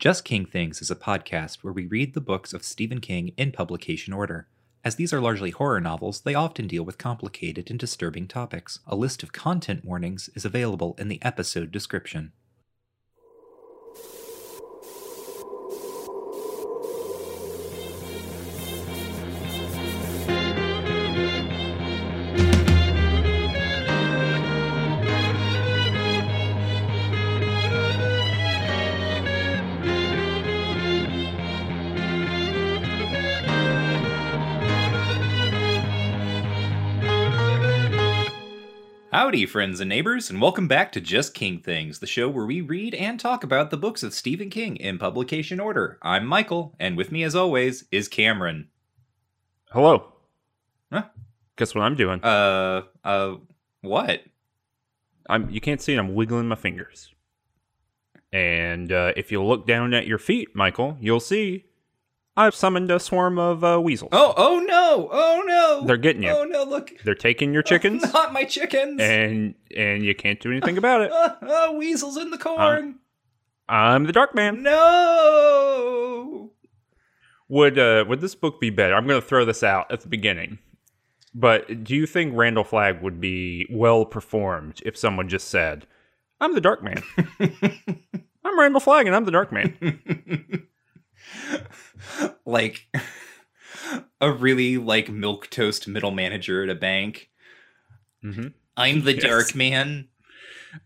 Just King Things is a podcast where we read the books of Stephen King in publication order. As these are largely horror novels, they often deal with complicated and disturbing topics. A list of content warnings is available in the episode description. Howdy, friends and neighbors, and welcome back to Just King Things, the show where we read and talk about the books of Stephen King in publication order. I'm Michael, and with me, as always, is Cameron. Hello. Huh? Guess what I'm doing? Uh, uh, what? I'm. You can't see it. I'm wiggling my fingers. And uh, if you look down at your feet, Michael, you'll see I've summoned a swarm of uh, weasels. Oh, oh no! Oh no! They're getting you. Oh no! Look, They're taking your chickens, not my chickens. and and you can't do anything about it. Uh, uh, weasels in the corn. I'm the Dark Man. no. Would uh, would this book be better? I'm going to throw this out at the beginning. But do you think Randall Flagg would be well performed if someone just said, "I'm the Dark Man"? I'm Randall Flagg, and I'm the Dark Man. like a really like milk toast middle manager at a bank. hmm I'm the Yes. dark man.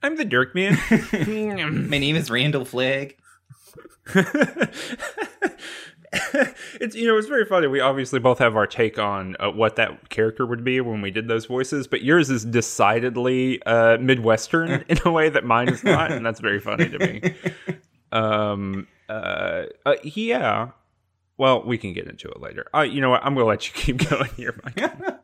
I'm the Dark Man. My name is Randall Flagg. it's you know it's very funny. We obviously both have our take on uh, what that character would be when we did those voices, but yours is decidedly uh, midwestern in a way that mine is not, and that's very funny to me. Um, uh, uh, yeah. Well, we can get into it later. Uh, you know what? I'm gonna let you keep going here, Mike.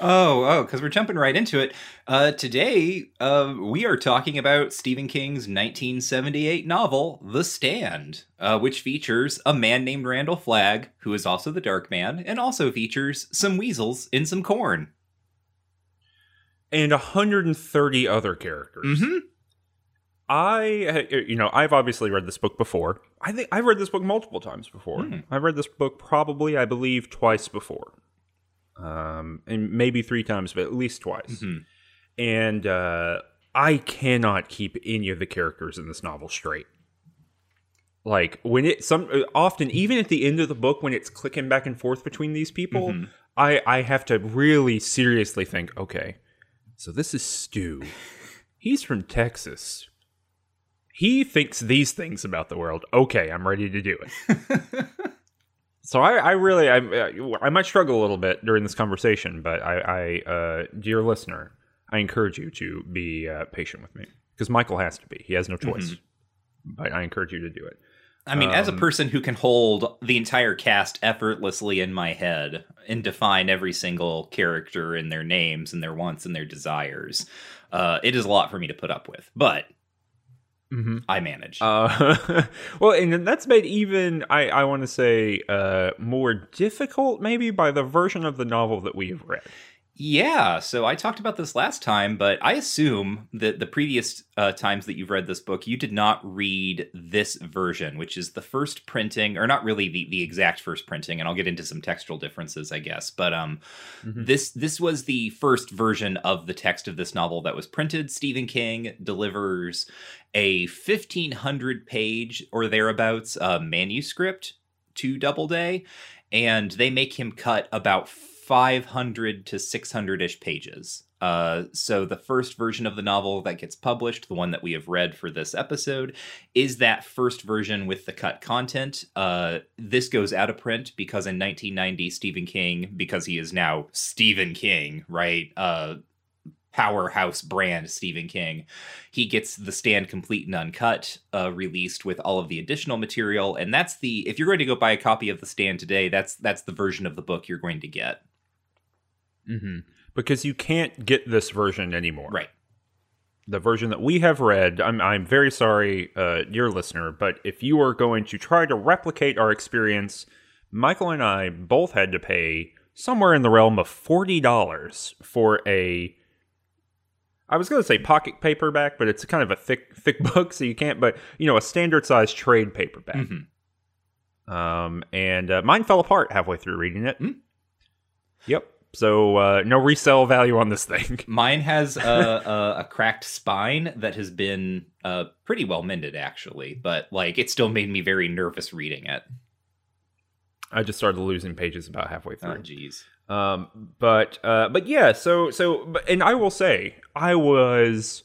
Oh, oh, because we're jumping right into it. Uh, today, uh, we are talking about Stephen King's 1978 novel, The Stand, uh, which features a man named Randall Flagg, who is also the Dark Man, and also features some weasels in some corn. and 130 other characters. Mm-hmm. I, uh, you know, I've obviously read this book before. I think I've read this book multiple times before. Hmm. I've read this book probably, I believe, twice before, um, and maybe three times, but at least twice. hmm And uh, I cannot keep any of the characters in this novel straight. Like when it some uh, often even at the end of the book when it's clicking back and forth between these people, Mhm. I I have to really seriously think. Okay, so this is Stu. He's from Texas. He thinks these things about the world. Okay, I'm ready to do it. So I, I really, I, I might struggle a little bit during this conversation, but I, I uh, dear listener, I encourage you to be uh, patient with me because Michael has to be. He has no choice. But I encourage you to do it. I mean, as a Um, person who can hold the entire cast effortlessly in my head and define every single character and their names and their wants and their desires, uh, it is a lot for me to put up with. But Mm-hmm. I manage. Uh, well, and that's made even I, I want to say uh, more difficult, maybe by the version of the novel that we've read. Yeah, so I talked about this last time, but I assume that the previous uh, times that you've read this book, you did not read this version, which is the first printing, or not really the, the exact first printing, and I'll get into some textual differences, I guess. But um, Mhm. this this was the first version of the text of this novel that was printed. Stephen King delivers a fifteen hundred page or thereabouts uh, manuscript to Doubleday, and they make him cut about 500 to 600 ish pages. Uh, so the first version of the novel that gets published, the one that we have read for this episode, is that first version with the cut content. Uh, this goes out of print because in 1990, Stephen King, because he is now Stephen King, right? Uh, powerhouse brand Stephen King. He gets the stand complete and uncut uh, released with all of the additional material, and that's the if you're going to go buy a copy of the stand today, that's that's the version of the book you're going to get. Mm-hmm. Because you can't get this version anymore. Right. the version that we have read i'm, I'm very sorry uh, dear listener but if you are going to try to replicate our experience michael and i both had to pay somewhere in the realm of $40 for a I was going to say pocket paperback, but it's kind of a thick thick book, so you can't. But you know, a standard size trade paperback. Mhm. Um, and uh, mine fell apart halfway through reading it. Mm. Yep. So uh, no resale value on this thing. Mine has a, a, a cracked spine that has been uh, pretty well mended, actually, but like it still made me very nervous reading it. I just started losing pages about halfway Oh, through. jeez. Um, but uh, but yeah, so so but, and I will say I was.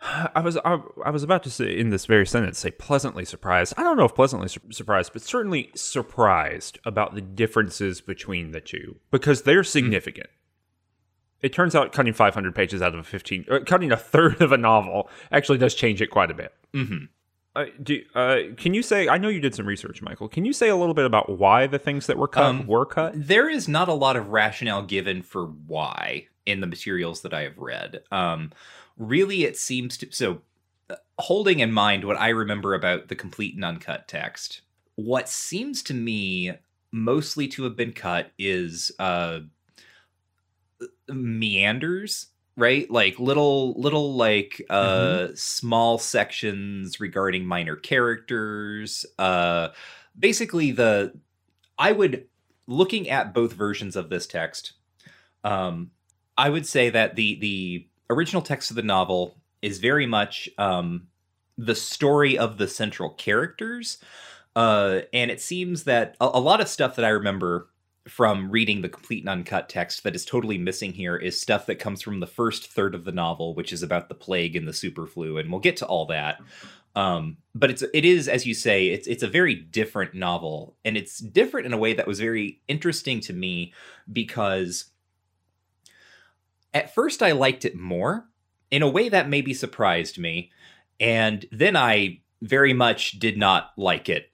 I was I, I was about to say in this very sentence say pleasantly surprised. I don't know if pleasantly sur- surprised, but certainly surprised about the differences between the two because they're significant. It turns out cutting 500 pages out of a 15, uh, cutting a third of a novel actually does change it quite a bit. hmm Uh, do, uh, can you say? I know you did some research, Michael. Can you say a little bit about why the things that were cut Um, were cut? There is not a lot of rationale given for why in the materials that I have read. Um, really, it seems to. So, uh, holding in mind what I remember about the complete and uncut text, what seems to me mostly to have been cut is uh, meanders right like little little like uh small sections regarding minor characters uh basically the i would looking at both versions of this text um i would say that the the original text of the novel is very much um the story of the central characters uh and it seems that a, a lot of stuff that i remember from reading the complete and uncut text that is totally missing here is stuff that comes from the first third of the novel, which is about the plague and the superflu, and we'll get to all that. Um, but it's it is, as you say, it's it's a very different novel, and it's different in a way that was very interesting to me because at first I liked it more. In a way that maybe surprised me, and then I very much did not like it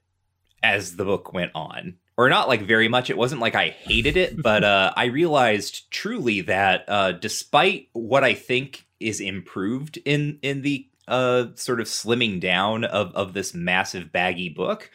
as the book went on. Or not like very much it wasn't like i hated it but uh i realized truly that uh despite what i think is improved in in the uh sort of slimming down of of this massive baggy book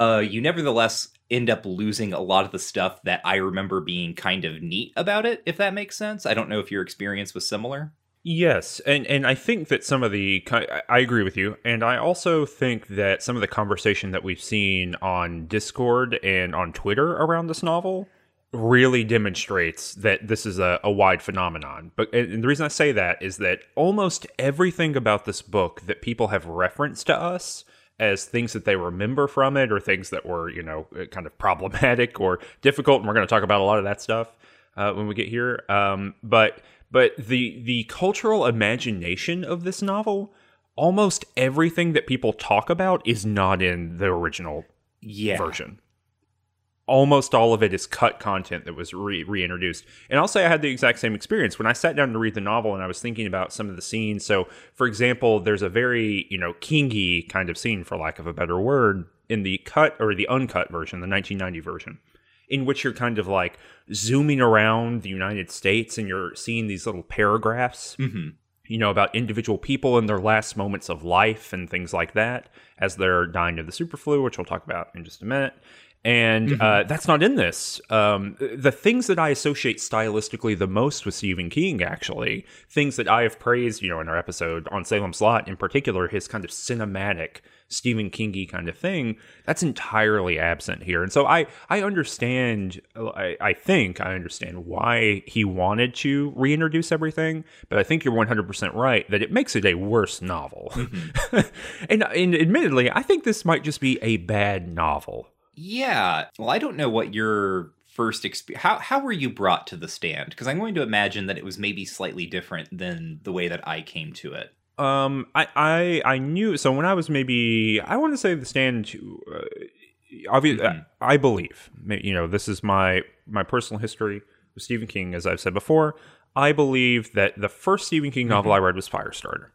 uh you nevertheless end up losing a lot of the stuff that i remember being kind of neat about it if that makes sense i don't know if your experience was similar Yes, and and I think that some of the I agree with you, and I also think that some of the conversation that we've seen on Discord and on Twitter around this novel really demonstrates that this is a, a wide phenomenon. But and the reason I say that is that almost everything about this book that people have referenced to us as things that they remember from it or things that were you know kind of problematic or difficult, and we're going to talk about a lot of that stuff uh, when we get here. Um, but but the the cultural imagination of this novel almost everything that people talk about is not in the original yeah version almost all of it is cut content that was re- reintroduced. And i'll say i had the exact same experience. When i sat down to read the novel and i was thinking about some of the scenes so for example there's a very you know kingy kind of scene for lack of a better word in the cut or the uncut version the 1990 version in which you're kind of like zooming around the United States and you're seeing these little paragraphs, hmm you know, about individual people and their last moments of life and things like that as they're dying of the superflu, which we'll talk about in just a minute. And uh, that's not in this. Um, the things that I associate stylistically the most with Stephen King, actually, things that I have praised, you know, in our episode on Salem's Lot in particular, his kind of cinematic Stephen Kingy kind of thing, that's entirely absent here. And so I, I understand, I, I think I understand why he wanted to reintroduce everything, but I think you're 100% right that it makes it a worse novel. and, and admittedly, I think this might just be a bad novel. Yeah. Well, I don't know what your first experience. How how were you brought to the stand? Because I'm going to imagine that it was maybe slightly different than the way that I came to it. Um, I, I, I knew. So when I was maybe, I want to say the stand. Uh, obviously, Mhm. I believe. You know, this is my my personal history with Stephen King, as I've said before. I believe that the first Stephen King novel I read was Firestarter.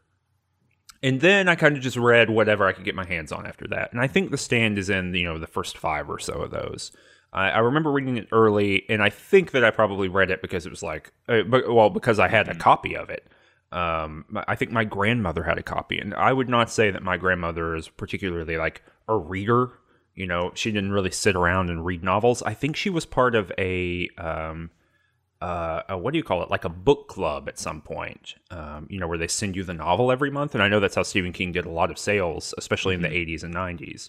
And then I kind of just read whatever I could get my hands on after that. And I think The Stand is in, you know, the first five or so of those. I, I remember reading it early, and I think that I probably read it because it was like, uh, but, well, because I had a copy of it. Um, I think my grandmother had a copy, and I would not say that my grandmother is particularly like a reader. You know, she didn't really sit around and read novels. I think she was part of a um, uh, uh, what do you call it? Like a book club at some point, um, you know, where they send you the novel every month. And I know that's how Stephen King did a lot of sales, especially in the 80s and 90s.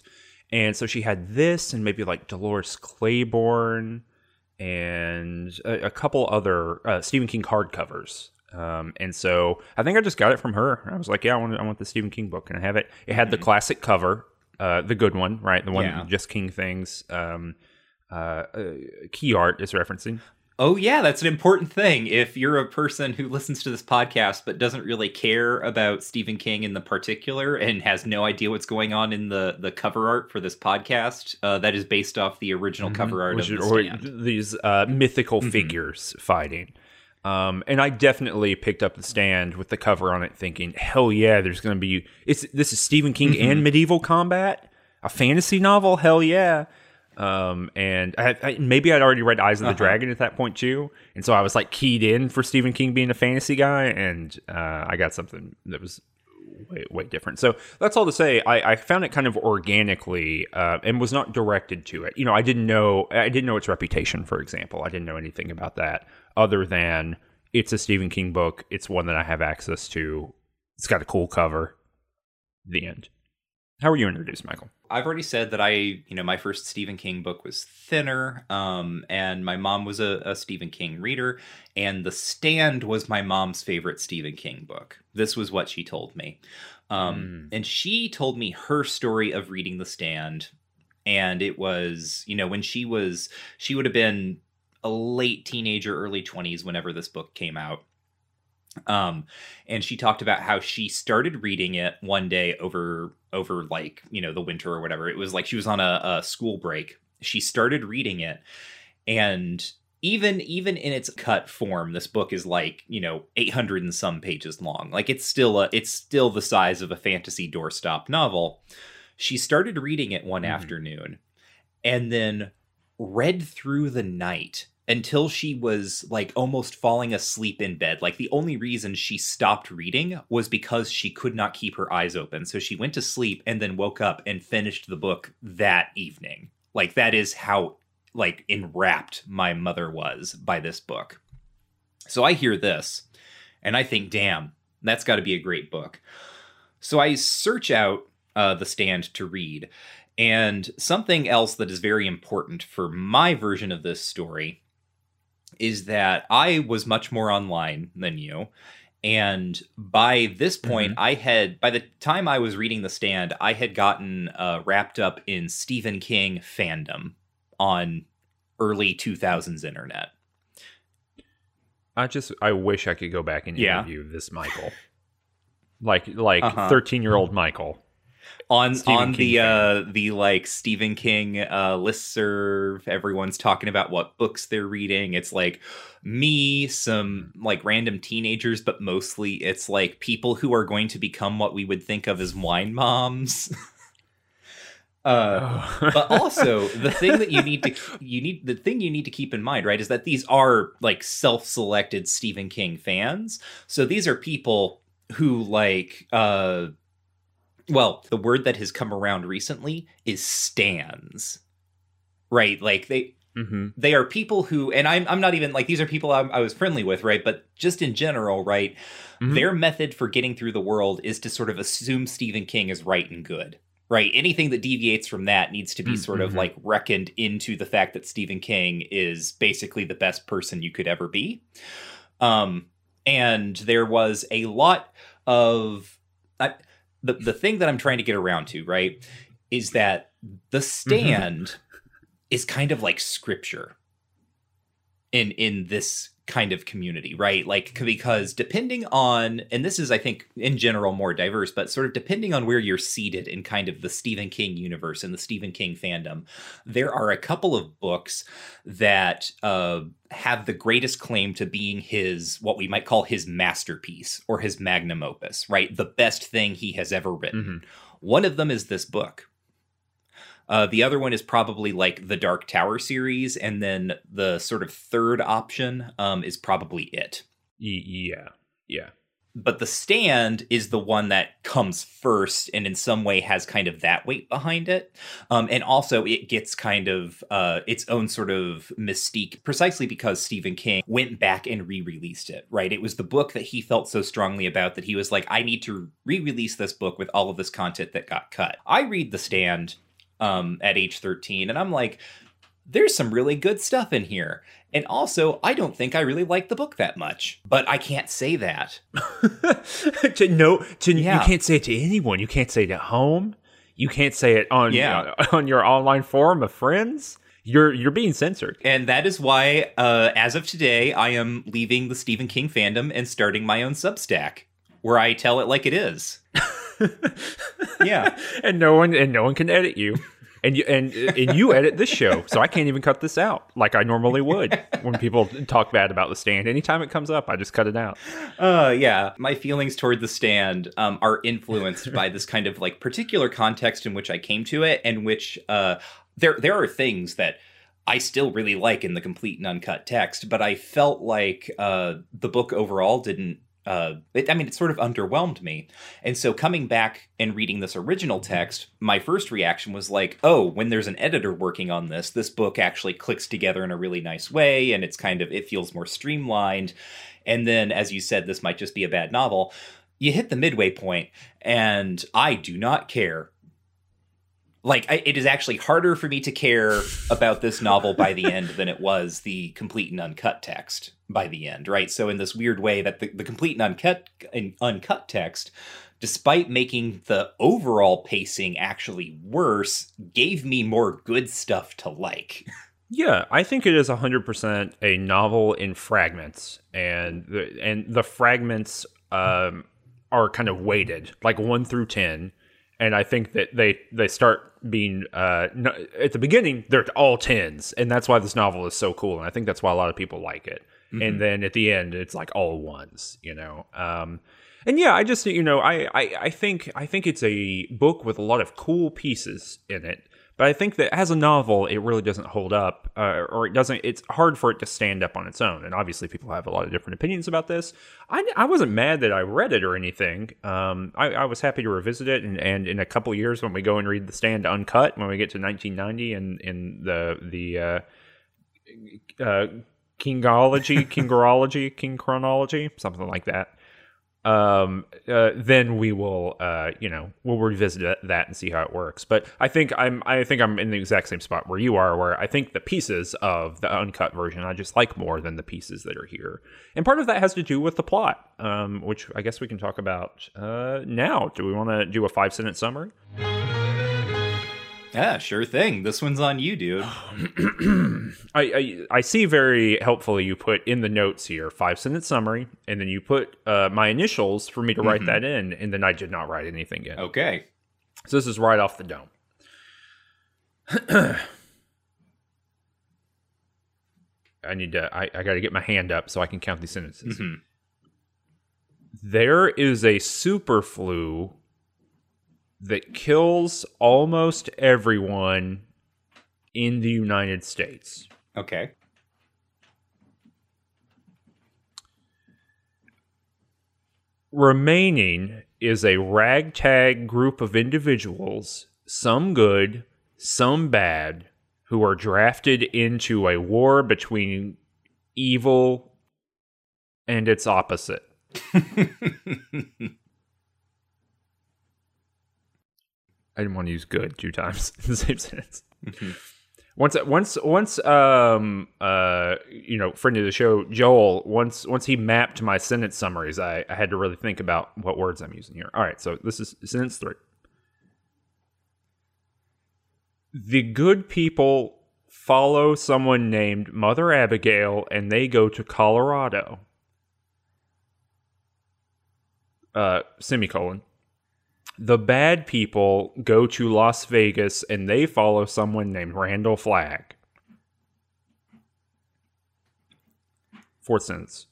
And so she had this and maybe like Dolores Claiborne and a, a couple other uh, Stephen King hardcovers. Um, and so I think I just got it from her. I was like, yeah, I want, I want the Stephen King book. And I have it. It had the classic cover, uh, the good one, right? The one Yeah. just King things. Um, uh, uh, key art is referencing. Oh yeah, that's an important thing. If you're a person who listens to this podcast but doesn't really care about Stephen King in the particular and has no idea what's going on in the the cover art for this podcast, uh, that is based off the original cover art Which of the or stand. these uh, mythical figures fighting. Um, and I definitely picked up the stand with the cover on it, thinking, "Hell yeah, there's going to be it's this is Stephen King and medieval combat, a fantasy novel. Hell yeah!" Um, and I, I, maybe I'd already read Eyes of the Dragon at that point too, and so I was like keyed in for Stephen King being a fantasy guy, and uh, I got something that was way, way different. So that's all to say. I, I found it kind of organically uh, and was not directed to it. You know, I didn't know. I didn't know its reputation, for example. I didn't know anything about that other than it's a Stephen King book. It's one that I have access to. It's got a cool cover. The end. How were you introduced, Michael? I've already said that I, you know, my first Stephen King book was Thinner, um, and my mom was a, a Stephen King reader, and The Stand was my mom's favorite Stephen King book. This was what she told me. Um, And she told me her story of reading The Stand, and it was, you know, when she was, she would have been a late teenager, early 20s whenever this book came out. Um, and she talked about how she started reading it one day over over like you know the winter or whatever. It was like she was on a, a school break. She started reading it, and even even in its cut form, this book is like you know eight hundred and some pages long. Like it's still a it's still the size of a fantasy doorstop novel. She started reading it one Mhm. afternoon, and then read through the night until she was like almost falling asleep in bed. Like the only reason she stopped reading was because she could not keep her eyes open. So she went to sleep and then woke up and finished the book that evening. Like that is how like enwrapped my mother was by this book. So I hear this and I think, damn, that's got to be a great book. So I search out uh, The Stand to read. And something else that is very important for my version of this story is that I was much more online than you. And by this point, I had, by the time I was reading The Stand, I had gotten uh, wrapped up in Stephen King fandom on early 2000s internet. I just I wish I could go back and Yeah. interview this Michael, like like Uh-huh. thirteen year old Michael. On Stephen on King the uh the like Stephen King uh listserv everyone's talking about what books they're reading. It's like me some like random teenagers but mostly it's like people who are going to become what we would think of as wine moms. Uh but also the thing that you need to you need the thing you need to keep in mind right is that these are like self-selected Stephen King fans. So these are people who like uh well the word that has come around recently is stands. Right? Like they hmm they are people who and i'm, I'm not even like these are people I'm, i was friendly with right? But just in general right Mhm. their method for getting through the world is to sort of assume stephen king is right and good right? Anything that deviates from that needs to be Mm, sort of mhm. like reckoned into the fact that stephen king is basically the best person you could ever be. Um and there was a lot of I, the the thing that i'm trying to get around to right is that the mm-hmm. stand is kind of like scripture in in this kind of community right? Like because depending on and this is i think in general more diverse but sort of depending on where you're seated in kind of the stephen king universe and the stephen king fandom there are a couple of books that uh, have the greatest claim to being his what we might call his masterpiece or his magnum opus right? The best thing he has ever written. One of them is this book uh, the other one is probably like the Dark Tower series, and then the sort of third option um, is probably it. Yeah, yeah. but the stand is the one that comes first and in some way has kind of that weight behind it um, and also it gets kind of uh, its own sort of mystique precisely because stephen king went back and re-released it right it was the book that he felt so strongly about that he was like i need to re-release this book with all of this content that got cut i read the stand um, at age 13 and i'm like there's some really good stuff in here. And also, I don't think I really like the book that much. But I can't say that. to no, to Yeah. you can't say it to anyone. You can't say it at home. You can't say it on Yeah. uh, on your online forum of friends. You're you're being censored. And that is why, uh, as of today, I am leaving the Stephen King fandom and starting my own Substack where I tell it like it is. yeah. and no one and no one can edit you. And you and and you edit this show, so I can't even cut this out like I normally would when people talk bad about the stand. Anytime it comes up, I just cut it out. Uh, yeah. My feelings toward the stand um, are influenced by this kind of like particular context in which I came to it, and which uh, there there are things that I still really like in the complete and uncut text, but I felt like uh, the book overall didn't. Uh, it, I mean, it sort of underwhelmed me. And so coming back and reading this original text, my first reaction was like, oh, when there's an editor working on this, this book actually clicks together in a really nice way and it's kind of, it feels more streamlined. And then, as you said, this might just be a bad novel. You hit the midway point, and I do not care. Like, I, it is actually harder for me to care about this novel by the end than it was the complete and uncut text by the end, right? So, in this weird way, that the, the complete and uncut and uncut text, despite making the overall pacing actually worse, gave me more good stuff to like. Yeah, I think it is 100% a novel in fragments and the, and the fragments um, are kind of weighted like 1 through 10 and I think that they they start being uh, no, at the beginning they're all 10s and that's why this novel is so cool and I think that's why a lot of people like it. And then at the end it's like all ones, you know. Um, and yeah, I just you know I, I I think I think it's a book with a lot of cool pieces in it. But I think that as a novel, it really doesn't hold up, uh, or it doesn't. It's hard for it to stand up on its own. And obviously, people have a lot of different opinions about this. I, I wasn't mad that I read it or anything. Um, I, I was happy to revisit it, and, and in a couple years, when we go and read the Stand uncut, when we get to 1990 and in the the uh, uh, Kingology, Kingorology, King chronology, something like that. Um, uh, then we will, uh, you know, we'll revisit that and see how it works. But I think I'm, I think I'm in the exact same spot where you are, where I think the pieces of the uncut version I just like more than the pieces that are here, and part of that has to do with the plot, um, which I guess we can talk about uh, now. Do we want to do a five sentence summary? Yeah, sure thing. This one's on you, dude. I, I I see very helpfully you put in the notes here five sentence summary, and then you put uh, my initials for me to write that in, and then I did not write anything in. Okay. So this is right off the dome. I need to. I, I got to get my hand up so I can count these sentences. Mhm. There is a super flu that kills almost everyone in the United States. Okay. remaining is a ragtag group of individuals, some good, some bad, who are drafted into a war between evil and its opposite. I didn't want to use good two times in the same sentence. Once, once, once, um, uh, you know, friend of the show, Joel, once, once he mapped my sentence summaries, I, I had to really think about what words I'm using here. All right, so this is sentence three. The good people follow someone named Mother Abigail and they go to Colorado. Uh, semicolon. The bad people go to Las Vegas and they follow someone named Randall Flagg. Fourth sentence.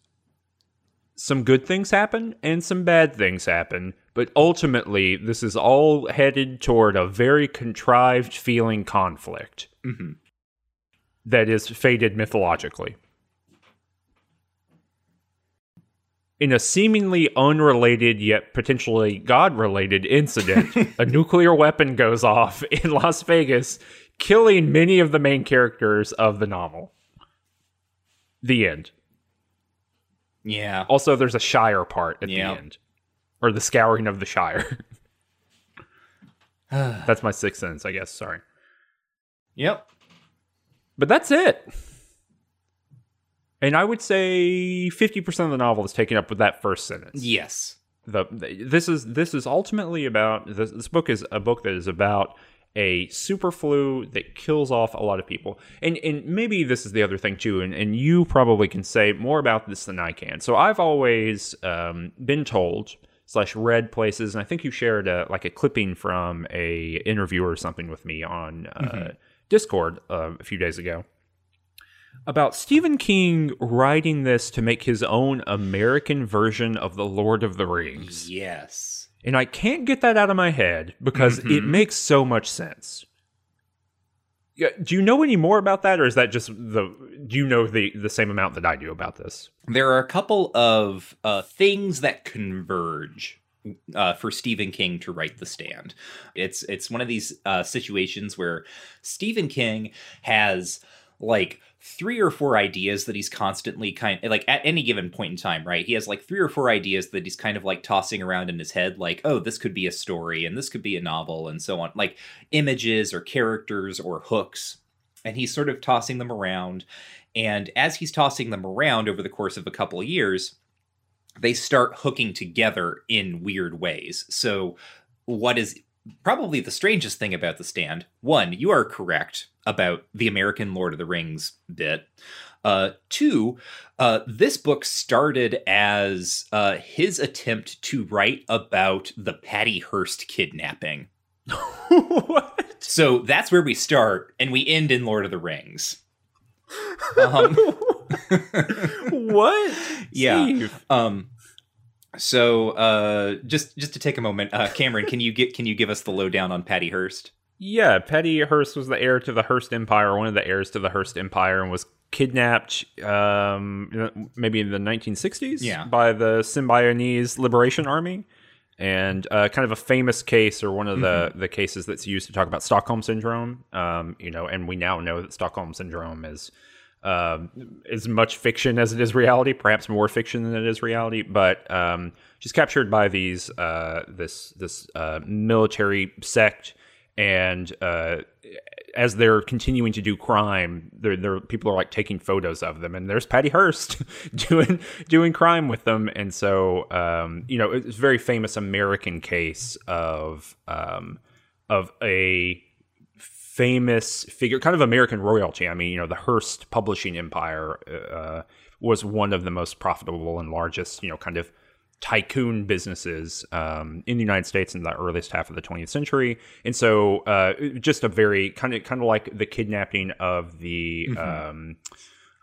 Some good things happen and some bad things happen, but ultimately, this is all headed toward a very contrived feeling conflict Mhm. that is fated mythologically. In a seemingly unrelated yet potentially God related incident, a nuclear weapon goes off in Las Vegas, killing many of the main characters of the novel. The end. Yeah. Also, there's a Shire part at Yeah. the end, or the scouring of the Shire. That's my sixth sense, I guess. Sorry. Yep. But that's it. And I would say 50% of the novel is taken up with that first sentence. Yes. the, this is this is ultimately about this, this book is a book that is about a super flu that kills off a lot of people and and maybe this is the other thing too and, and you probably can say more about this than i can so i've always um, been told slash read places and i think you shared a, like a clipping from a interview or something with me on uh, discord uh, a few days ago about Stephen King writing this to make his own American version of The Lord of the Rings. Yes. And I can't get that out of my head because it makes so much sense. Yeah, do you know any more about that, or is that just the? Do you know the the same amount that I do about this? There are a couple of uh, things that converge uh, for Stephen King to write The Stand. It's it's one of these uh, situations where Stephen King has like three or four ideas that he's constantly kind like at any given point in time right? He has like three or four ideas that he's kind of like tossing around in his head like oh this could be a story and this could be a novel and so on like images or characters or hooks and he's sort of tossing them around and as he's tossing them around over the course of a couple of years they start hooking together in weird ways. So what is probably the strangest thing about the stand one you are correct about the american lord of the rings bit uh, two, uh, this book started as uh, his attempt to write about the Patty Hearst kidnapping. what? So that's where we start, and we end in Lord of the Rings. Um, what? Yeah. Um, so uh, just just to take a moment, uh, Cameron, can you get can you give us the lowdown on Patty Hearst? Yeah, Patty Hearst was the heir to the Hearst Empire, one of the heirs to the Hearst Empire, and was kidnapped um, maybe in the 1960s Yeah. by the Symbionese Liberation Army. And uh, kind of a famous case, or one of the, the cases that's used to talk about Stockholm syndrome. Um, you know, and we now know that Stockholm syndrome is um, as much fiction as it is reality, perhaps more fiction than it is reality. But um, she's captured by these uh, this this uh, military sect, and uh, as they're continuing to do crime, there there people are like taking photos of them, and there's Patty Hearst doing doing crime with them, and so um, you know it's a very famous American case of um, of a famous figure, kind of American royalty. I mean, you know, the Hearst publishing empire uh, was one of the most profitable and largest, you know, kind of tycoon businesses um, in the United States in the earliest half of the 20th century. And so, uh, just a very kind of kind of like the kidnapping of the um,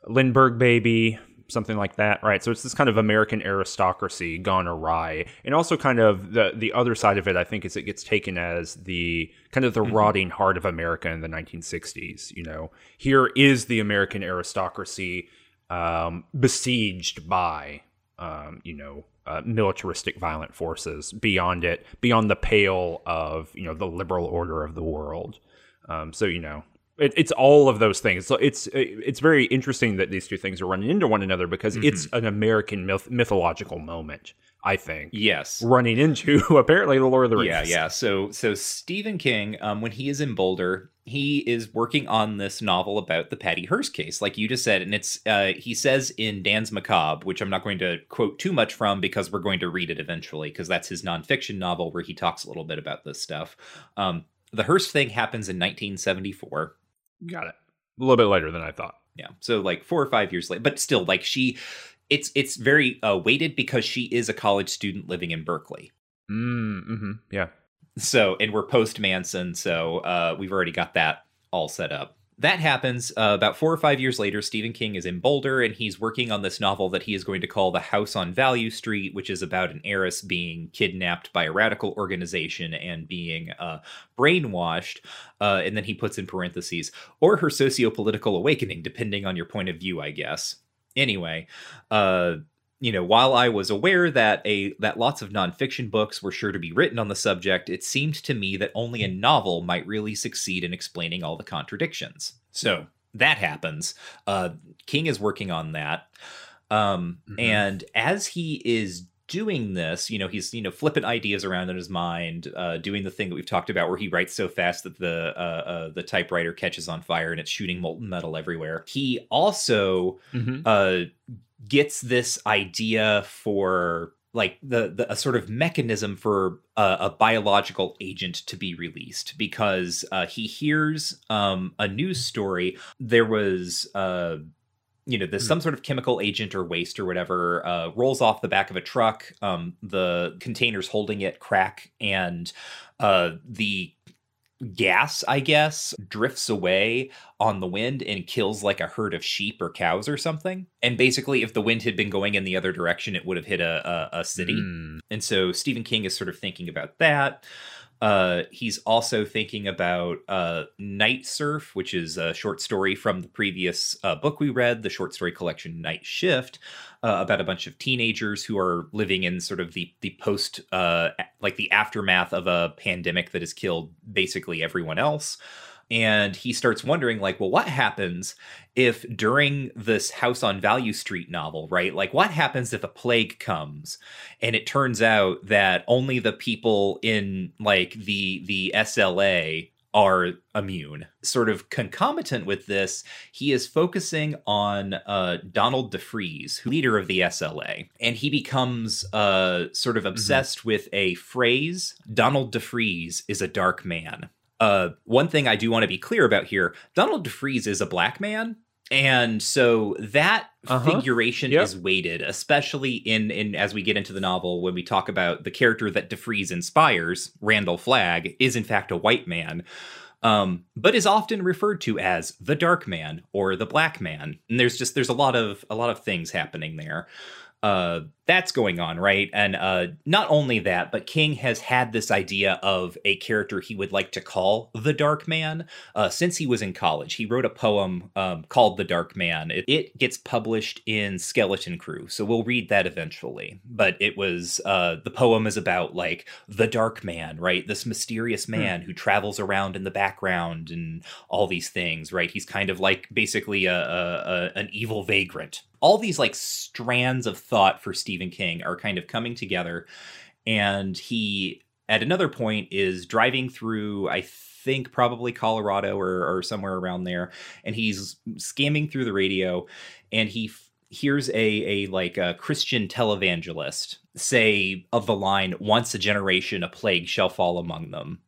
Lindbergh baby. Something like that, right? So it's this kind of American aristocracy gone awry, and also kind of the the other side of it. I think is it gets taken as the kind of the rotting heart of America in the 1960s. You know, here is the American aristocracy um, besieged by um, you know uh, militaristic violent forces beyond it, beyond the pale of you know the liberal order of the world. Um, so you know it, it's all of those things. So it's it's very interesting that these two things are running into one another because it's an American myth- mythological moment. I think Yes. running into apparently the Lord of the Rings. Yeah, yeah. So so Stephen King, um, when he is in Boulder, he is working on this novel about the Patty Hearst case, like you just said, and it's uh, he says in Danse Macabre, which I'm not going to quote too much from because we're going to read it eventually, because that's his nonfiction novel where he talks a little bit about this stuff. Um, the Hearst thing happens in 1974. Got it. A little bit later than I thought. Yeah, so like four or five years later, but still, like she, it's it's very uh, weighted because she is a college student living in Berkeley. Mm, hmm Yeah. So, and we're post Manson, so uh, we've already got that all set up. That happens uh, about four or five years later. Stephen King is in Boulder and he's working on this novel that he is going to call The House on Value Street, which is about an heiress being kidnapped by a radical organization and being uh, brainwashed. Uh, and then he puts in parentheses, or her socio political awakening, depending on your point of view, I guess. Anyway, uh, you know, while I was aware that a that lots of nonfiction books were sure to be written on the subject, it seemed to me that only a novel might really succeed in explaining all the contradictions. So that happens. Uh, King is working on that, um, mm-hmm. and as he is doing this, you know, he's you know flipping ideas around in his mind, uh, doing the thing that we've talked about, where he writes so fast that the uh, uh, the typewriter catches on fire and it's shooting molten metal everywhere. He also mm-hmm. Gets this idea for like the, the a sort of mechanism for a, a biological agent to be released because uh, he hears um, a news story. There was uh, you know, there's hmm. some sort of chemical agent or waste or whatever uh, rolls off the back of a truck. Um, the containers holding it crack, and uh, the gas, I guess, drifts away on the wind and kills like a herd of sheep or cows or something. And basically, if the wind had been going in the other direction, it would have hit a, a, a city. Mm. And so Stephen King is sort of thinking about that. Uh, he's also thinking about uh, Night Surf, which is a short story from the previous uh, book we read, the short story collection Night Shift, uh, about a bunch of teenagers who are living in sort of the the post, uh, like the aftermath of a pandemic that has killed basically everyone else and he starts wondering like well what happens if during this house on value street novel right like what happens if a plague comes and it turns out that only the people in like the the SLA are immune. Sort of concomitant with this, he is focusing on uh, Donald DeFreeze, leader of the SLA, and he becomes uh, sort of mm-hmm. obsessed mm-hmm. with a phrase Donald DeFreeze is a dark man. Uh, one thing I do want to be clear about here Donald DeFreeze is a black man. And so that uh-huh. figuration yep. is weighted, especially in, in as we get into the novel when we talk about the character that DeFreeze inspires, Randall Flagg, is in fact a white man. Um, but is often referred to as the dark man or the black man. And there's just there's a lot of a lot of things happening there uh, that's going on, right? And uh, not only that, but King has had this idea of a character he would like to call the Dark Man uh, since he was in college. He wrote a poem um, called The Dark Man. It, it, gets published in Skeleton Crew, so we'll read that eventually. But it was uh, the poem is about like the Dark Man, right? This mysterious hmm. man hmm. who travels around in the background and all these things, right? He's kind of like basically a, a, a an evil vagrant all these like strands of thought for Stephen King are kind of coming together. And he, at another point, is driving through, I think, probably Colorado or, or somewhere around there. And he's scamming through the radio and he f- hears a, a like a Christian televangelist say of the line, once a generation, a plague shall fall among them.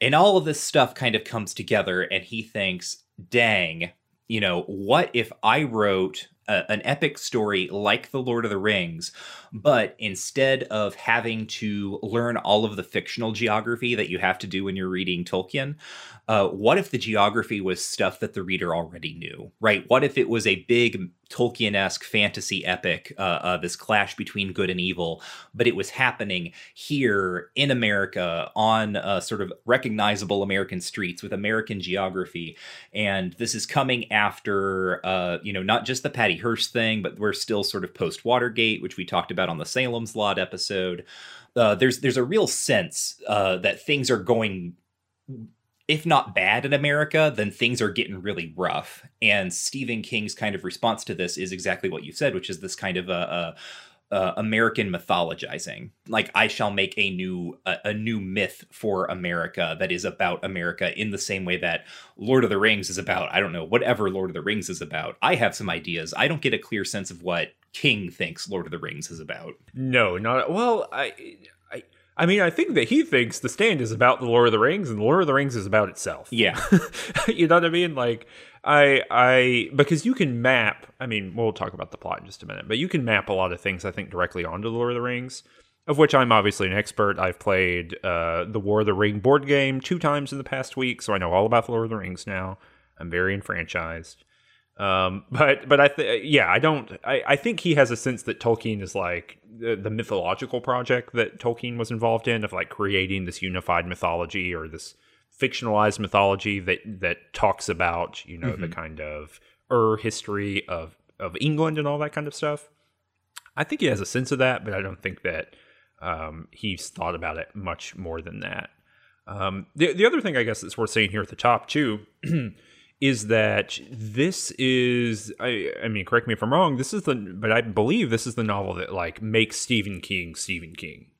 And all of this stuff kind of comes together, and he thinks, dang, you know, what if I wrote a, an epic story like The Lord of the Rings, but instead of having to learn all of the fictional geography that you have to do when you're reading Tolkien, uh, what if the geography was stuff that the reader already knew, right? What if it was a big Tolkien esque fantasy epic, uh, uh, this clash between good and evil, but it was happening here in America on sort of recognizable American streets with American geography. And this is coming after, uh, you know, not just the Patty Hearst thing, but we're still sort of post Watergate, which we talked about on the Salem's Lot episode. Uh, there's there's a real sense uh, that things are going if not bad in America, then things are getting really rough. And Stephen King's kind of response to this is exactly what you said, which is this kind of a, a, a American mythologizing. Like I shall make a new a, a, new myth for America that is about America in the same way that Lord of the Rings is about I don't know whatever Lord of the Rings is about. I have some ideas. I don't get a clear sense of what King thinks Lord of the Rings is about. No, not well. I I mean, I think that he thinks the stand is about the Lord of the Rings, and the Lord of the Rings is about itself. Yeah, you know what I mean? Like, I, I, because you can map. I mean, we'll talk about the plot in just a minute, but you can map a lot of things. I think directly onto the Lord of the Rings, of which I'm obviously an expert. I've played uh, the War of the Ring board game two times in the past week, so I know all about the Lord of the Rings now. I'm very enfranchised. Um, but but I th- yeah, I don't. I, I think he has a sense that Tolkien is like the, the mythological project that Tolkien was involved in of like creating this unified mythology or this fictionalized mythology that that talks about you know mm-hmm. the kind of er history of of England and all that kind of stuff. I think he has a sense of that, but I don't think that um, he's thought about it much more than that. Um, the the other thing I guess that's worth saying here at the top too is that this is I I mean correct me if I'm wrong this is the but I believe this is the novel that like makes Stephen King Stephen King.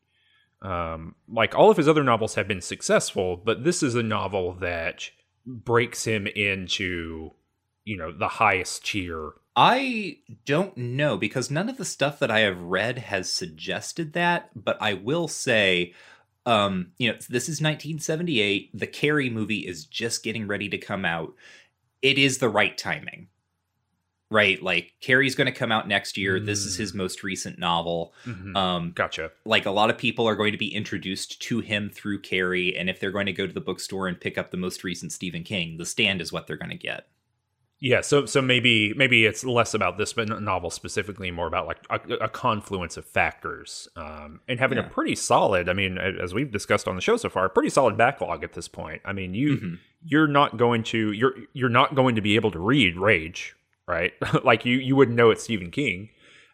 Um, like all of his other novels have been successful, but this is a novel that breaks him into you know the highest tier. I don't know because none of the stuff that I have read has suggested that, but I will say um you know this is 1978 the carrie movie is just getting ready to come out. It is the right timing right like carrie's going to come out next year mm. this is his mm. most recent novel mm-hmm. um gotcha like a lot of people are going to be introduced to him through carrie and if they're going to go to the bookstore and pick up the most recent stephen king the stand is what they're going to get yeah, so so maybe maybe it's less about this but novel specifically, more about like a, a confluence of factors, um, and having yeah. a pretty solid. I mean, as we've discussed on the show so far, a pretty solid backlog at this point. I mean, you mm-hmm. you're not going to you're you're not going to be able to read Rage, right? like you you wouldn't know it's Stephen King,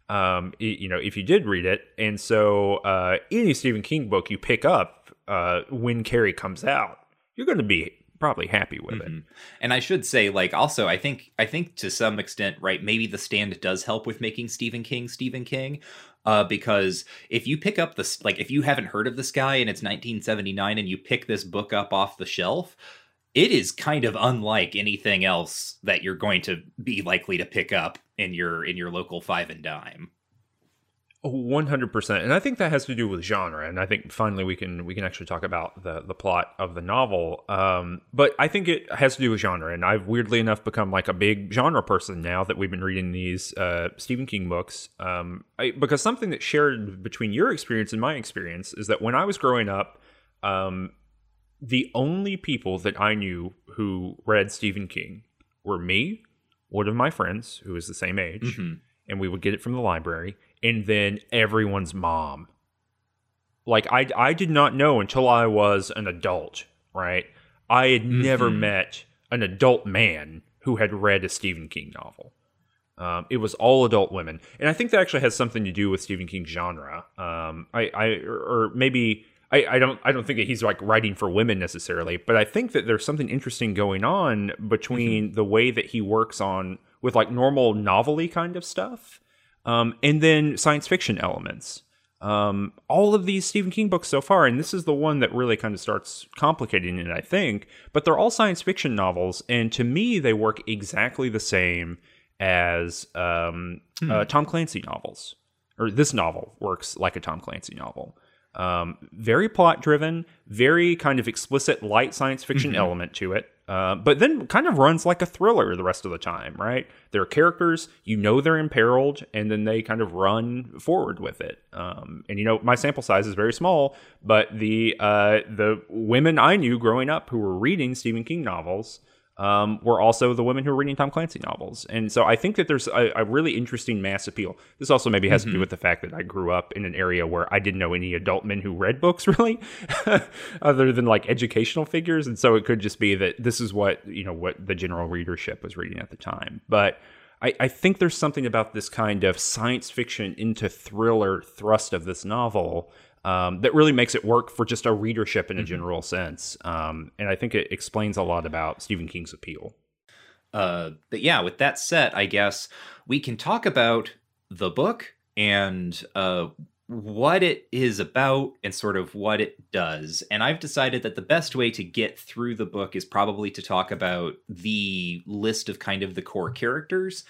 um, you know, if you did read it. And so uh, any Stephen King book you pick up uh, when Carrie comes out, you're going to be probably happy with mm-hmm. it. And I should say, like, also, I think, I think to some extent, right, maybe the stand does help with making Stephen King Stephen King. Uh, because if you pick up this, like, if you haven't heard of this guy and it's 1979 and you pick this book up off the shelf, it is kind of unlike anything else that you're going to be likely to pick up in your in your local five and dime. One hundred percent, and I think that has to do with genre. And I think finally we can we can actually talk about the the plot of the novel. Um, but I think it has to do with genre, and I've weirdly enough become like a big genre person now that we've been reading these uh, Stephen King books. Um, I, because something that shared between your experience and my experience is that when I was growing up, um, the only people that I knew who read Stephen King were me, one of my friends who was the same age, mm-hmm. and we would get it from the library and then everyone's mom. Like I I did not know until I was an adult, right? I had mm-hmm. never met an adult man who had read a Stephen King novel. Um, it was all adult women, and I think that actually has something to do with Stephen King's genre. Um, I, I, or maybe I, I don't, I don't think that he's like writing for women necessarily, but I think that there's something interesting going on between mm-hmm. the way that he works on with like normal novelty kind of stuff, um, and then science fiction elements. Um, all of these Stephen King books so far, and this is the one that really kind of starts complicating it, I think, but they're all science fiction novels, and to me, they work exactly the same as um, hmm. uh, Tom Clancy novels, or this novel works like a Tom Clancy novel. Um, very plot driven, very kind of explicit light science fiction mm-hmm. element to it. Uh, but then kind of runs like a thriller the rest of the time, right? There are characters, you know they're imperiled, and then they kind of run forward with it. Um, and you know, my sample size is very small, but the uh, the women I knew growing up who were reading Stephen King novels um, were also the women who were reading Tom Clancy novels. And so I think that there's a, a really interesting mass appeal. This also maybe has mm-hmm. to do mm-hmm. with the fact that I grew up in an area where I didn't know any adult men who read books really, other than like educational figures. And so it could just be that this is what, you know, what the general readership was reading at the time. But I, I think there's something about this kind of science fiction into thriller thrust of this novel um, that really makes it work for just a readership in a mm-hmm. general sense. Um, and I think it explains a lot about Stephen King's appeal. Uh, but yeah, with that set, I guess we can talk about the book and uh, what it is about and sort of what it does. And I've decided that the best way to get through the book is probably to talk about the list of kind of the core characters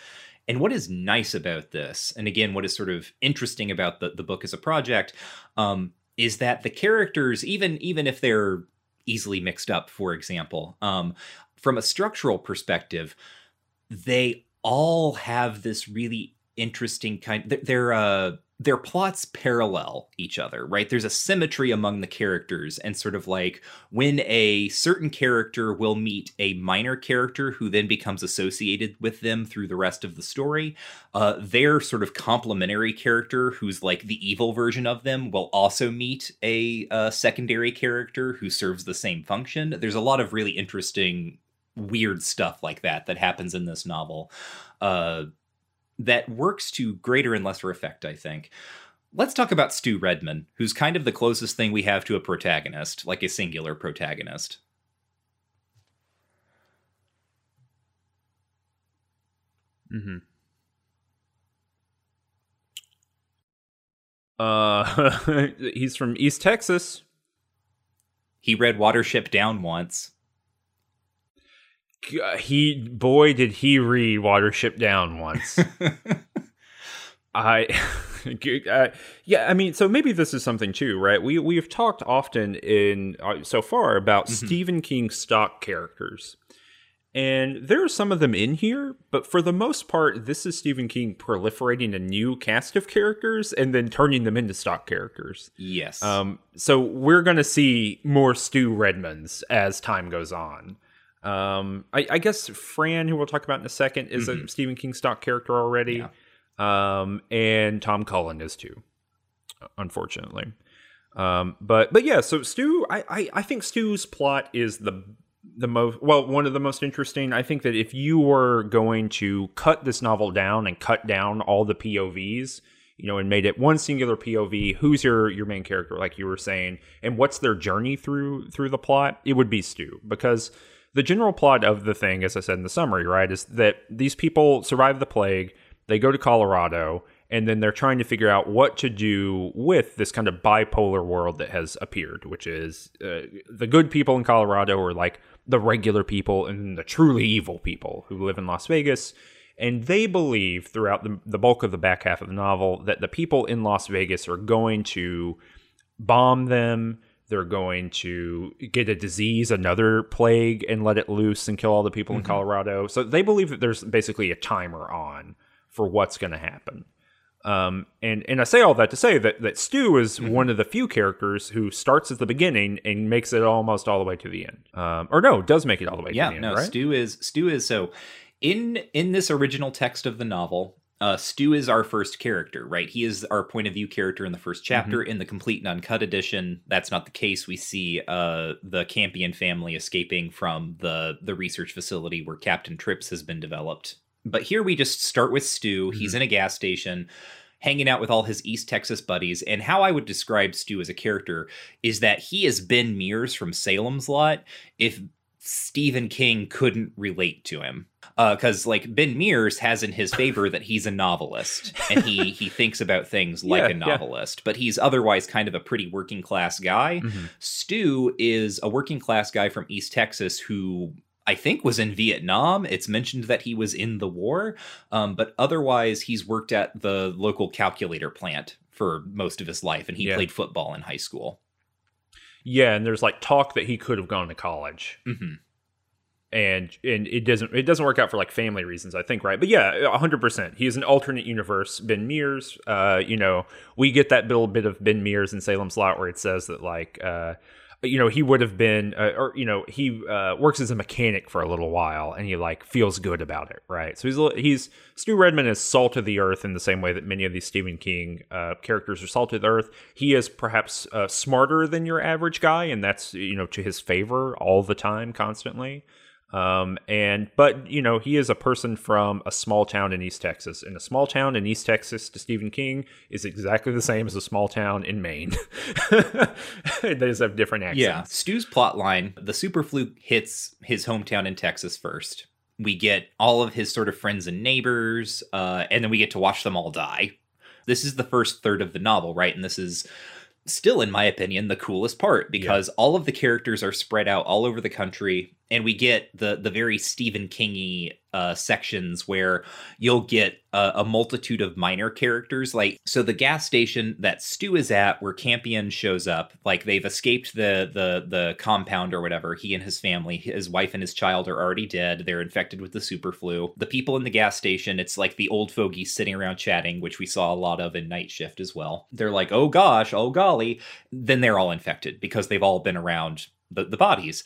and what is nice about this, and again, what is sort of interesting about the, the book as a project, um, is that the characters, even even if they're easily mixed up, for example, um, from a structural perspective, they all have this really interesting kind. They're uh, their plots parallel each other, right? There's a symmetry among the characters, and sort of like when a certain character will meet a minor character who then becomes associated with them through the rest of the story, uh, their sort of complementary character, who's like the evil version of them, will also meet a, a secondary character who serves the same function. There's a lot of really interesting, weird stuff like that that happens in this novel. Uh, that works to greater and lesser effect, I think. Let's talk about Stu Redman, who's kind of the closest thing we have to a protagonist, like a singular protagonist. Mm-hmm. Uh, he's from East Texas. He read Watership Down once. He boy did he read Watership Down once. I, uh, yeah, I mean, so maybe this is something too, right? We we've talked often in uh, so far about mm-hmm. Stephen King stock characters. And there are some of them in here, but for the most part, this is Stephen King proliferating a new cast of characters and then turning them into stock characters. Yes. Um, so we're going to see more Stu Redmans as time goes on. Um, I, I, guess Fran, who we'll talk about in a second, is mm-hmm. a Stephen King stock character already. Yeah. Um, and Tom Cullen is too, unfortunately. Um, but but yeah, so Stu, I, I I think Stu's plot is the the most well one of the most interesting i think that if you were going to cut this novel down and cut down all the povs you know and made it one singular pov who's your your main character like you were saying and what's their journey through through the plot it would be stu because the general plot of the thing as i said in the summary right is that these people survive the plague they go to colorado and then they're trying to figure out what to do with this kind of bipolar world that has appeared, which is uh, the good people in Colorado are like the regular people and the truly evil people who live in Las Vegas. And they believe throughout the, the bulk of the back half of the novel that the people in Las Vegas are going to bomb them. They're going to get a disease, another plague, and let it loose and kill all the people mm-hmm. in Colorado. So they believe that there's basically a timer on for what's going to happen. Um, and and I say all that to say that that Stu is mm-hmm. one of the few characters who starts at the beginning and makes it almost all the way to the end. Um, or no, does make it all the way. Yeah, to the end, no. Right? Stu is Stu is so in in this original text of the novel. Uh, Stu is our first character, right? He is our point of view character in the first chapter. Mm-hmm. In the complete and uncut edition, that's not the case. We see uh, the Campion family escaping from the the research facility where Captain Trips has been developed but here we just start with Stu. Mm-hmm. He's in a gas station hanging out with all his East Texas buddies. And how I would describe Stu as a character is that he is Ben Mears from Salem's Lot if Stephen King couldn't relate to him. Because uh, like Ben Mears has in his favor that he's a novelist and he he thinks about things like yeah, a novelist, yeah. but he's otherwise kind of a pretty working class guy. Mm-hmm. Stu is a working class guy from East Texas who I think was in Vietnam. It's mentioned that he was in the war, um, but otherwise he's worked at the local calculator plant for most of his life, and he yeah. played football in high school. Yeah, and there's like talk that he could have gone to college. Mm-hmm. And and it doesn't it doesn't work out for like family reasons I think right but yeah hundred percent he is an alternate universe Ben Mears uh you know we get that little bit of Ben Mears in Salem's Lot where it says that like uh you know he would have been uh, or you know he uh, works as a mechanic for a little while and he like feels good about it right? So he's he's stu redman is salt of the earth in the same way that many of these stephen king uh, characters are salt of the earth. He is perhaps uh, smarter than your average guy and that's you know to his favor all the time constantly um, and but you know he is a person from a small town in East Texas, and a small town in East Texas to Stephen King is exactly the same as a small town in Maine. they just have different accents. Yeah, Stu's plot line: the super fluke hits his hometown in Texas first. We get all of his sort of friends and neighbors, uh, and then we get to watch them all die. This is the first third of the novel, right? And this is still, in my opinion, the coolest part because yeah. all of the characters are spread out all over the country and we get the the very Stephen Kingy uh, sections where you'll get a, a, multitude of minor characters. Like so, the gas station that Stu is at, where Campion shows up, like they've escaped the the the compound or whatever. He and his family, his wife and his child, are already dead. They're infected with the super flu. The people in the gas station, it's like the old fogies sitting around chatting, which we saw a lot of in Night Shift as well. They're like, oh gosh, oh golly. Then they're all infected because they've all been around the, the bodies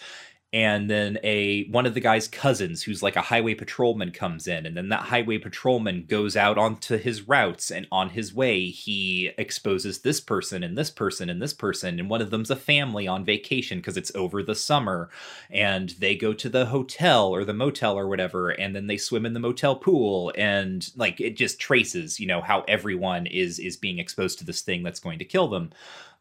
and then a one of the guy's cousins who's like a highway patrolman comes in and then that highway patrolman goes out onto his routes and on his way he exposes this person and this person and this person and one of them's a family on vacation because it's over the summer and they go to the hotel or the motel or whatever and then they swim in the motel pool and like it just traces you know how everyone is is being exposed to this thing that's going to kill them.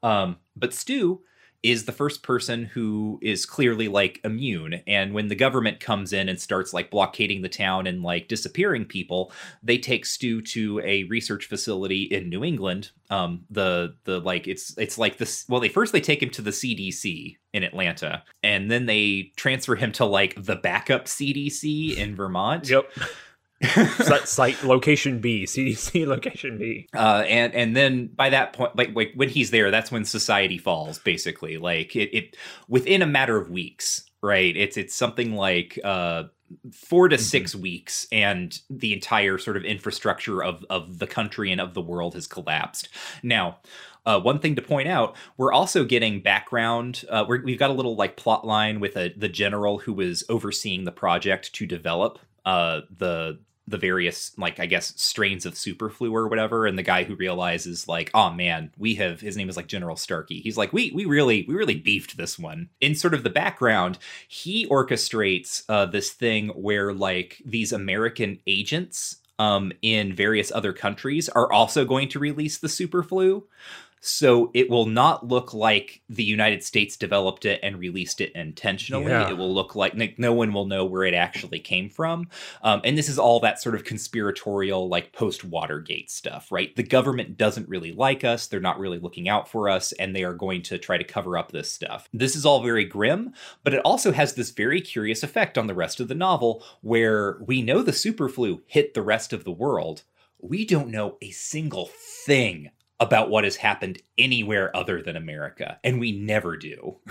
Um, but stu is the first person who is clearly like immune. And when the government comes in and starts like blockading the town and like disappearing people they take stu to a research facility in new england. Um the the like it's it's like this well they first they take him to the cdc in atlanta and then they transfer him to like the backup cdc in vermont. Yep. Site, site location B, CDC location B. uh, and and then by that point, like, like when he's there, that's when society falls. Basically, like it, it within a matter of weeks, right? It's it's something like uh, four to Mhm. six weeks, and the entire sort of infrastructure of of the country and of the world has collapsed. Now. Uh, one thing to point out, we're also getting background. Uh, we're, we've got a little like plot line with a, the general who was overseeing the project to develop uh, the the various like I guess strains of superflu or whatever, and the guy who realizes like, oh man, we have his name is like General Starkey. He's like, we we really we really beefed this one. In sort of the background, he orchestrates uh, this thing where like these American agents um, in various other countries are also going to release the superflu. So it will not look like the United States developed it and released it intentionally. Yeah. It will look like like, no one will know where it actually came from. Um, and this is all that sort of conspiratorial, like post Watergate stuff, right? The government doesn't really like us. They're not really looking out for us, and they are going to try to cover up this stuff. This is all very grim, but it also has this very curious effect on the rest of the novel where we know the superflu hit the rest of the world. We don't know a single thing about what has happened anywhere other than America, and we never do.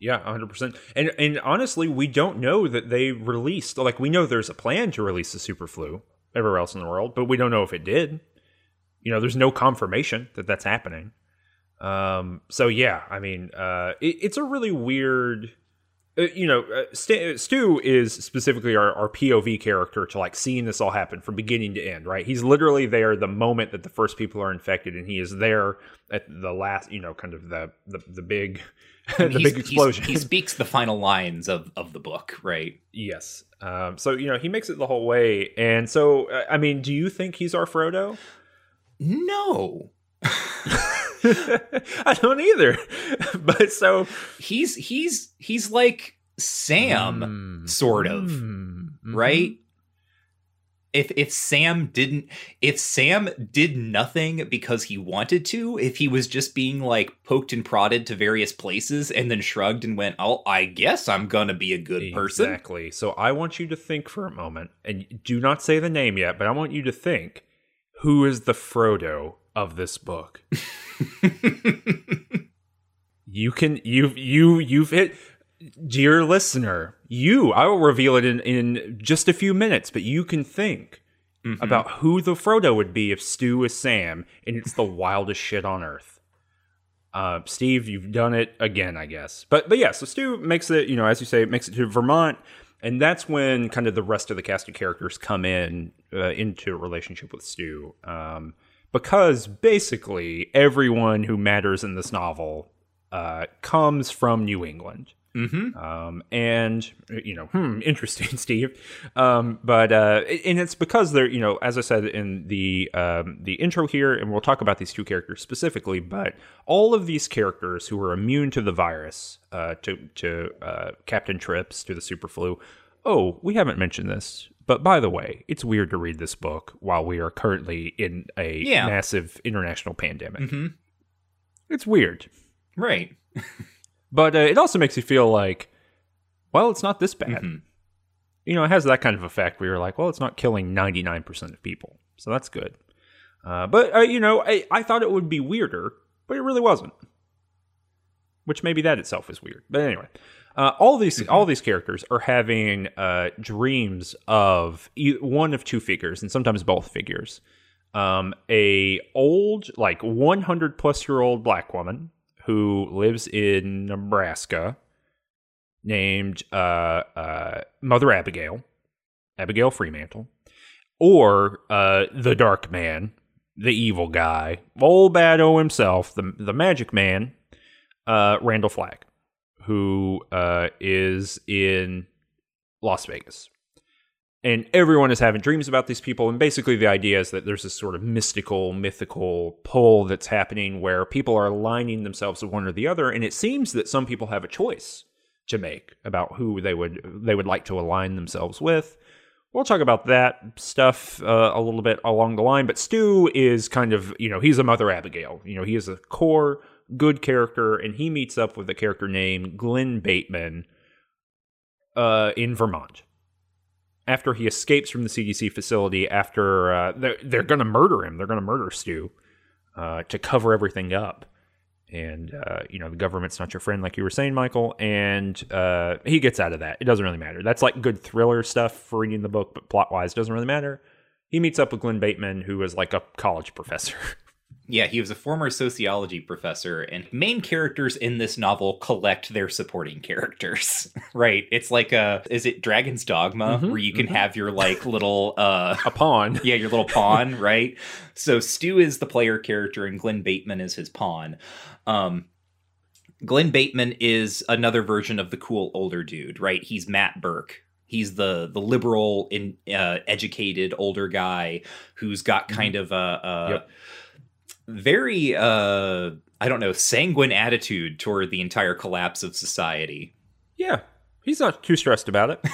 Yeah, 100%. And and honestly, we don't know that they released like we know there's a plan to release the superflu everywhere else in the world, but we don't know if it did. You know, there's no confirmation that that's happening. Um so yeah, I mean, uh it, it's a really weird you know, uh, St- Stu is specifically our, our POV character to like seeing this all happen from beginning to end, right? He's literally there the moment that the first people are infected, and he is there at the last, you know, kind of the the, the big the big explosion. he speaks the final lines of, of the book, right? Yes. Um, so you know he makes it the whole way, and so uh, I mean, do you think he's our Frodo? No. I don't either. but so He's he's he's like Sam, Mm, sort of, mm, right? If if Sam didn't if Sam did nothing because he wanted to, if he was just being like poked and prodded to various places and then shrugged and went, "Oh, I guess I'm going to be a good person." Exactly. So I want you to think for a moment, and do not say the name yet, but I want you to think who is the Frodo of this book. you can you've you you've hit dear listener you i will reveal it in in just a few minutes but you can think Mhm. about who the frodo would be if stu is sam and it's the wildest shit on earth uh steve you've done it again i guess but but yeah so stu makes it you know as you say it makes it to vermont and that's when kind of the rest of the cast of characters come in uh, into a relationship with stu um because basically everyone who matters in this novel uh, comes from New England. Mhm. Um, and you know, hmm, interesting, Steve. Um, but uh, and it's because they're you know, as I said in the um, the intro here, and we'll talk about these two characters specifically. But all of these characters who are immune to the virus, uh, to to uh, Captain Trips, to the super flu. Oh, we haven't mentioned this, but by the way, it's weird to read this book while we are currently in a Yeah. massive international pandemic. Mhm. It's weird. Right. But uh, it also makes you feel like, well, it's not this bad. Mhm. You know, it has that kind of effect where you're like, well, it's not killing 99% of people. So that's good. Uh, but, uh, you know, I, I thought it would be weirder, but it really wasn't. Which maybe that itself is weird. But anyway, uh, all these all these characters are having uh, dreams of e- one of two figures, and sometimes both figures. Um, a old, like 100 plus year old black woman who lives in Nebraska named uh, uh, Mother Abigail, Abigail Freemantle, or uh, the Dark Man, the evil guy, old bad O himself, the the Magic Man, uh, Randall Flagg, who uh, is in Las Vegas. And everyone is having dreams about these people. And basically, the idea is that there's this sort of mystical, mythical pull that's happening where people are aligning themselves with one or the other. And it seems that some people have a choice to make about who they would they would like to align themselves with. We'll talk about that stuff uh, a little bit along the line. But Stu is kind of you know he's a Mother Abigail. You know he is a core good character, and he meets up with a character named Glenn Bateman uh, in Vermont after he escapes from the CDC facility. After uh, they're, they're going to murder him, they're going to murder Stu uh, to cover everything up. And uh, you know the government's not your friend, like you were saying, Michael. And uh, he gets out of that. It doesn't really matter. That's like good thriller stuff for reading the book, but plot wise, doesn't really matter. He meets up with Glenn Bateman, who is like a college professor. Yeah, he was a former sociology professor, and main characters in this novel collect their supporting characters. right? It's like a is it Dragon's Dogma Mhm, where you can mhm. have your like little uh a pawn. yeah, your little pawn, right? So Stu is the player character and Glenn Bateman is his pawn. Um Glenn Bateman is another version of the cool older dude, right? He's Matt Burke. He's the the liberal, in, uh, educated older guy who's got kind of a, a Yep. Very, uh, I don't know, sanguine attitude toward the entire collapse of society. Yeah, he's not too stressed about it.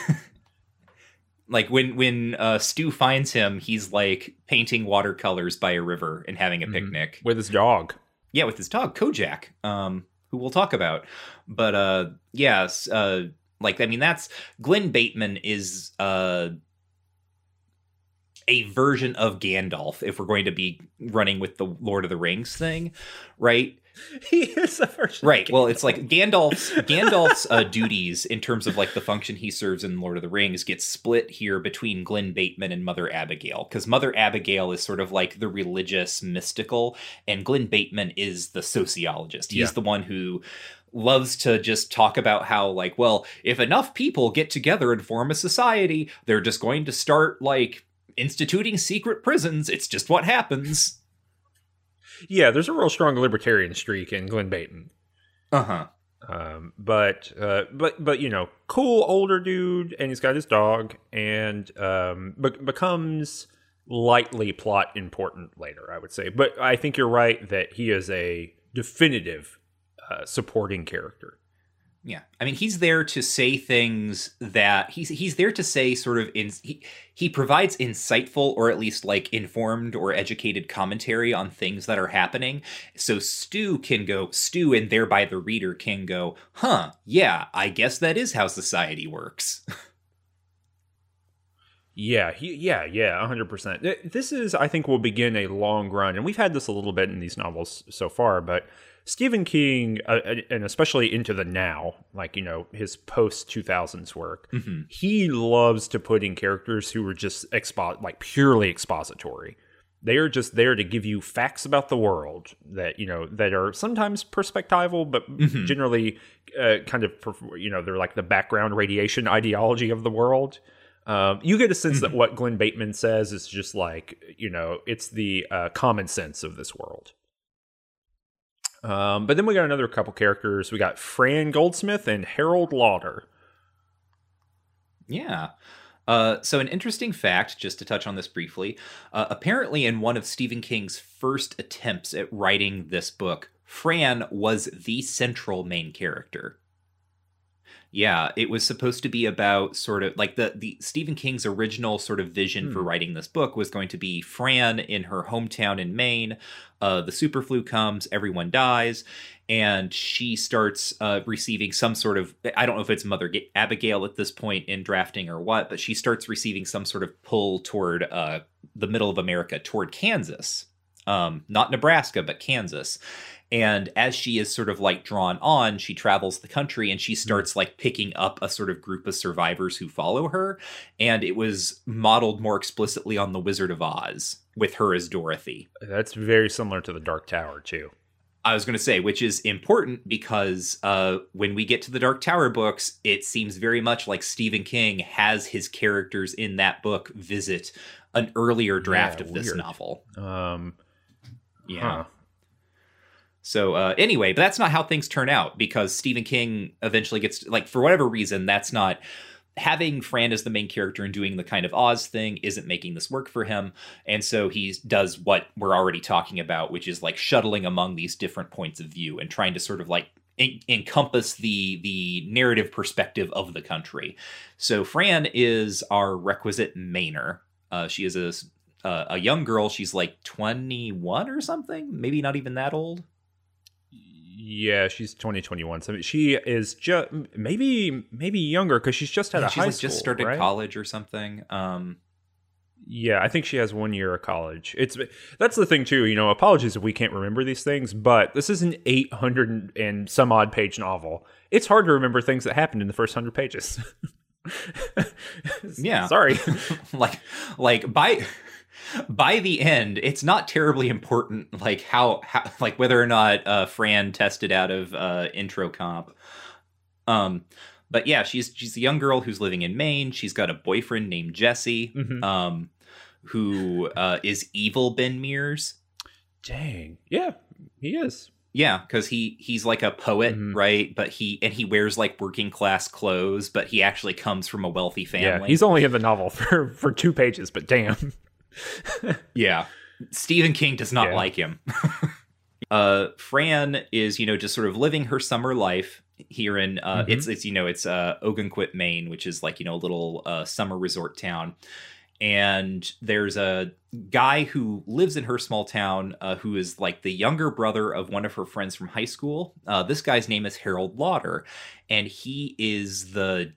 Like when when uh, Stu finds him, he's like painting watercolors by a river and having a Mhm. picnic. with his dog. yeah with his dog kojak um who we'll talk about but uh yes uh like i mean that's glenn bateman is uh a version of gandalf if we're going to be running with the lord of the rings thing right He is a version. right well it's like gandalf's gandalf's uh, duties in terms of like the function he serves in lord of the rings gets split here between glenn bateman and mother abigail because mother abigail is sort of like the religious mystical and glenn bateman is the sociologist he's Yeah. the one who loves to just talk about how like well if enough people get together and form a society they're just going to start like instituting secret prisons it's just what happens Yeah, there's a real strong libertarian streak in Glenn Bateman. uh-huh Um, but uh, but but you know, cool older dude, and he's got his dog, and um, be- becomes lightly plot important later. I would say, but I think you're right that he is a definitive uh, supporting character. Yeah, I mean, he's there to say things that he's he's there to say sort of in he he provides insightful or at least like informed or educated commentary on things that are happening. So Stu can go Stu, and thereby the reader can go, huh? Yeah, I guess that is how society works. Yeah, he, yeah, yeah, hundred percent. This is, I think, will begin a long run, and we've had this a little bit in these novels so far. But Stephen King, uh, and especially into the now, like you know his post two thousands work, Mhm. he loves to put in characters who are just expo- like purely expository. They are just there to give you facts about the world that you know that are sometimes perspectival, but Mhm. generally uh, kind of you know they're like the background radiation ideology of the world. Um, you get a sense that what Glenn Bateman says is just like you know it's the uh, common sense of this world. Um, but then we got another couple characters. We got Fran Goldsmith and Harold Lauder. Yeah. Uh, so, an interesting fact, just to touch on this briefly, uh, apparently, in one of Stephen King's first attempts at writing this book, Fran was the central main character. Yeah, it was supposed to be about sort of like the the Stephen King's original sort of vision for Hmm. writing this book was going to be Fran in her hometown in Maine. Uh, the super flu comes, everyone dies, and she starts uh, receiving some sort of I don't know if it's Mother Ga- Abigail at this point in drafting or what, but she starts receiving some sort of pull toward uh, the middle of America, toward Kansas, um, not Nebraska, but Kansas. And as she is sort of like drawn on, she travels the country and she starts like picking up a sort of group of survivors who follow her. And it was modeled more explicitly on The Wizard of Oz with her as Dorothy. That's very similar to the Dark Tower too. I was going to say, which is important because uh, when we get to the Dark Tower books, it seems very much like Stephen King has his characters in that book visit an earlier draft Yeah, of this weird. novel. Um, Yeah. huh. So uh, anyway, but that's not how things turn out because Stephen King eventually gets like for whatever reason that's not having Fran as the main character and doing the kind of Oz thing isn't making this work for him, and so he does what we're already talking about, which is like shuttling among these different points of view and trying to sort of like en- encompass the the narrative perspective of the country. So Fran is our requisite Mainer. Uh, she is a uh, a young girl. She's like twenty one or something, maybe not even that old. Yeah, she's 2021. So she is just maybe maybe younger because she's just had Yeah, a she's high like school, just started right? college or something. Um, Yeah, I think she has one year of college. It's that's the thing too. You know, apologies if we can't remember these things, but this is an 800 and some odd page novel. It's hard to remember things that happened in the first hundred pages. Yeah. sorry. like like by by the end, it's not terribly important like how, how like whether or not uh, Fran tested out of uh, intro comp. Um, but yeah, she's she's a young girl who's living in Maine. She's got a boyfriend named Jesse, Mhm. um, who uh, is evil Ben Mears. Dang. Yeah, he is. Yeah, because he he's like a poet, Mhm. right? But he and he wears like working class clothes, but he actually comes from a wealthy family. Yeah, he's only in the novel for for two pages, but damn. Yeah. Stephen King does not Yeah. like him. uh Fran is, you know, just sort of living her summer life here in uh Mhm. it's it's you know, it's uh Ogunquit, Maine, which is like, you know, a little uh summer resort town. And there's a guy who lives in her small town uh, who is like the younger brother of one of her friends from high school. Uh, this guy's name is Harold Lauder, and he is the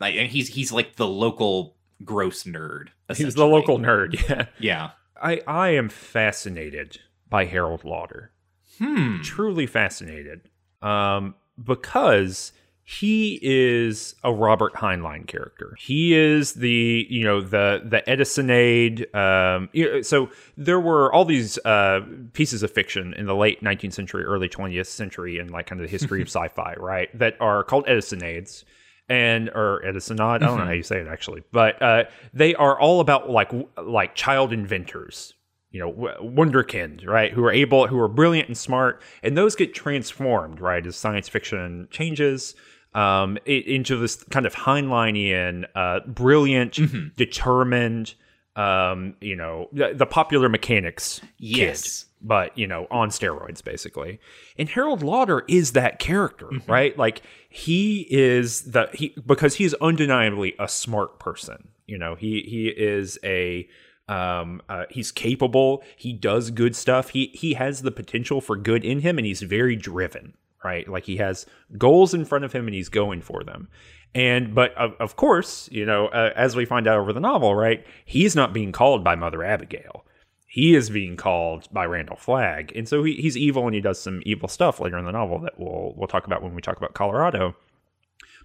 like, and he's he's like the local gross nerd. He's the local nerd. Yeah, Yeah. I I am fascinated by Harold Lauder. Hmm. truly fascinated um, because he is a Robert Heinlein character. He is the you know the the Edisonade. Um, so there were all these uh, pieces of fiction in the late 19th century, early 20th century, and like kind of the history of sci-fi, right? That are called Edisonades. And or Edisonade, I don't know how you say it actually, but uh, they are all about like like child inventors, you know, wunderkind, right? Who are able, who are brilliant and smart, and those get transformed, right, as science fiction changes um, i- into this kind of Heinleinian, uh, brilliant, determined, um, you know, the, the popular mechanics Yes. kid, but you know, on steroids, basically. And Harold Lauder is that character, right? Like he is the he because he's undeniably a smart person. You know, he he is a um, uh, he's capable. He does good stuff. He he has the potential for good in him, and he's very driven. Right, like he has goals in front of him, and he's going for them. And but of, of course, you know, uh, as we find out over the novel, right, he's not being called by Mother Abigail. He is being called by Randall Flagg, and so he, he's evil, and he does some evil stuff later in the novel that we'll we'll talk about when we talk about Colorado.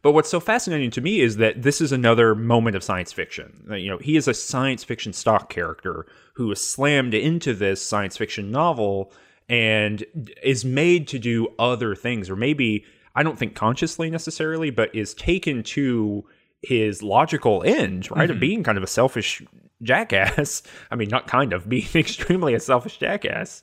But what's so fascinating to me is that this is another moment of science fiction. You know, he is a science fiction stock character who is slammed into this science fiction novel and is made to do other things, or maybe I don't think consciously necessarily, but is taken to his logical end, right, of being kind of a selfish jackass. I mean, not kind of being extremely a selfish jackass.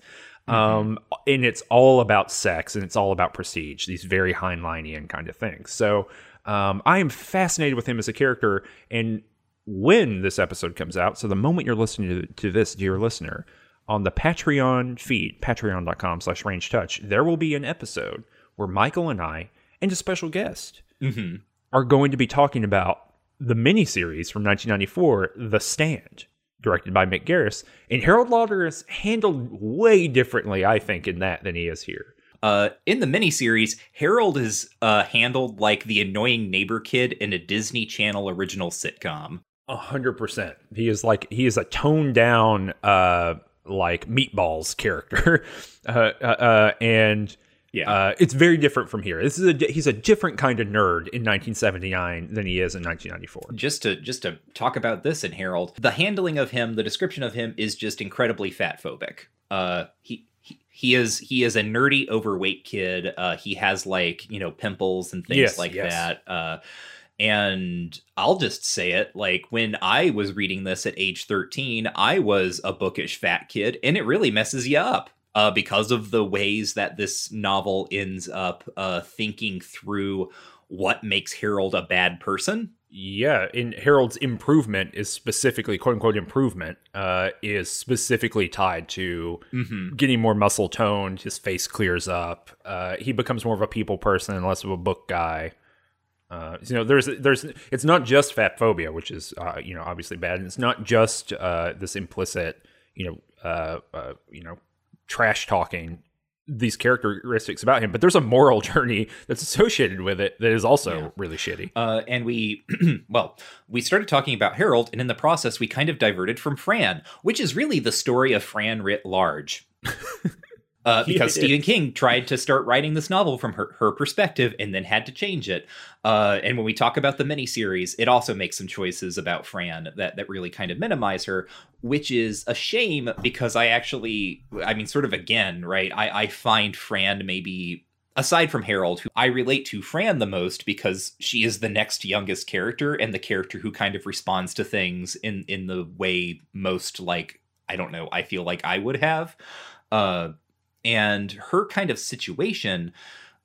Um, and it's all about sex and it's all about prestige, these very Heinleinian kind of things. So um, I am fascinated with him as a character. And when this episode comes out, so the moment you're listening to, to this, dear listener, on the Patreon feed, patreon.com slash range touch, there will be an episode where Michael and I and a special guest hmm are going to be talking about the miniseries from 1994, The Stand, directed by Mick Garris. And Harold Lauder is handled way differently, I think, in that than he is here. Uh, in the miniseries, Harold is uh, handled like the annoying neighbor kid in a Disney Channel original sitcom. A hundred percent. He is like he is a toned down, uh, like meatballs character, uh, uh, uh, and Yeah. uh, it's very different from here. This is a he's a different kind of nerd in 1979 than he is in 1994. just to just to talk about this in Harold, the handling of him, the description of him is just incredibly fat phobic. Uh, he, he he is he is a nerdy overweight kid uh he has like you know pimples and things Yes, like yes. that uh and i'll just say it like when i was reading this at age 13 i was a bookish fat kid and it really messes you up uh because of the ways that this novel ends up uh thinking through what makes harold a bad person Yeah, in Harold's improvement is specifically quote unquote improvement uh, is specifically tied to mm-hmm. getting more muscle toned. His face clears up. Uh, he becomes more of a people person and less of a book guy. Uh, you know, there's there's it's not just fat phobia, which is uh, you know obviously bad, and it's not just uh, this implicit you know uh, uh, you know trash talking these characteristics about him, but there's a moral journey that's associated with it that is also Yeah. really shitty. Uh, and we, well, we started talking about Harold, and in the process, we kind of diverted from Fran, which is really the story of Fran writ large. Uh, because Stephen King tried to start writing this novel from her, her perspective and then had to change it. Uh, and when we talk about the miniseries, it also makes some choices about Fran that, that really kind of minimize her, which is a shame because I actually, I mean, sort of again, right? I, I find Fran maybe aside from Harold, who I relate to Fran the most because she is the next youngest character and the character who kind of responds to things in in the way most like I don't know, I feel like I would have. Uh and her kind of situation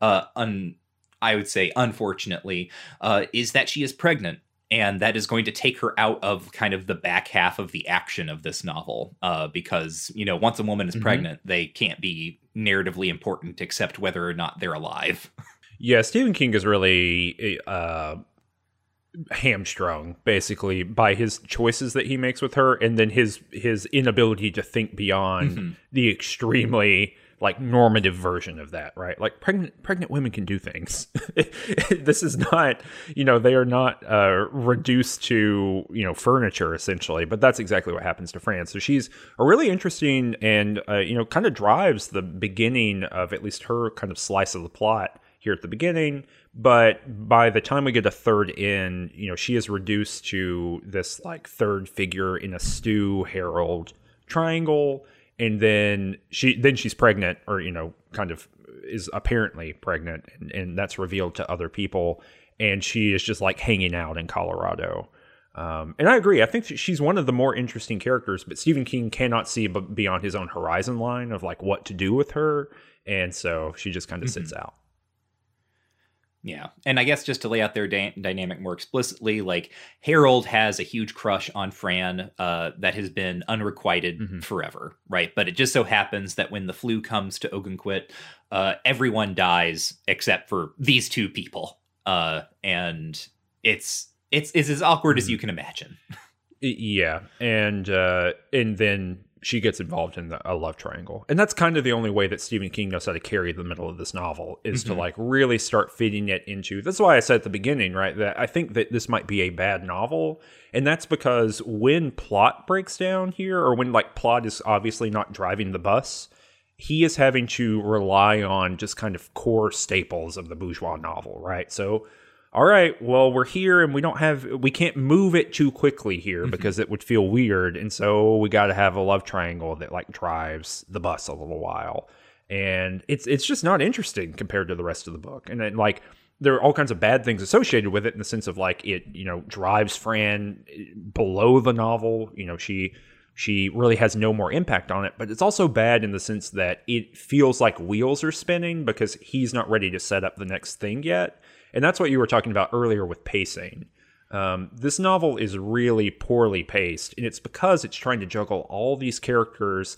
uh un I would say unfortunately uh is that she is pregnant and that is going to take her out of kind of the back half of the action of this novel uh, because you know once a woman is Mhm. pregnant they can't be narratively important except whether or not they're alive Yeah, Stephen King is really uh, hamstrung basically by his choices that he makes with her, and then his his inability to think beyond Mhm. the extremely like normative version of that, right? Like pregnant pregnant women can do things. this is not, you know, they are not uh, reduced to you know furniture essentially, but that's exactly what happens to Fran. So she's a really interesting and uh, you know kind of drives the beginning of at least her kind of slice of the plot here at the beginning. But by the time we get a third in, you know, she is reduced to this like third figure in a Stu Harold triangle, and then she then she's pregnant, or you know, kind of is apparently pregnant, and, and that's revealed to other people, and she is just like hanging out in Colorado. Um, and I agree. I think she's one of the more interesting characters, but Stephen King cannot see b- beyond his own horizon line of like what to do with her, and so she just kind of sits out. Yeah. And I guess just to lay out their dy- dynamic more explicitly, like Harold has a huge crush on Fran uh, that has been unrequited Mhm. forever, right? But it just so happens that when the flu comes to Ogunquit, uh, everyone dies except for these two people. Uh, and it's it's it's as awkward as Mhm. you can imagine. Yeah, and uh, and then she gets involved in the, a love triangle, and that's kind of the only way that Stephen King knows how to carry the middle of this novel is to Mhm. like really start fitting it into. That's why I said at the beginning, right, that I think that this might be a bad novel, and that's because when plot breaks down here, or when like plot is obviously not driving the bus. He is having to rely on just kind of core staples of the bourgeois novel, right? So all right, well, we're here and we don't have, we can't move it too quickly here Mhm. because it would feel weird. And so we got to have a love triangle that like drives the bus a little while. And it's, it's just not interesting compared to the rest of the book. And then, like, there are all kinds of bad things associated with it in the sense of like it, you know, drives Fran below the novel. You know, she, she really has no more impact on it, but it's also bad in the sense that it feels like wheels are spinning because he's not ready to set up the next thing yet. And that's what you were talking about earlier with pacing. Um, this novel is really poorly paced, and it's because it's trying to juggle all these characters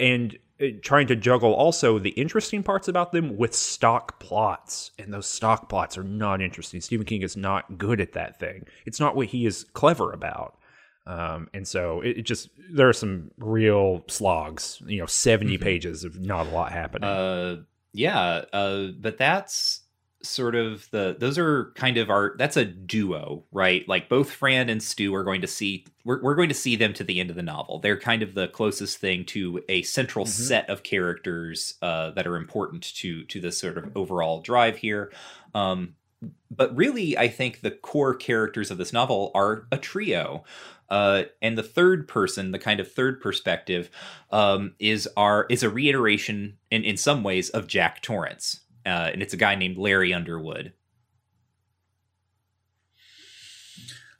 and uh, trying to juggle also the interesting parts about them with stock plots. And those stock plots are not interesting. Stephen King is not good at that thing, it's not what he is clever about. Um, and so it, it just, there are some real slogs, you know, 70 Mhm. pages of not a lot happening. Uh, yeah, uh, but that's sort of the those are kind of our that's a duo, right? Like both Fran and Stu are going to see we're we're going to see them to the end of the novel. They're kind of the closest thing to a central Mhm. set of characters uh, that are important to to this sort of overall drive here. Um, but really, I think the core characters of this novel are a trio. Uh, and the third person, the kind of third perspective, um, is our is a reiteration in, in some ways of Jack Torrance, uh, and it's a guy named Larry Underwood.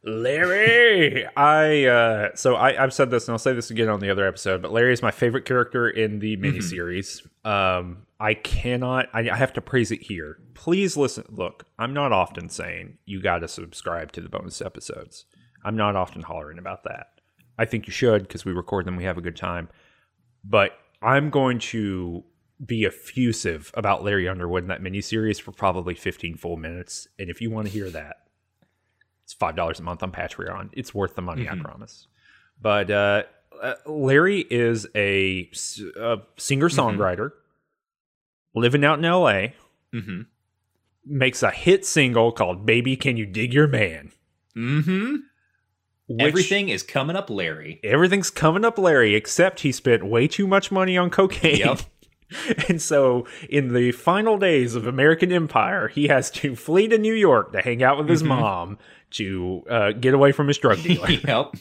Larry. I uh so I, I've said this and I'll say this again on the other episode, but Larry is my favorite character in the miniseries. Mm-hmm. Um I cannot I, I have to praise it here. Please listen look, I'm not often saying you gotta subscribe to the bonus episodes. I'm not often hollering about that. I think you should because we record them, we have a good time. But I'm going to be effusive about Larry Underwood in that miniseries for probably 15 full minutes. And if you want to hear that, it's five dollars a month on Patreon. It's worth the money, mm-hmm. I promise. But uh, uh, Larry is a, a singer songwriter mm-hmm. living out in L.A. Mm-hmm. Makes a hit single called "Baby, Can You Dig Your Man." Mm-hmm. Everything is coming up, Larry. Everything's coming up, Larry. Except he spent way too much money on cocaine. Yep. and so, in the final days of American Empire, he has to flee to New York to hang out with his mm-hmm. mom to uh, get away from his drug dealer. yep.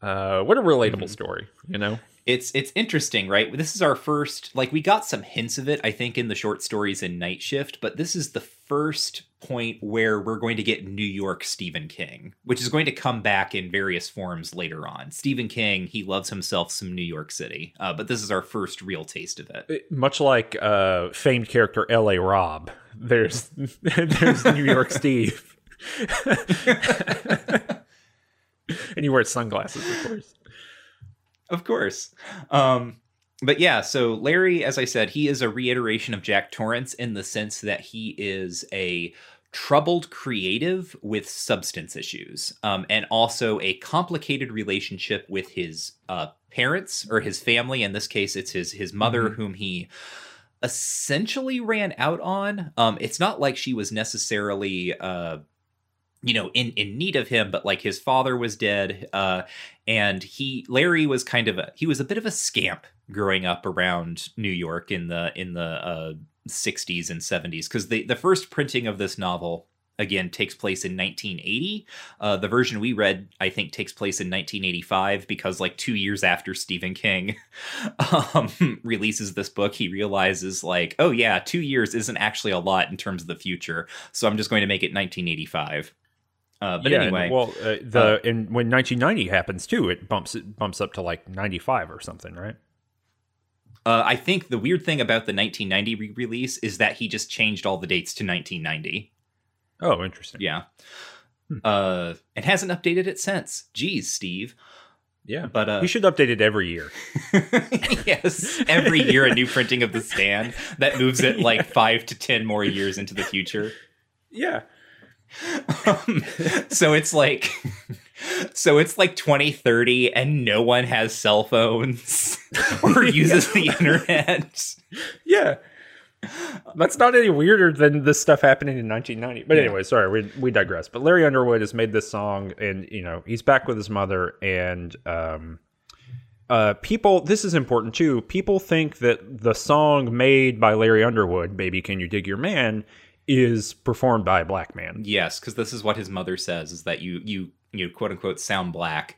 Uh, what a relatable mm-hmm. story, you know? It's it's interesting, right? This is our first like we got some hints of it, I think, in the short stories in Night Shift, but this is the first point where we're going to get New York Stephen King, which is going to come back in various forms later on. Stephen King, he loves himself some New York City, uh, but this is our first real taste of it. Much like uh, famed character L.A. Rob, there's there's New York Steve, and he wears sunglasses, of course. Of course. Um, but yeah, so Larry, as I said, he is a reiteration of Jack Torrance in the sense that he is a troubled creative with substance issues, um, and also a complicated relationship with his uh, parents or his family. In this case, it's his his mother, mm-hmm. whom he essentially ran out on. Um, it's not like she was necessarily. Uh, you know in in need of him but like his father was dead uh and he larry was kind of a he was a bit of a scamp growing up around new york in the in the uh 60s and 70s because the the first printing of this novel again takes place in 1980 uh, the version we read i think takes place in 1985 because like two years after stephen king um, releases this book he realizes like oh yeah two years isn't actually a lot in terms of the future so i'm just going to make it 1985 uh, but yeah, anyway, well, uh, the uh, and when 1990 happens too, it bumps it bumps up to like 95 or something, right? Uh, I think the weird thing about the 1990 re-release is that he just changed all the dates to 1990. Oh, interesting. Yeah, hmm. uh, and hasn't updated it since. Geez, Steve. Yeah, but uh, he should update it every year. yes, every year a new printing of the stand that moves it like five to ten more years into the future. Yeah, um, so it's like so it's like 2030 and no one has cell phones or uses the internet. Yeah. That's not any weirder than this stuff happening in 1990. But yeah. anyway, sorry, we we digress. But Larry Underwood has made this song and you know, he's back with his mother and um uh, people, this is important too. People think that the song made by Larry Underwood, "Baby Can You Dig Your Man," is performed by a black man. Yes, because this is what his mother says: is that you you you quote unquote sound black.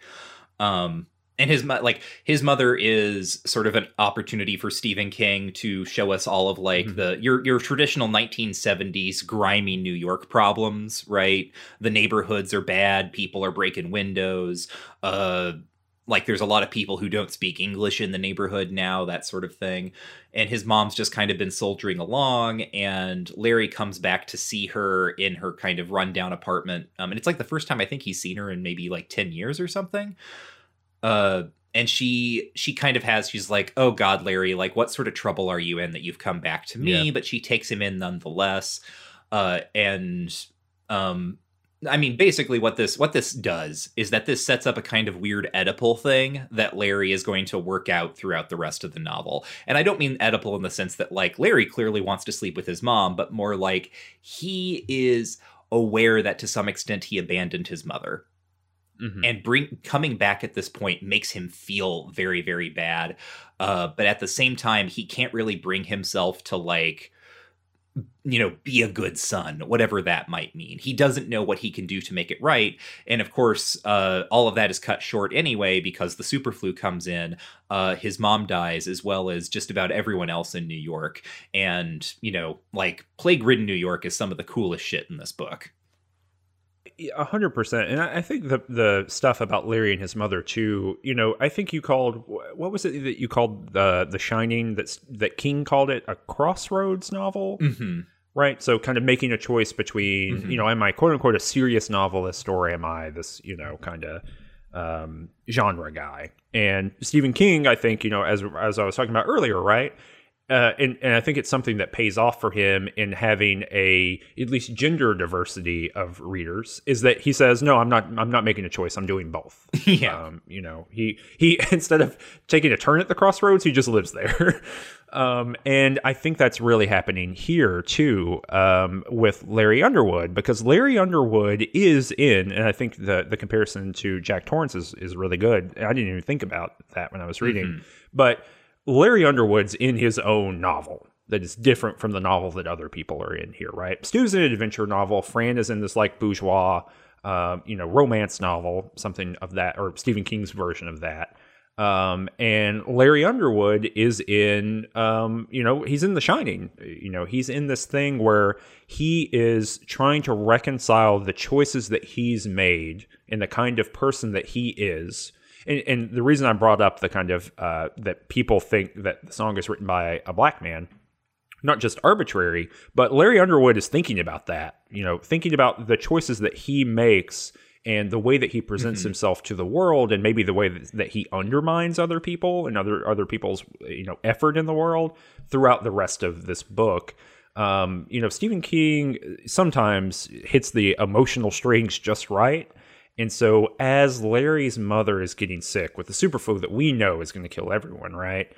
Um, and his like his mother is sort of an opportunity for Stephen King to show us all of like mm-hmm. the your your traditional 1970s grimy New York problems, right? The neighborhoods are bad, people are breaking windows, uh like there's a lot of people who don't speak English in the neighborhood now, that sort of thing. And his mom's just kind of been soldiering along, and Larry comes back to see her in her kind of rundown apartment. Um, and it's like the first time I think he's seen her in maybe like 10 years or something. Uh, and she she kind of has she's like oh god larry like what sort of trouble are you in that you've come back to me yeah. but she takes him in nonetheless uh and um I mean, basically, what this what this does is that this sets up a kind of weird Oedipal thing that Larry is going to work out throughout the rest of the novel. And I don't mean Oedipal in the sense that like Larry clearly wants to sleep with his mom, but more like he is aware that to some extent he abandoned his mother. Mm-hmm. And bring coming back at this point makes him feel very, very bad. Uh, but at the same time, he can't really bring himself to like you know, be a good son, whatever that might mean. He doesn't know what he can do to make it right. And of course, uh, all of that is cut short anyway because the super flu comes in. Uh, his mom dies, as well as just about everyone else in New York. And, you know, like plague ridden New York is some of the coolest shit in this book. A hundred percent, and I think the the stuff about Larry and his mother too. You know, I think you called what was it that you called the the Shining? That's that King called it a crossroads novel, mm-hmm. right? So, kind of making a choice between, Mhm. you know, am I quote unquote a serious novelist or am I this, you know, kind of um, genre guy? And Stephen King, I think, you know, as as I was talking about earlier, right? Uh, and, and I think it's something that pays off for him in having a at least gender diversity of readers. Is that he says, no, I'm not, I'm not making a choice. I'm doing both. yeah. Um, you know, he he instead of taking a turn at the crossroads, he just lives there. um, and I think that's really happening here too um, with Larry Underwood because Larry Underwood is in, and I think the the comparison to Jack Torrance is is really good. I didn't even think about that when I was reading, Mhm. but Larry Underwood's in his own novel that is different from the novel that other people are in here, right? Stu's in an adventure novel. Fran is in this like bourgeois, um, you know, romance novel, something of that, or Stephen King's version of that. Um, and Larry Underwood is in, um, you know, he's in The Shining. You know, he's in this thing where he is trying to reconcile the choices that he's made and the kind of person that he is. And, and the reason I brought up the kind of uh, that people think that the song is written by a black man, not just arbitrary, but Larry Underwood is thinking about that. You know, thinking about the choices that he makes and the way that he presents Mhm. himself to the world, and maybe the way that, that he undermines other people and other other people's you know effort in the world throughout the rest of this book. Um, you know, Stephen King sometimes hits the emotional strings just right. And so, as Larry's mother is getting sick with the superflu that we know is going to kill everyone, right?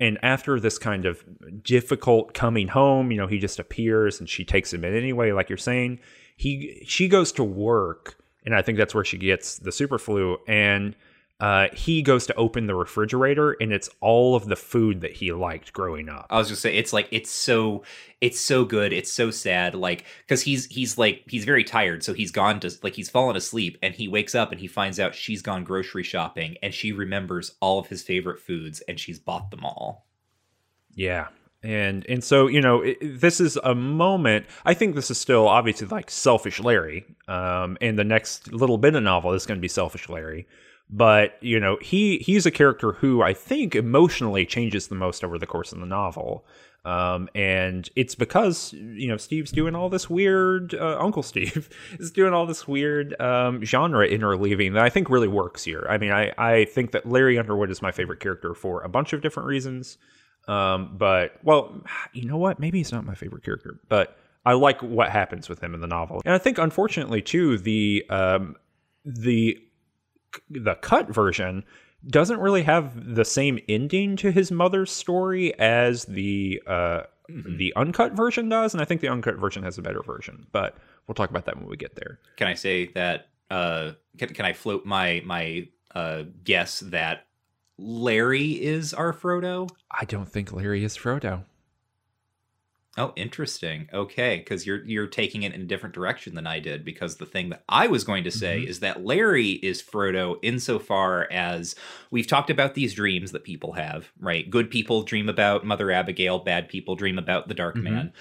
And after this kind of difficult coming home, you know, he just appears and she takes him in anyway, like you're saying. He she goes to work, and I think that's where she gets the superflu. And uh, he goes to open the refrigerator, and it's all of the food that he liked growing up. I was just saying it's like it's so it's so good. It's so sad. Like because he's he's like he's very tired, so he's gone to like he's fallen asleep, and he wakes up and he finds out she's gone grocery shopping, and she remembers all of his favorite foods, and she's bought them all. Yeah. And and so you know it, this is a moment. I think this is still obviously like selfish Larry. Um, and the next little bit of novel is going to be selfish Larry. But you know he he's a character who I think emotionally changes the most over the course of the novel. Um, and it's because you know Steve's doing all this weird. Uh, Uncle Steve is doing all this weird um, genre interleaving that I think really works here. I mean, I I think that Larry Underwood is my favorite character for a bunch of different reasons. Um, but well, you know what? Maybe he's not my favorite character, but I like what happens with him in the novel, and I think unfortunately too the um, the the cut version doesn't really have the same ending to his mother's story as the uh, Mhm. the uncut version does, and I think the uncut version has a better version. But we'll talk about that when we get there. Can I say that? Uh, can can I float my my uh guess that Larry is our Frodo? I don't think Larry is Frodo. Oh, interesting. Okay, because you're you're taking it in a different direction than I did. Because the thing that I was going to say Mhm. is that Larry is Frodo insofar as we've talked about these dreams that people have. Right, good people dream about Mother Abigail, bad people dream about the Dark Mhm. Man.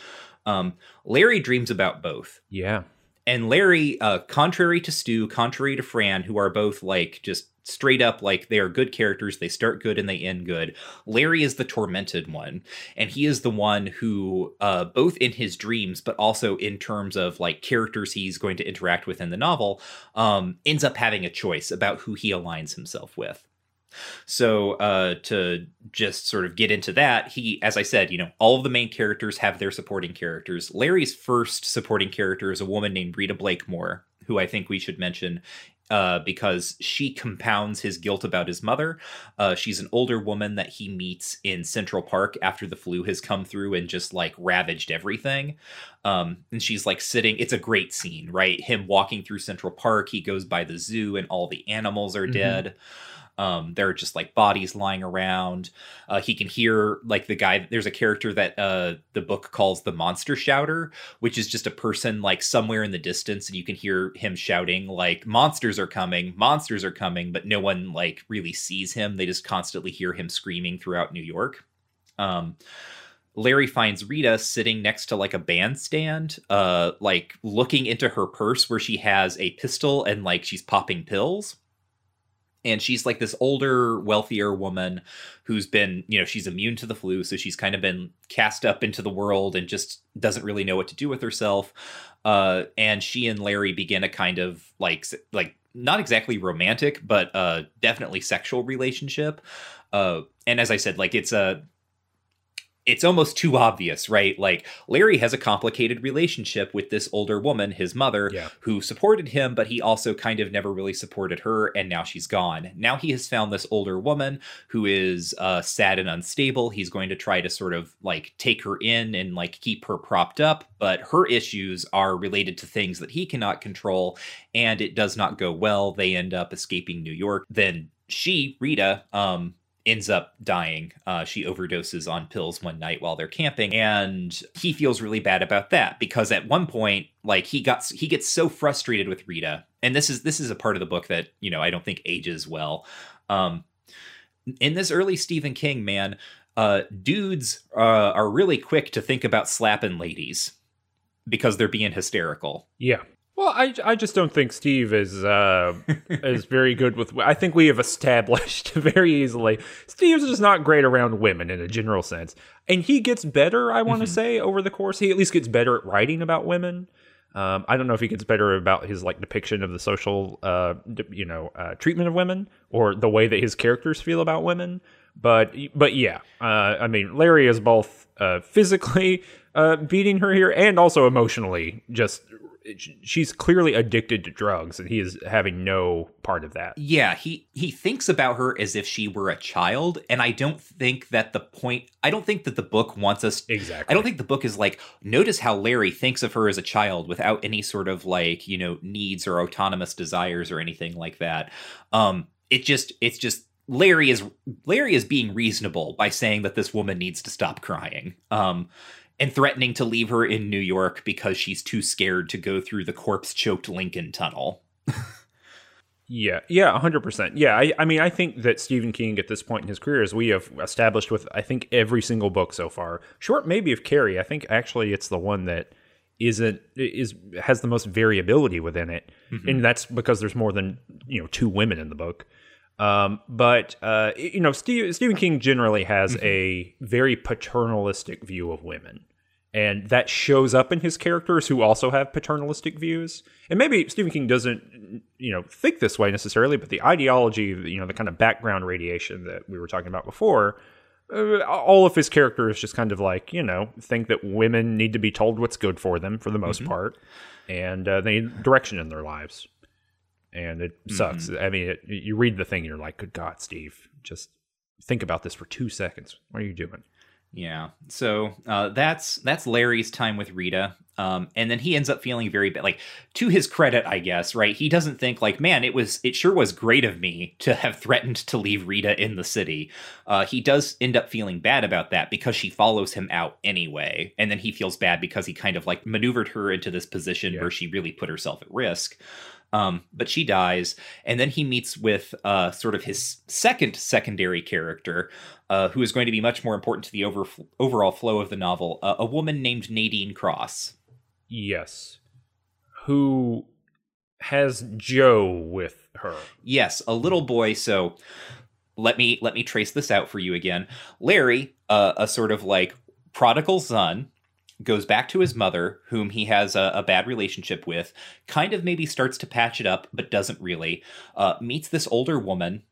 Um, Larry dreams about both. Yeah, And Larry, uh, contrary to Stu, contrary to Fran, who are both like just straight up like they are good characters, they start good and they end good. Larry is the tormented one, and he is the one who, uh, both in his dreams, but also in terms of like characters he's going to interact with in the novel, um, ends up having a choice about who he aligns himself with. So uh, to just sort of get into that, he, as I said, you know, all of the main characters have their supporting characters. Larry's first supporting character is a woman named Rita Blakemoor, who I think we should mention uh, because she compounds his guilt about his mother. Uh, she's an older woman that he meets in Central Park after the flu has come through and just like ravaged everything. Um, and she's like sitting, it's a great scene, right? Him walking through Central Park, he goes by the zoo and all the animals are Mhm. dead. Um, there are just like bodies lying around. Uh, he can hear like the guy. There's a character that uh, the book calls the monster shouter, which is just a person like somewhere in the distance, and you can hear him shouting like monsters are coming, monsters are coming, but no one like really sees him. They just constantly hear him screaming throughout New York. Um, Larry finds Rita sitting next to like a bandstand, uh, like looking into her purse where she has a pistol and like she's popping pills. And she's like this older, wealthier woman who's been, you know, she's immune to the flu. So she's kind of been cast up into the world and just doesn't really know what to do with herself. Uh, and she and Larry begin a kind of like, like not exactly romantic, but uh, definitely sexual relationship. Uh, and as I said, like it's a it's almost too obvious, right? Like Larry has a complicated relationship with this older woman, his mother, Yeah. who supported him, but he also kind of never really supported her, and now she's gone. Now he has found this older woman who is uh, sad and unstable. He's going to try to sort of like take her in and like keep her propped up, but her issues are related to things that he cannot control, and it does not go well. They end up escaping New York. Then she, Rita, um, ends up dying. Uh, she overdoses on pills one night while they're camping, and he feels really bad about that because at one point, like he got he gets so frustrated with Rita, and this is this is a part of the book that you know I don't think ages well. Um, in this early Stephen King, man, uh, dudes uh, are really quick to think about slapping ladies because they're being hysterical. Yeah. Well, I, I just don't think Steve is uh, is very good with. I think we have established very easily Steve's just not great around women in a general sense, and he gets better. I want to say over the course, he at least gets better at writing about women. Um, I don't know if he gets better about his like depiction of the social, uh, you know, uh, treatment of women or the way that his characters feel about women. But but yeah, uh, I mean, Larry is both uh, physically uh, beating her here and also emotionally just she's clearly addicted to drugs and he is having no part of that Yeah, he he thinks about her as if she were a child, and I don't think that the point. I don't think that the book wants us. exactly I don't think the book is like notice how Larry thinks of her as a child without any sort of like you know needs or autonomous desires or anything like that. Um, it just it's just Larry is Larry is being reasonable by saying that this woman needs to stop crying. Um, and threatening to leave her in New York because she's too scared to go through the corpse choked Lincoln Tunnel. yeah yeah 100% yeah I, I mean i think that stephen king at this point in his career as we have established with i think every single book so far short maybe of carrie i think actually it's the one that isn't is has the most variability within it. Mm-hmm. And that's because there's more than you know two women in the book um, but uh, you know, Steve, Stephen King generally has a very paternalistic view of women, and that shows up in his characters who also have paternalistic views. And maybe Stephen King doesn't, you know, think this way necessarily, but the ideology, you know, the kind of background radiation that we were talking about before. Uh, all of his characters just kind of like you know think that women need to be told what's good for them for the most part, and uh, they need direction in their lives and it sucks. I mean, it, you read the thing, and you're like, "Good God, Steve, just think about this for two seconds. What are you doing?" Yeah. So uh, that's that's Larry's time with Rita. Um, and then he ends up feeling very bad. Like to his credit, I guess, right? He doesn't think like, man, it was it sure was great of me to have threatened to leave Rita in the city. Uh, he does end up feeling bad about that because she follows him out anyway, and then he feels bad because he kind of like maneuvered her into this position Yeah. where she really put herself at risk. Um, but she dies, and then he meets with uh, sort of his second secondary character, uh, who is going to be much more important to the over- overall flow of the novel, uh, a woman named Nadine Cross. Yes, who has Joe with her? Yes, a little boy. So let me let me trace this out for you again. Larry, uh, a sort of like prodigal son, goes back to his mother, whom he has a, a bad relationship with. Kind of maybe starts to patch it up, but doesn't really. Uh, meets this older woman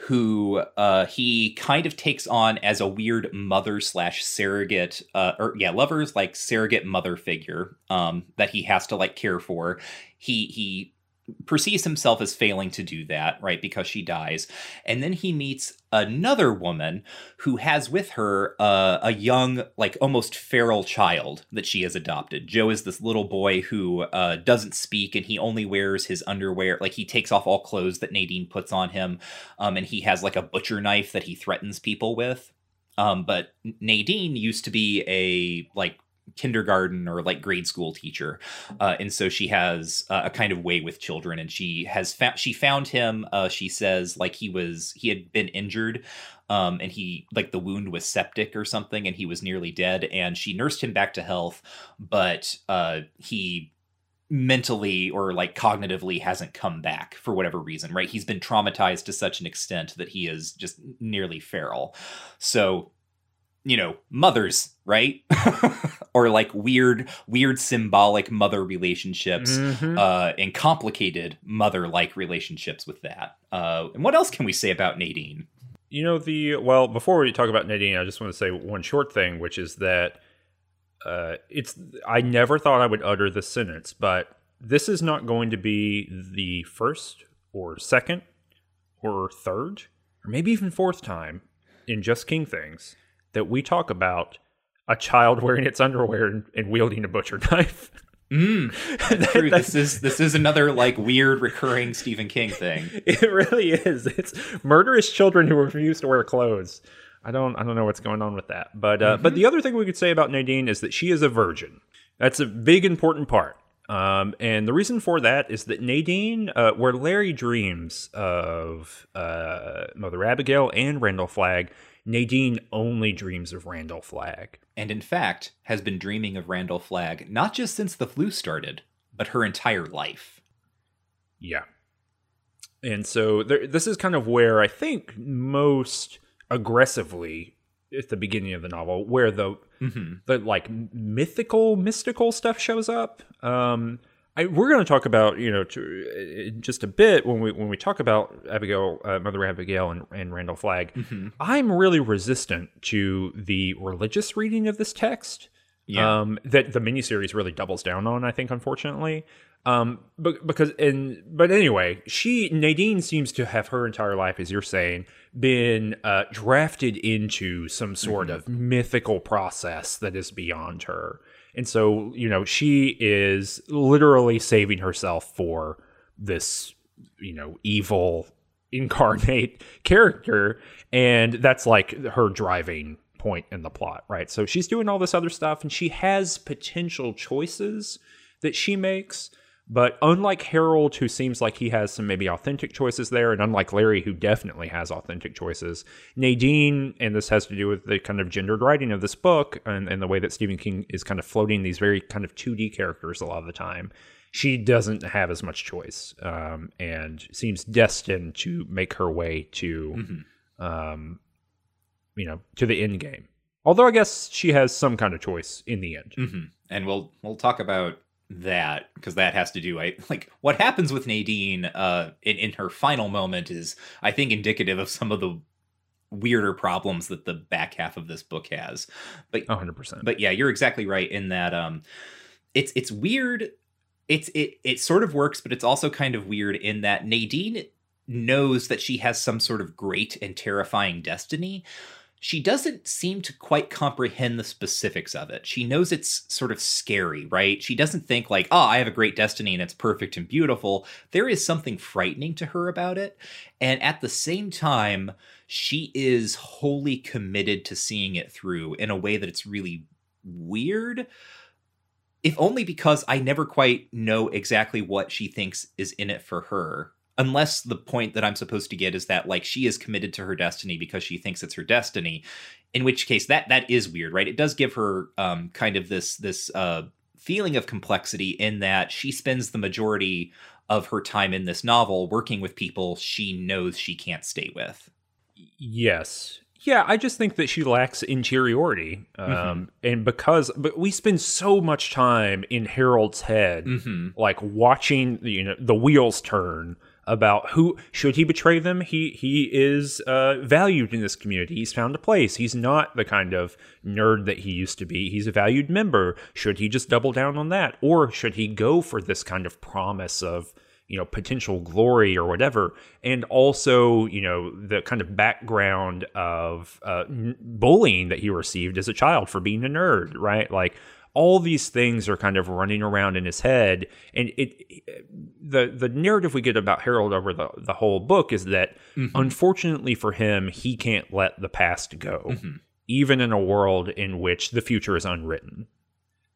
who uh, he kind of takes on as a weird mother slash surrogate, uh, or yeah, lovers like surrogate mother figure um, that he has to like care for. He he perceives himself as failing to do that, right? Because she dies. And then he meets another woman who has with her uh, a young, like almost feral child that she has adopted. Joe is this little boy who uh, doesn't speak and he only wears his underwear. Like he takes off all clothes that Nadine puts on him. Um, and he has like a butcher knife that he threatens people with. Um, but Nadine used to be a like kindergarten or like grade school teacher uh, and so she has uh, a kind of way with children and she has found she found him uh, she says like he was he had been injured um, and he like the wound was septic or something and he was nearly dead and she nursed him back to health but uh, he mentally or like cognitively hasn't come back for whatever reason right? He's been traumatized to such an extent that he is just nearly feral. So you know mothers right? Or like weird weird symbolic mother relationships Mhm. uh and complicated mother like relationships with that. Uh and what else can we say about nadine? You know the well before we talk about Nadine, I just want to say one short thing, which is that uh, it's I never thought I would utter this sentence, but this is not going to be the first or second or third or maybe even fourth time in Just King Things that we talk about a child wearing its underwear and, and wielding a butcher knife. mm, true this is this is another like weird recurring stephen king thing It really is. It's murderous children who refuse to wear clothes. I don't I don't know what's going on with that. But uh, but the other thing we could say about Nadine is that she is a virgin. That's a big important part. Um, and the reason for that is that Nadine, uh, where Larry dreams of uh, Mother Abigail and Randall Flagg, Nadine only dreams of Randall Flagg. and in fact has been dreaming of randall flagg not just since the flu started but her entire life Yeah. And so there, this is kind of where I think most aggressively at the beginning of the novel, where the mm-hmm. the like mythical, mystical stuff shows up. Um, I, we're going to talk about you know to, in just a bit when we when we talk about Abigail, uh, Mother Abigail, and, and Randall Flagg. Mm-hmm. I'm really resistant to the religious reading of this text yeah um, that the miniseries really doubles down on. I think, unfortunately, um, but because and but anyway, she Nadine seems to have her entire life, as you're saying, been uh, drafted into some sort of mythical process that is beyond her, and so you know she is literally saving herself for this you know evil incarnate character. And that's like her driving point in the plot right? So she's doing all this other stuff and she has potential choices that she makes but unlike harold who seems like he has some maybe authentic choices there and unlike larry who definitely has authentic choices nadine and this has to do with the kind of gendered writing of this book and, and the way that stephen king is kind of floating these very kind of 2d characters a lot of the time she doesn't have as much choice um, and seems destined to make her way to Mhm. um, you know to the end game. Although i guess she has some kind of choice in the end. Hmm And we'll we'll talk about that because that has to do I like what happens with Nadine uh in, in her final moment is I think indicative of some of the weirder problems that the back half of this book has. But 100% but yeah, you're exactly right in that um it's it's weird. It's it it sort of works, but it's also kind of weird in that Nadine knows that she has some sort of great and terrifying destiny. She doesn't seem to quite comprehend the specifics of it. She knows it's sort of scary, right? She doesn't think like, "Oh, I have a great destiny and it's perfect and beautiful." There is something frightening to her about it. And at the same time, she is wholly committed to seeing it through in a way that it's really weird if only because I never quite know exactly what she thinks is in it for her. Unless the point that I'm supposed to get is that like she is committed to her destiny because she thinks it's her destiny, in which case that that is weird, right? It does give her um kind of this this uh feeling of complexity in that she spends the majority of her time in this novel working with people she knows she can't stay with. Yes. Yeah, I just think that she lacks interiority. Um, Mhm. And because, but we spend so much time in Harold's head, Mm-hmm. like watching you know the wheels turn about who should he betray them? He he is uh, valued in this community. He's found a place. He's not the kind of nerd that he used to be. He's a valued member. Should he just double down on that? Or should he go for this kind of promise of you know potential glory or whatever? And also you know the kind of background of uh, bullying that he received as a child for being a nerd right? Like all these things are kind of running around in his head and it, the the narrative we get about Harold over the the whole book is that mm-hmm. unfortunately for him he can't let the past go mm-hmm. even in a world in which the future is unwritten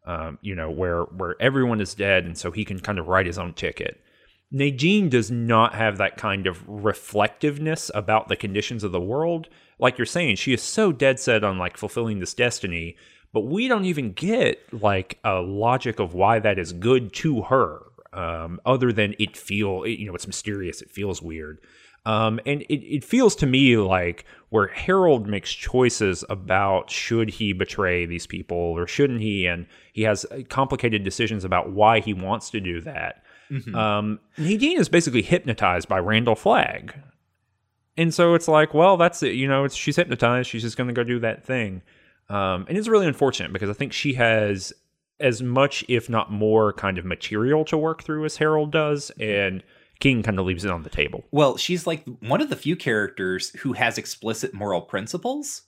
um, you know where where everyone is dead and so he can kind of write his own ticket Nadine does not have that kind of reflectiveness about the conditions of the world. Like you're saying, she is so dead set on like fulfilling this destiny but we don't even get like a logic of why that is good to her um, other than it feel you know it's mysterious it feels weird. Um, and it, it feels to me like where harold makes choices about should he betray these people or shouldn't he and he has complicated decisions about why he wants to do that. Mm-hmm. um, nadine is basically hypnotized by randall flagg. And so it's like well that's it you know it's she's hypnotized she's just going to go do that thing um, and it's really unfortunate because I think she has as much, if not more, kind of material to work through as Harold does, and King kind of leaves it on the table. Well, she's like one of the few characters who has explicit moral principles.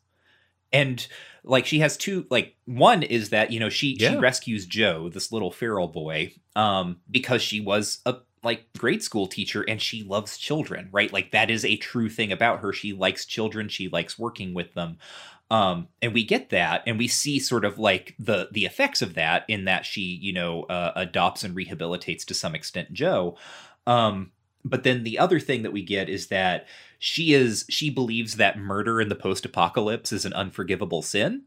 And like she has two like one is that, you know, she yeah. she rescues Joe, this little feral boy, um, because she was a like grade school teacher and she loves children, right? Like that is a true thing about her. She likes children, she likes working with them. Um, and we get that, and we see sort of like the the effects of that in that she, you know, uh, adopts and rehabilitates to some extent Joe. Um, but then the other thing that we get is that she is she believes that murder in the post apocalypse is an unforgivable sin.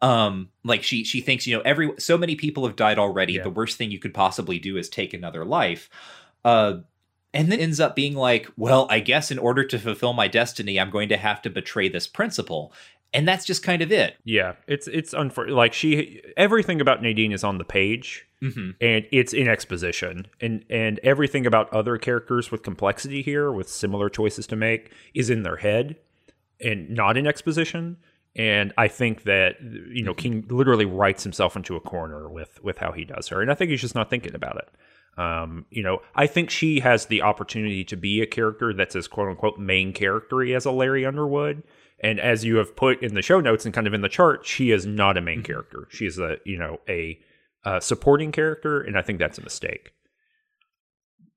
Um, like she she thinks you know every so many people have died already. Yeah. The worst thing you could possibly do is take another life. Uh, and then ends up being like, well, I guess in order to fulfill my destiny, I'm going to have to betray this principle and that's just kind of it. Yeah, it's it's unfor- like she everything about Nadine is on the page, mm-hmm. and it's in exposition, and and everything about other characters with complexity here, with similar choices to make, is in their head, and not in exposition. And I think that you know King literally writes himself into a corner with with how he does her, and I think he's just not thinking about it. Um, you know, I think she has the opportunity to be a character that's as quote unquote main charactery as a Larry Underwood and as you have put in the show notes and kind of in the chart, she is not a main mm-hmm. character. She is a you know a, supporting character, and I think that's a mistake.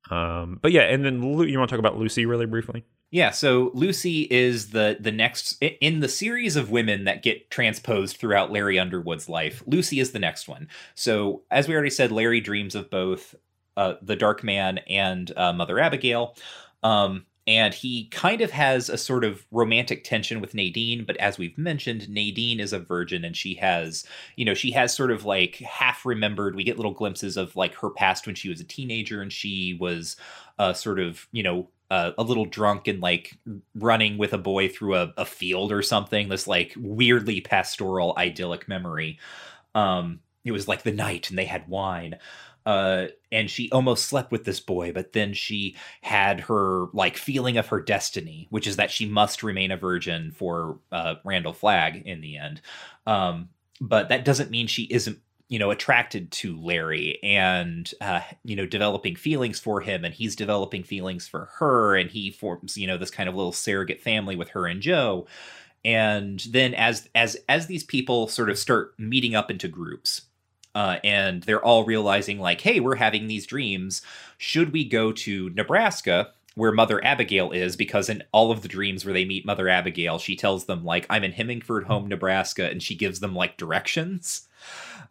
Um, but yeah, and then you want to talk about Lucy really briefly? Yeah, so Lucy is the the next in the series of women that get transposed throughout Larry Underwood's life. Lucy is the next one. So as we already said, Larry dreams of both uh, the Dark Man and uh, Mother Abigail. Um, and he kind of has a sort of romantic tension with Nadine but as we've mentioned Nadine is a virgin and she has you know she has sort of like half remembered we get little glimpses of like her past when she was a teenager and she was uh sort of you know uh, a little drunk and like running with a boy through a, a field or something this like weirdly pastoral idyllic memory. Um it was like the night and they had wine uh, and she almost slept with this boy, but then she had her like feeling of her destiny, which is that she must remain a virgin for uh, Randall Flagg in the end. Um, but that doesn't mean she isn't you know attracted to larry and uh, you know developing feelings for him and he's developing feelings for her and he forms you know this kind of little surrogate family with her and joe and then as as as these people sort of start meeting up into groups uh, and they're all realizing like hey we're having these dreams. Should we go to nebraska where mother abigail is? Because in all of the dreams where they meet mother abigail she tells them like i'm in hemingford home nebraska and she gives them like directions.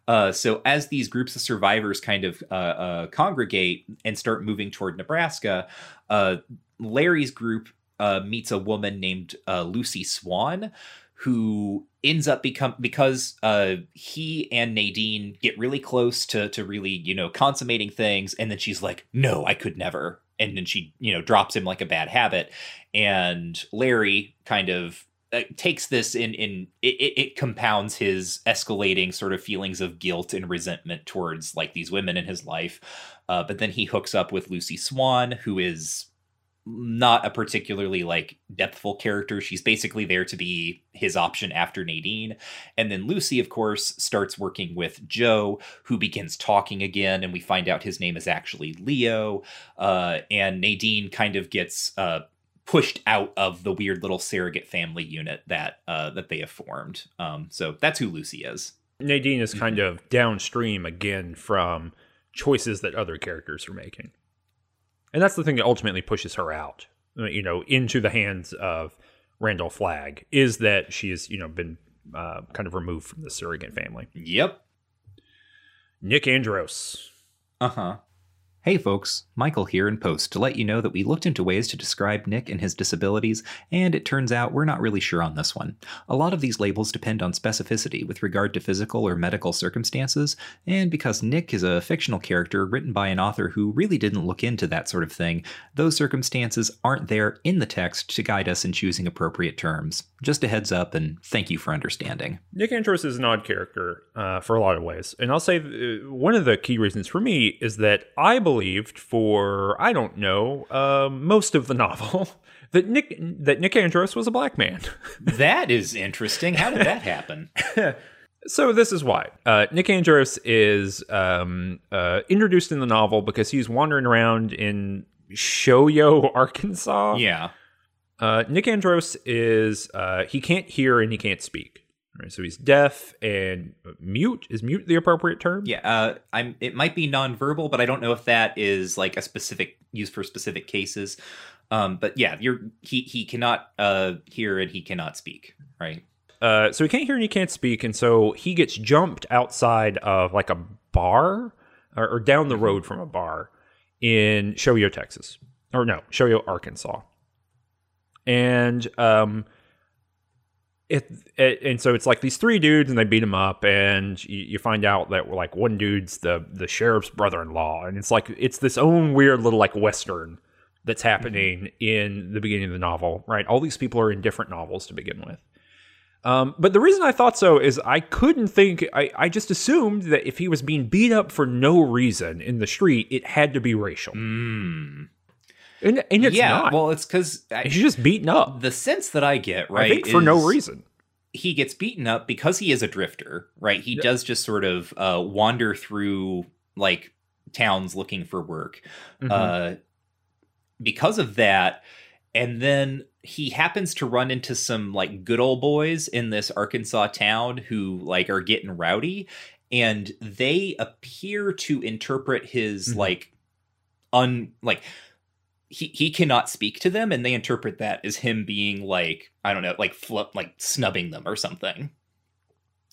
Uh, so as these groups of survivors kind of uh, uh, congregate and start moving toward nebraska uh, larry's group uh, meets a woman named uh, lucy swan who ends up become because uh he and Nadine get really close to to really you know consummating things and then she's like no I could never. And then she you know drops him like a bad habit. And Larry kind of uh, takes this in in it, it compounds his escalating sort of feelings of guilt and resentment towards like these women in his life. Uh, but then he hooks up with Lucy Swan who is not a particularly like depthful character. She's basically there to be his option after Nadine. And then Lucy, of course, starts working with Joe, who begins talking again, and we find out his name is actually Leo. Uh, and Nadine kind of gets uh, pushed out of the weird little surrogate family unit that uh, that they have formed. Um, so that's who Lucy is. Nadine is kind of downstream again from choices that other characters are making. And that's the thing that ultimately pushes her out, uh, you know, into the hands of Randall Flagg is that she has, you know, been uh, kind of removed from the surrogate family. Yep. Nick Andros. Uh huh. Hey folks, Michael here in post to let you know that we looked into ways to describe Nick and his disabilities, and it turns out we're not really sure on this one. A lot of these labels depend on specificity with regard to physical or medical circumstances, and because Nick is a fictional character written by an author who really didn't look into that sort of thing, those circumstances aren't there in the text to guide us in choosing appropriate terms. Just a heads up, and thank you for understanding. Nick Andros is an odd character uh, for a lot of ways. And I'll say uh, one of the key reasons for me is that I believed for, I don't know, uh, most of the novel. That Nick that Nick Andros was a black man. that is interesting. How did that happen? So this is why uh, Nick Andros is um, uh, introduced in the novel because he's wandering around in Shoyo, Arkansas. Yeah. Uh, Nick Andros is uh, he can't hear and he can't speak. Right, so he's deaf and mute. Is mute the appropriate term? Yeah, uh, I'm. It might be nonverbal, but I don't know if that is like a specific use for specific cases. Um, but yeah, you're he he cannot uh, hear and he cannot speak. Right. Uh, so he can't hear and he can't speak, and so he gets jumped outside of like a bar or, or down the road from a bar in Shoyo, Texas, or no, Shoyo, Arkansas, and um, it, it, and so it's like these three dudes and they beat him up and you, you find out that like one dude's the the sheriff's brother-in-law and it's like it's this own weird little like western that's happening in the beginning of the novel right all these people are in different novels to begin with um, but the reason I thought so is I couldn't think I, I just assumed that if he was being beat up for no reason in the street, it had to be racial. Mm. And, and it's yeah. not. Well, it's because He's just beaten up. the sense that I get right I think for no reason. He gets beaten up because he is a drifter. Right. He Yeah. does just sort of uh, wander through like towns looking for work. Mhm. uh, because of that. And then he happens to run into some like good old boys in this Arkansas town who like are getting rowdy, and they appear to interpret his Mhm. like un like he he cannot speak to them, and they interpret that as him being like I don't know like flip like snubbing them or something.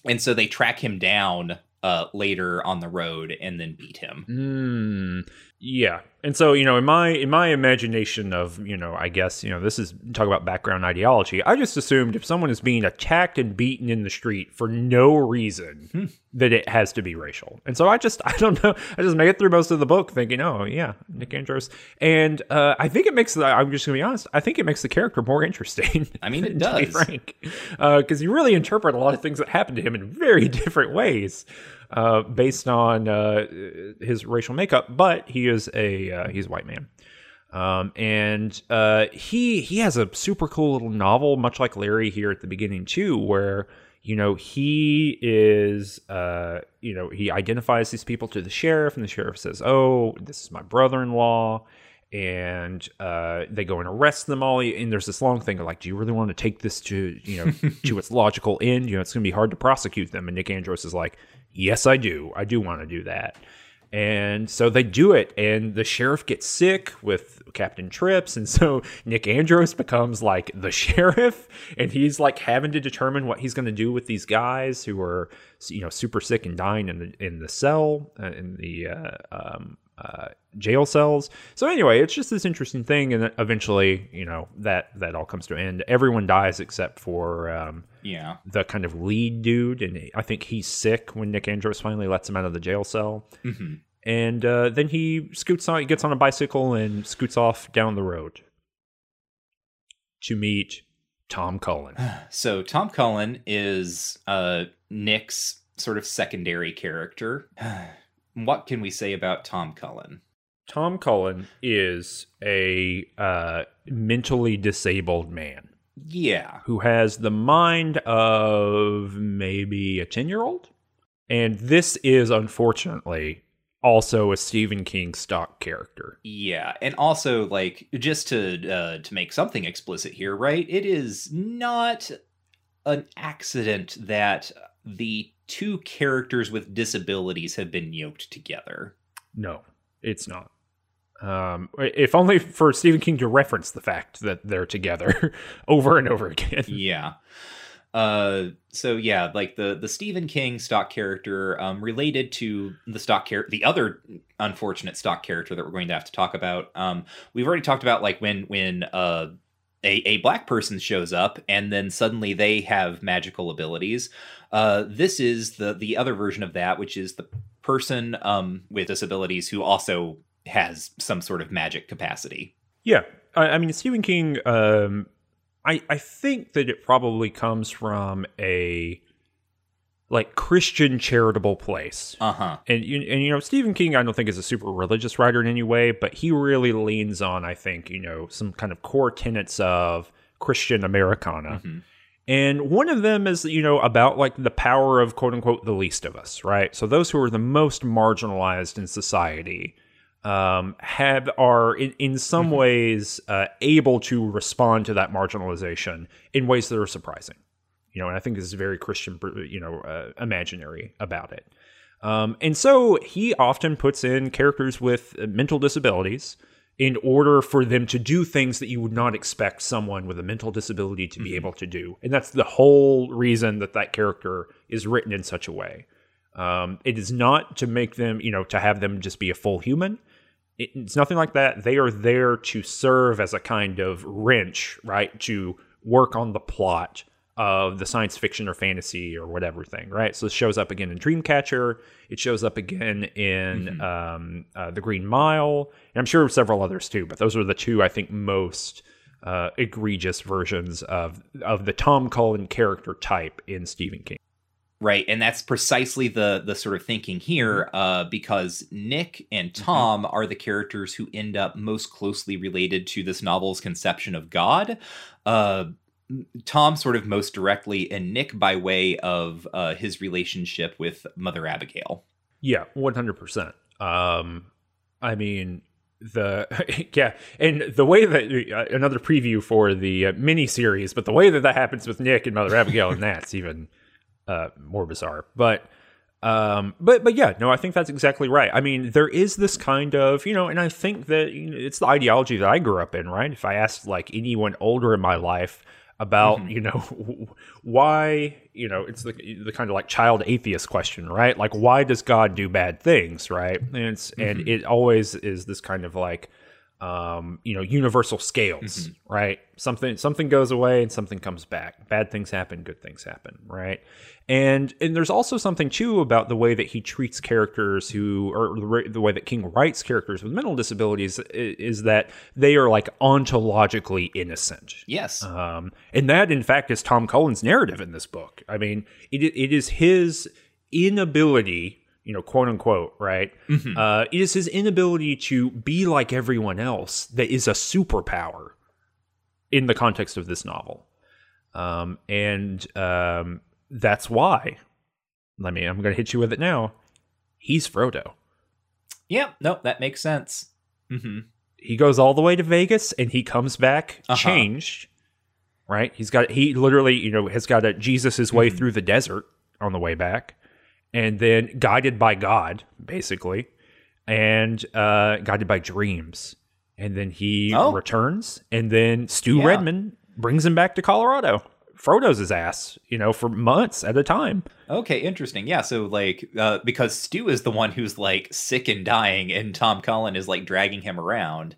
And so they track him down uh later on the road and then beat him. Mm, yeah. And so, you know, in my in my imagination of, you know, I guess, you know, this is talk about background ideology. I just assumed if someone is being attacked and beaten in the street for no reason, Hmm. that it has to be racial. And so I just I don't know. I just made it through most of the book thinking, oh yeah, Nick Andros. And uh, I think it makes the I'm just gonna be honest, I think it makes the character more interesting. I mean, it to be does. frank. Because you really interpret a lot of things that happen to him in very different ways uh, based on uh, his racial makeup. But he is a uh, he's a white man, um, and uh, he he has a super cool little novel, much like Larry here at the beginning too, where you know he is uh, you know he identifies these people to the sheriff, and the sheriff says, "Oh, this is my brother-in-law." and uh, they go and arrest them all. And there's this long thing of like, do you really want to take this to you know to its logical end? You know, it's going to be hard to prosecute them. And Nick Andros is like, yes, I do. I do want to do that. And so they do it, and the sheriff gets sick with Captain Trips, and so Nick Andros becomes like the sheriff, and he's like having to determine what he's going to do with these guys who are, you know, super sick and dying in the in the cell uh, in the uh, um, uh, jail cells. So anyway, it's just this interesting thing, and eventually, you know, that that all comes to an end. Everyone dies except for um, Yeah. the kind of lead dude, and I think he's sick when Nick Andros finally lets him out of the jail cell. hmm And uh, then he scoots on, he gets on a bicycle and scoots off down the road to meet Tom Cullen. So Tom Cullen is uh, Nick's sort of secondary character. what can we say about Tom Cullen? Tom Cullen is a uh, mentally disabled man Yeah. who has the mind of maybe a 10 year old. And this is unfortunately also a Stephen King stock character. Yeah, and also like just to uh, to make something explicit here, right? It is not an accident that the two characters with disabilities have been yoked together. No, it's not. Um, if only for Stephen King to reference the fact that they're together over and over again. Yeah. Uh, so yeah, like the the Stephen King stock character, um, related to the stock character, the other unfortunate stock character that we're going to have to talk about. Um, we've already talked about like when when uh a, a black person shows up and then suddenly they have magical abilities. Uh, this is the the other version of that, which is the person um with disabilities who also has some sort of magic capacity. Yeah, I, I mean Stephen King. Um, I I think that it probably comes from a like Christian charitable place. Uh huh. and you, and you know Stephen King I don't think is a super religious writer in any way, but he really leans on I think you know some kind of core tenets of Christian Americana. Mhm. And one of them is, you know, about like the power of quote unquote the least of us, right? So those who are the most marginalized in society um, have are in, in some ways uh, able to respond to that marginalization in ways that are surprising. You know, and I think this is very Christian, you know, uh, imaginary about it. Um, and so he often puts in characters with mental disabilities in order for them to do things that you would not expect someone with a mental disability to be able to do. And that's the whole reason that that character is written in such a way. Um, it is not to make them, you know, to have them just be a full human. It- It's nothing like that. They are there to serve as a kind of wrench, right? To work on the plot of the science fiction or fantasy or whatever thing, right? So it shows up again in Dreamcatcher. It shows up again in um, uh, The Green Mile. And I'm sure several others too, but those are the two I think most uh, egregious versions of of the Tom Cullen character type in Stephen King. Right, and that's precisely the the sort of thinking here, uh, because Nick and Tom are the characters who end up most closely related to this novel's conception of God. Uh, Tom sort of most directly, and Nick by way of uh, his relationship with Mother Abigail. Yeah, one hundred percent. Um, I mean the yeah, and the way that uh, another preview for the uh, mini series, but the way that that happens with Nick and Mother Abigail and that's even uh, more bizarre. But um, but but yeah, no, I think that's exactly right. I mean, there is this kind of you know, and I think that you know, it's the ideology that I grew up in. Right? If I asked like anyone older in my life about you know why you know it's the the kind of like child atheist question right like why does god do bad things right and it's and it always is this kind of like um you know universal scales right? Something something goes away and something comes back. Bad things happen good things happen right? And and there's also something too about the way that he treats characters who or the, the way that king writes characters with mental disabilities is, is that they are like ontologically innocent. Yes, um, and that, in fact, is Tom Cullen's narrative in this book. I mean, it, it is his inability, you know, quote unquote, right? Uh, it is his inability to be like everyone else that is a superpower in the context of this novel. Um, and um, that's why, let me, I'm going to hit you with it now. He's Frodo. yeah, no, that makes sense. hmm he goes all the way to Vegas and he comes back Uh-huh. changed. Right? He's got he literally, you know, has got a Jesus his way through the desert on the way back, and then guided by God, basically, and uh guided by dreams. And then he Oh. returns, and then Stu Yeah. Redman brings him back to Colorado. Frodo's his ass, you know, for months at a time. Okay, interesting. Yeah, so like uh, because Stu is the one who's like sick and dying, and Tom Cullen is like dragging him around.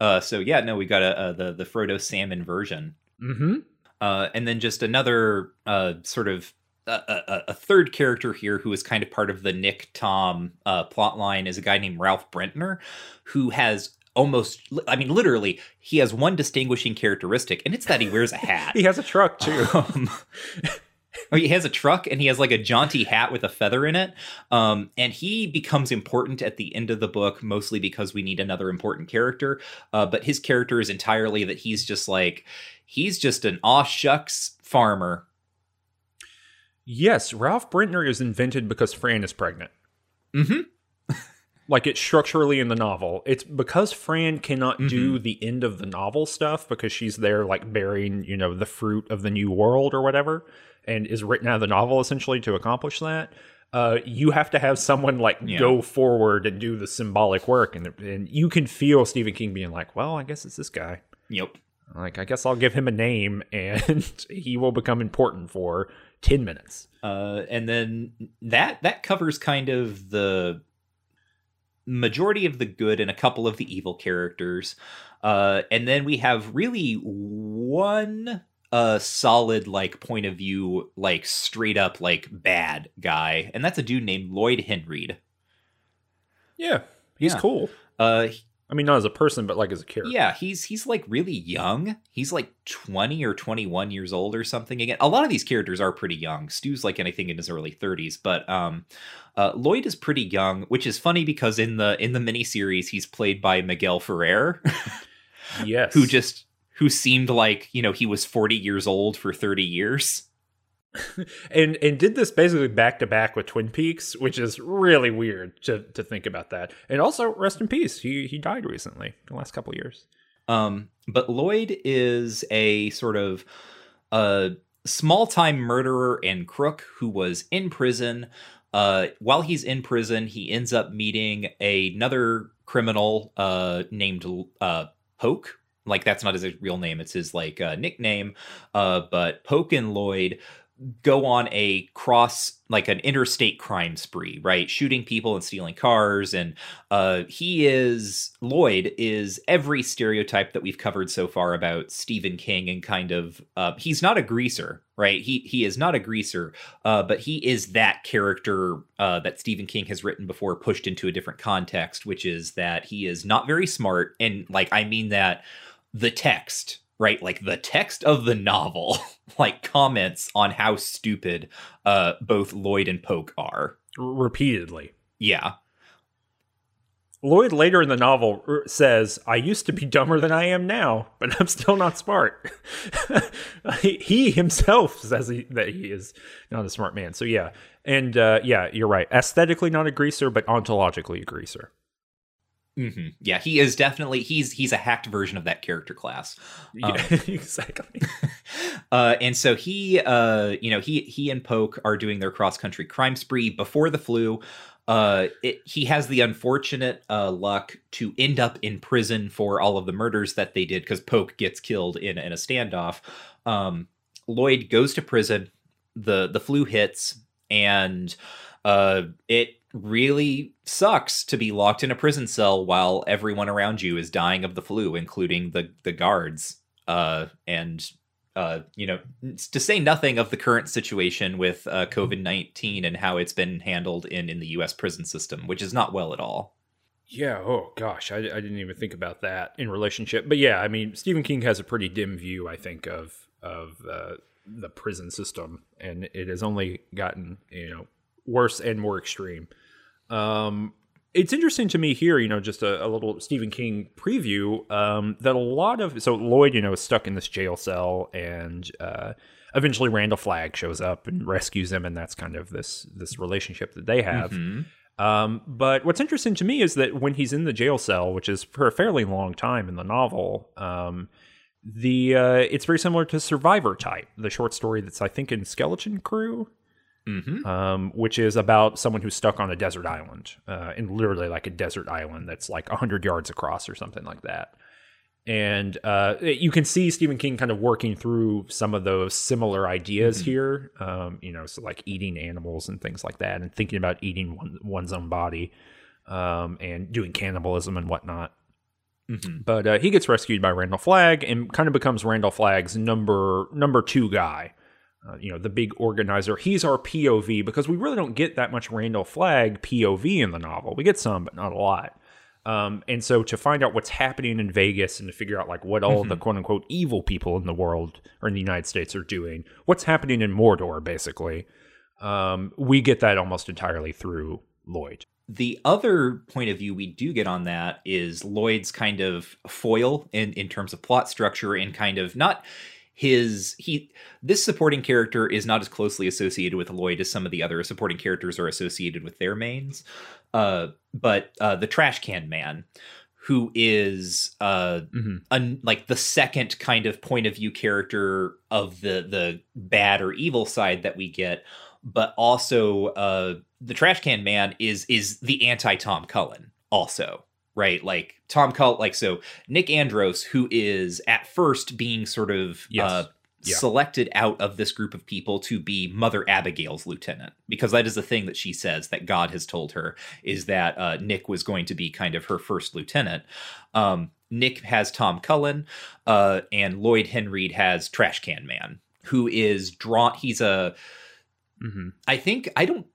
Uh, so yeah, no, we got a, a the the Frodo Salmon version, Mm-hmm. uh, and then just another uh, sort of a, a, third character here who is kind of part of the Nick Tom uh, plot line is a guy named Ralph Brentner, who has almost I mean literally he has one distinguishing characteristic, and it's that he wears a hat. He has a truck too. Um, Oh, he has a truck and he has like a jaunty hat with a feather in it. Um, and he becomes important at the end of the book, mostly because we need another important character. Uh, but his character is entirely that he's just like, he's just an aw shucks farmer. Yes, Ralph Brentner is invented because Fran is pregnant. Mm-hmm. like it's structurally in the novel. It's because Fran cannot do Mm-hmm. the end of the novel stuff because she's there like bearing, you know, the fruit of the new world or whatever, and is written out of the novel essentially to accomplish that. Uh, you have to have someone like Yeah. go forward and do the symbolic work, and and you can feel Stephen King being like, "Well, I guess it's this guy. Yep. Like, I guess I'll give him a name, and he will become important for ten minutes." Uh, and then that that covers kind of the majority of the good and a couple of the evil characters. Uh, and then we have really one uh solid like point of view like straight up like bad guy and that's a dude named lloyd henreid Yeah, he's Yeah. cool. uh I mean, not as a person, but like as a character. Yeah, he's he's like really young. He's like 20 or 21 years old or something. Again, a lot of these characters are pretty young. Stu's like anything in his early 30s, but um uh, Lloyd is pretty young, which is funny because in the in the miniseries he's played by Miguel Ferrer, Yes. who just who seemed like, you know, he was 40 years old for 30 years. And and did this basically back to back with Twin Peaks, which is really weird to to think about that. And also, rest in peace. He he died recently, the last couple years. Um, but Lloyd is a sort of a small time murderer and crook who was in prison. Uh, while he's in prison, he ends up meeting another criminal uh, named uh, Poke. Like that's not his real name; it's his like uh, nickname. Uh, but Poke and Lloyd go on a cross like an interstate crime spree right? Shooting people and stealing cars and uh he is lloyd is every stereotype that we've covered so far about stephen king and kind of uh he's not a greaser right? He he is not a greaser uh but he is that character uh that stephen king has written before pushed into a different context which is that he is not very smart and like i mean that the text right like the text of the novel like comments on how stupid uh both lloyd and poke are repeatedly. yeah Lloyd later in the novel says, "I used to be dumber than I am now, but I'm still not smart." he, he himself says he, that he is not a smart man. So yeah, and uh, yeah, you're right. Aesthetically not a greaser, but ontologically a greaser. Hmm yeah he is definitely he's he's a hacked version of that character class Um, Yeah, exactly. uh, and so he, uh, you know, he he and Poke are doing their cross country crime spree before the flu. Uh, it, he has the unfortunate uh, luck to end up in prison for all of the murders that they did because Poke gets killed in in a standoff. Um, Lloyd goes to prison. the The flu hits, and uh, it really sucks to be locked in a prison cell while everyone around you is dying of the flu, including the the guards. Uh, and uh, you know, to say nothing of the current situation with uh, COVID nineteen and how it's been handled in in the U.S. prison system, which is not well at all. Yeah. Oh gosh, I, I didn't even think about that in relationship. But yeah, I mean, Stephen King has a pretty dim view, I think, of of uh, the prison system, and it has only gotten you know worse and more extreme. Um, it's interesting to me here, you know, just a, a little Stephen King preview um, that a lot of so Lloyd, you know, is stuck in this jail cell, and uh, eventually Randall Flagg shows up and rescues him, and that's kind of this this relationship that they have. Mhm. Um, but what's interesting to me is that when he's in the jail cell, which is for a fairly long time in the novel, um, the uh, it's very similar to Survivor Type, the short story that's I think in Skeleton Crew, Mhm. um, which is about someone who's stuck on a desert island, uh, and literally like a desert island that's like hundred yards across or something like that. And uh, you can see Stephen King kind of working through some of those similar ideas Mhm. here. Um, you know, so like eating animals and things like that, and thinking about eating one, one's own body, um, and doing cannibalism and whatnot. Mhm. But uh, he gets rescued by Randall Flagg and kind of becomes Randall Flagg's number number two guy. Uh, you know, the big organizer. He's our POV because we really don't get that much Randall Flagg POV in the novel. We get some, but not a lot. Um, and so to find out what's happening in Vegas and to figure out like what all Mm-hmm. the quote unquote evil people in the world or in the United States are doing, what's happening in Mordor, basically, um, we get that almost entirely through Lloyd. The other point of view we do get on that is Lloyd's kind of foil in, in terms of plot structure and kind of not his he this supporting character is not as closely associated with Lloyd as some of the other supporting characters are associated with their mains. Uh, but uh, the trash can man, who is uh, Mhm. un, like the second kind of point of view character of the the bad or evil side that we get, but also uh, the trash can man is is the anti Tom Cullen also right like Tom Cullen like so Nick Andros who is at first being sort of Yes. uh, Yeah. selected out of this group of people to be Mother Abigail's lieutenant because that is the thing that she says that God has told her is that uh, Nick was going to be kind of her first lieutenant. Um, Nick has Tom Cullen, uh, and Lloyd Henreid has Trash Can Man, who is drawn. He's a. Mm-hmm. I think I don't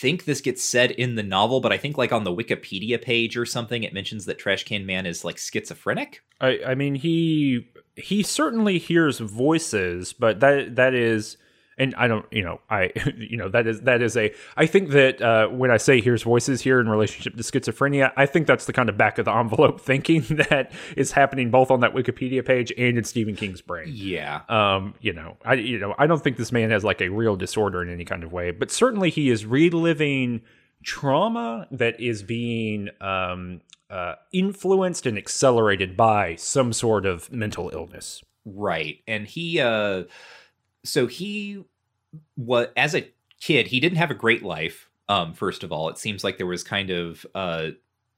think this gets said in the novel, but I think like on the Wikipedia page or something, it mentions that Trash Can Man is like schizophrenic. I, I mean, he he certainly hears voices, but that that is, and I don't, you know, I, you know, that is that is a. I think that uh, when I say here's voices here in relationship to schizophrenia, I think that's the kind of back of the envelope thinking that is happening both on that Wikipedia page and in Stephen King's brain. Yeah. Um, you know, I you know, I don't think this man has like a real disorder in any kind of way, but certainly he is reliving trauma that is being um, uh, influenced and accelerated by some sort of mental illness. Right. And he uh so he was as a kid, he didn't have a great life. Um first of all, it seems like there was kind of uh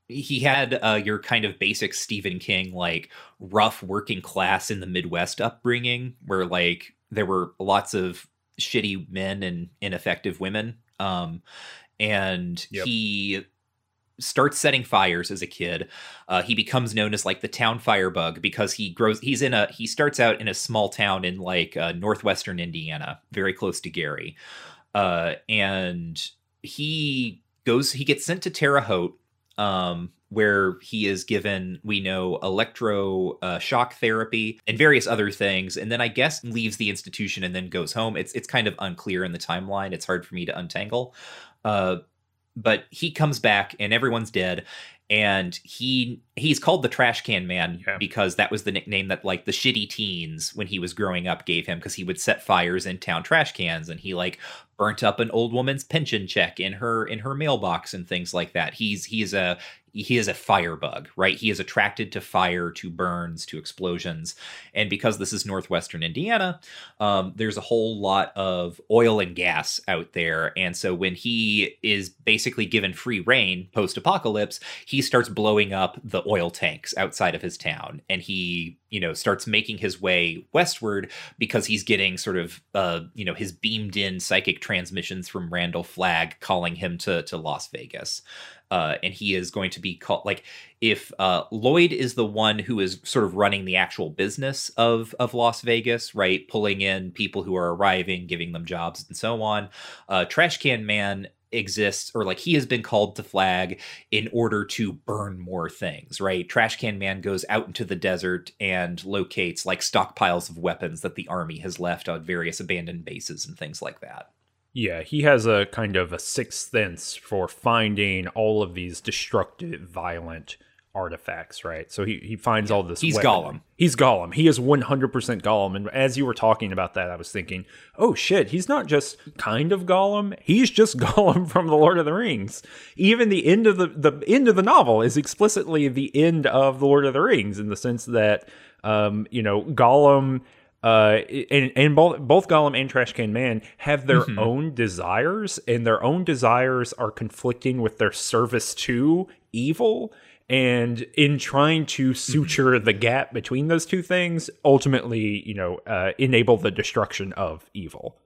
he had uh your kind of basic Stephen King like rough working class in the Midwest upbringing where like there were lots of shitty men and ineffective women. Um and Yep. he starts setting fires as a kid uh, he becomes known as like the town firebug because he grows he's in a he starts out in a small town in like uh, northwestern indiana very close to gary uh, and he goes he gets sent to terre haute um, where he is given we know electro uh, shock therapy and various other things and then i guess leaves the institution and then goes home. It's it's kind of unclear in the timeline. It's hard for me to untangle uh, but he comes back and everyone's dead and he he's called the trash can man Yeah. because that was the nickname that like the shitty teens when he was growing up gave him because he would set fires in town trash cans and he like burnt up an old woman's pension check in her in her mailbox and things like that he's he's a he is a firebug right? He is attracted to fire to burns to explosions. And because this is northwestern indiana um, there's a whole lot of oil and gas out there. And so when he is basically given free reign post-apocalypse he starts blowing up the oil tanks outside of his town. And he you know starts making his way westward because he's getting sort of uh you know his beamed in psychic transmissions from Randall Flagg calling him to to Las Vegas uh and he is going to be called like if uh Lloyd is the one who is sort of running the actual business of of Las Vegas right pulling in people who are arriving giving them jobs and so on uh Trash Can Man exists or like he has been called to Flagg in order to burn more things, right? Trash Can Man goes out into the desert and locates like stockpiles of weapons that the army has left on various abandoned bases and things like that. Yeah, he has a kind of a sixth sense for finding all of these destructive, violent artifacts, right? So he, he finds all this. He's weaponry. Gollum. He's Gollum. He is 100% Gollum. And as you were talking about that, I was thinking, oh shit, he's not just kind of Gollum. He's just Gollum from The Lord of the Rings. Even the end of the, the end of the novel is explicitly the end of The Lord of the Rings in the sense that, um, you know, Gollum uh, and, and both both Gollum and Trash Can Man have their Mhm. own desires, and their own desires are conflicting with their service to evil. And in trying to suture the gap between those two things, ultimately, you know, uh, enable the destruction of evil.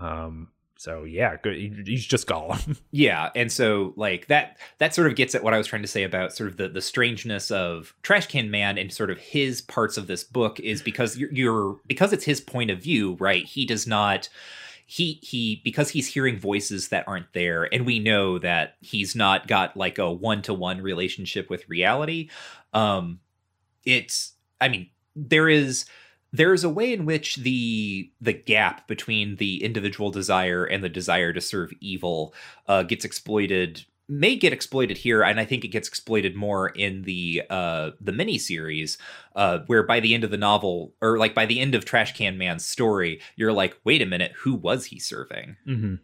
Um, so yeah, good. He's just gone Yeah, and so like that that sort of gets at what I was trying to say about sort of the the strangeness of Trash Can Man and sort of his parts of this book is because you're, you're because it's his point of view, right? He does not he he because he's hearing voices that aren't there and we know that he's not got like a one-to-one relationship with reality um it's i mean there is there is a way in which the the gap between the individual desire and the desire to serve evil uh, gets exploited may get exploited here, and I think it gets exploited more in the uh, the miniseries, uh, where by the end of the novel, or like by the end of Trash Can Man's story, you're like, wait a minute, who was he serving? Mm-hmm.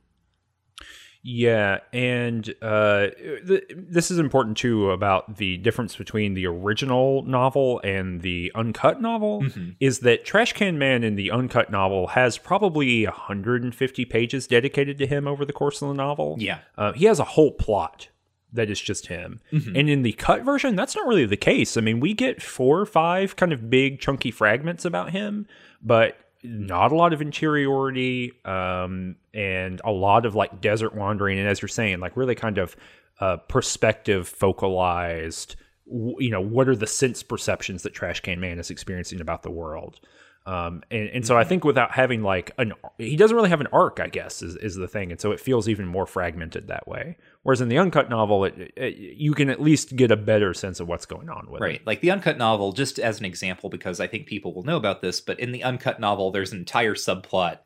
Yeah, and uh, th- this is important too about the difference between the original novel and the uncut novel. Mm-hmm. Is that Trash Can Man in the uncut novel has probably 150 pages dedicated to him over the course of the novel. Yeah, Uh, he has a whole plot that is just him. Mhm. And in the cut version, that's not really the case. I mean, we get four or five kind of big, chunky fragments about him, but not a lot of interiority um, and a lot of like desert wandering. And as you're saying, like really kind of uh, perspective focalized. You know, what are the sense perceptions that Trash Can Man is experiencing about the world? Um, and, and so I think without having like an, he doesn't really have an arc, I guess, is, is the thing. And so it feels even more fragmented that way. Whereas in the uncut novel, it, it, you can at least get a better sense of what's going on with right. it. Right. Like the uncut novel, just as an example, because I think people will know about this, but in the uncut novel, there's an entire subplot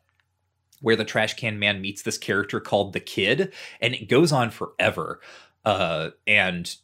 where the trash can man meets this character called the kid, and it goes on forever. Uh, and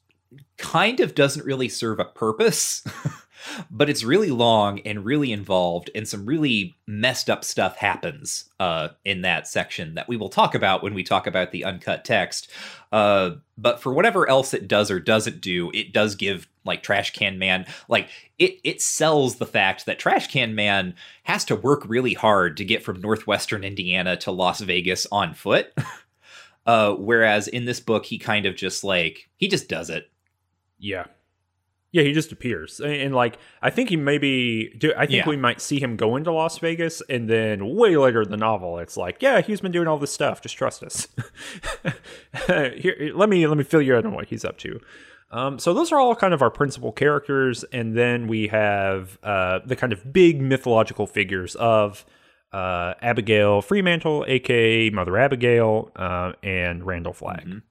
kind of doesn't really serve a purpose. but it's really long and really involved and some really messed up stuff happens uh, in that section that we will talk about when we talk about the uncut text. Uh, but for whatever else it does or doesn't do it does give like trash can man like it it sells the fact that trash can man has to work really hard to get from northwestern indiana to las vegas on foot. Uh, whereas in this book he kind of just like he just does it. Yeah. Yeah, he just appears. And, and, like, I think he maybe, do, I think Yeah. we might see him go into Las Vegas and then way later in the novel, it's like, yeah, he's been doing all this stuff. Just trust us. Here, let me, let me fill you in on what he's up to. Um, so those are all kind of our principal characters, and then we have uh, the kind of big mythological figures of uh, Abigail Freemantle, aka Mother Abigail, uh, and Randall Flagg. Mhm.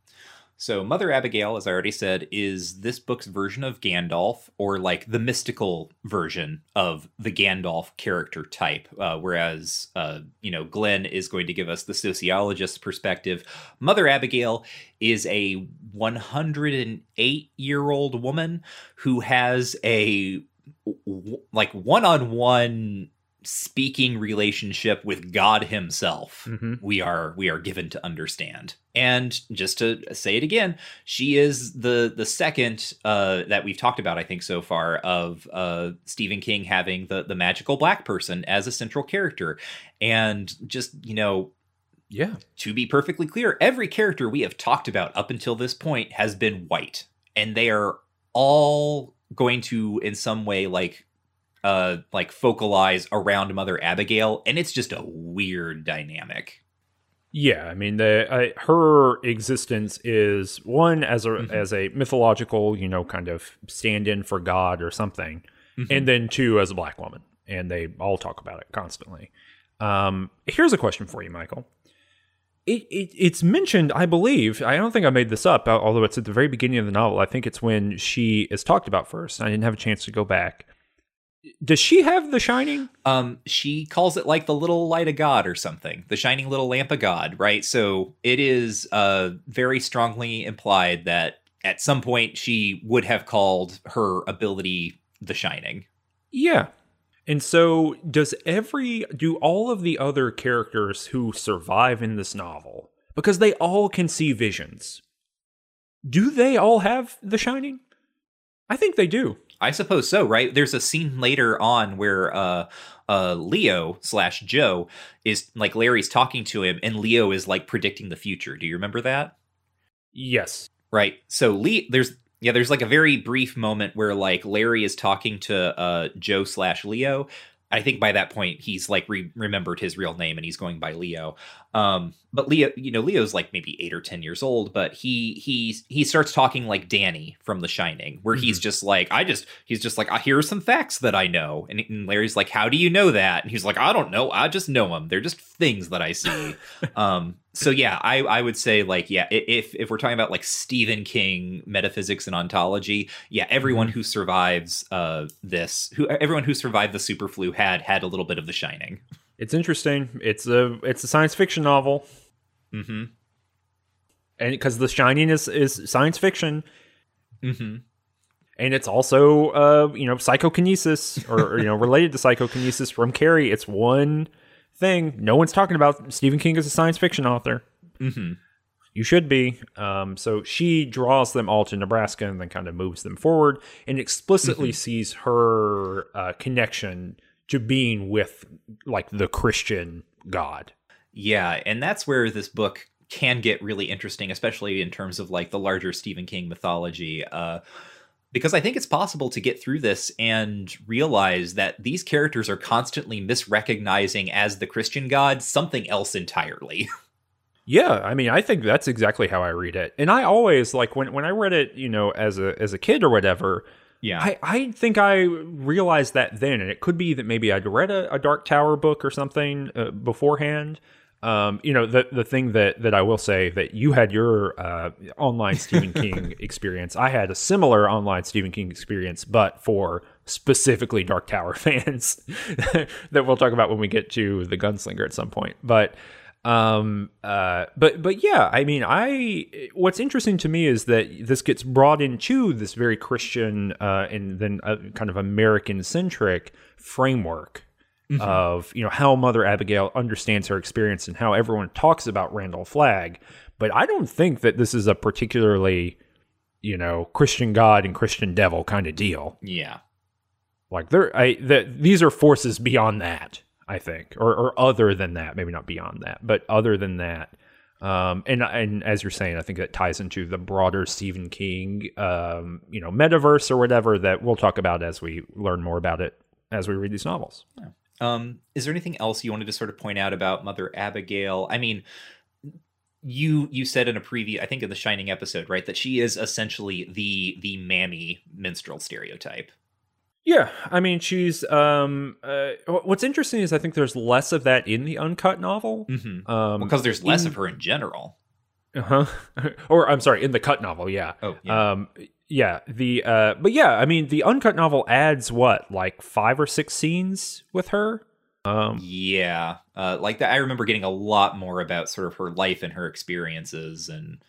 So, Mother Abigail, as I already said, is this book's version of Gandalf, or like the mystical version of the Gandalf character type. Uh, whereas, uh, you know, Glen is going to give us the sociologist's perspective. Mother Abigail is a 108 year old woman who has a like one on one speaking relationship with God Himself Mhm. we are we are given to understand and just to say it again she is the the second uh that we've talked about i think so far of uh stephen king having the the magical black person as a central character and just you know Yeah. to be perfectly clear every character we have talked about up until this point has been white and they are all going to in some way like uh like focalize around mother abigail and it's just a weird dynamic Yeah, I mean, the uh, her existence is one as a Mhm. as a mythological, you know, kind of stand-in for God or something, Mhm. and then two as a black woman, and they all talk about it constantly. Um, here's a question for you, Michael. It, it it's mentioned, I believe. I don't think I made this up, although it's at the very beginning of the novel. I think it's when she is talked about first. I didn't have a chance to go back. Does she have the shining? Um, she calls it like the little light of God or something, the shining little lamp of God, right? So it is uh very strongly implied that at some point she would have called her ability the shining. Yeah. And so does every do all of the other characters who survive in this novel because they all can see visions. Do they all have the shining? I think they do. I suppose so, right? There's a scene later on where uh uh Leo slash Joe is like Larry's talking to him and Leo is like predicting the future. Do you remember that? Yes. Right. So Lee, there's yeah, there's like a very brief moment where like Larry is talking to uh Joe slash Leo. I think by that point he's like re- remembered his real name and he's going by Leo. Um, but Leo, you know, Leo's like maybe eight or ten years old, but he he he starts talking like Danny from The Shining, where mm-hmm. he's just like, I just he's just like, here are some facts that I know, and, and, Larry's like, how do you know that? And he's like, I don't know, I just know them. They're just things that I see. um, so yeah, I I would say like yeah, if if we're talking about like Stephen King metaphysics and ontology, yeah, everyone mm-hmm. who survives uh this, who everyone who survived the super flu had had a little bit of The Shining. It's interesting. It's a it's a science fiction novel. Mm-hmm. And because The Shining is is science fiction. Mm-hmm. And it's also uh, you know, psychokinesis or, or you know, related to psychokinesis from Carrie. It's one thing. No one's talking about Stephen King as a science fiction author. Mm-hmm. You should be. Um, so she draws them all to Nebraska and then kind of moves them forward and explicitly mm-hmm. sees her uh, connection to being with like the Christian God. Yeah, and that's where this book can get really interesting, especially in terms of like the larger Stephen King mythology. Uh, because I think it's possible to get through this and realize that these characters are constantly misrecognizing as the Christian God something else entirely. Yeah, I mean, I think that's exactly how I read it. And I always like when when I read it, you know, as a as a kid or whatever, yeah. I, I think I realized that then, and it could be that maybe I'd read a, a Dark Tower book or something uh, beforehand. Um, you know, the the thing that that I will say that you had your uh, online Stephen King experience. I had a similar online Stephen King experience, but for specifically Dark Tower fans that we'll talk about when we get to the Gunslinger at some point. But um uh but but yeah i mean i what's interesting to me is that this gets brought into this very christian uh and then a kind of american centric framework mm-hmm. of you know how mother abigail understands her experience and how everyone talks about randall flagg. But i don't think that this is a particularly you know christian god and christian devil kind of deal. Yeah. Like there i that these are forces beyond that I think, or, or other than that, maybe not beyond that, but other than that. Um, and and as you're saying, I think that ties into the broader Stephen King, um, you know, metaverse or whatever that we'll talk about as we learn more about it as we read these novels. Yeah. Um, is there anything else you wanted to sort of point out about Mother Abigail? I mean, you you said in a preview, I think in the Shining episode, right, that she is essentially the the mammy minstrel stereotype. Yeah, I mean, she's. Um, uh, what's interesting is I think there's less of that in the uncut novel. Mm-hmm. Um, because there's less in, of her in general. Uh huh. or I'm sorry, in the cut novel, yeah. Oh, yeah. Um, yeah. The uh, but yeah, I mean, the uncut novel adds what, like five or six scenes with her. Um, yeah, uh, like that. I remember getting a lot more about sort of her life and her experiences and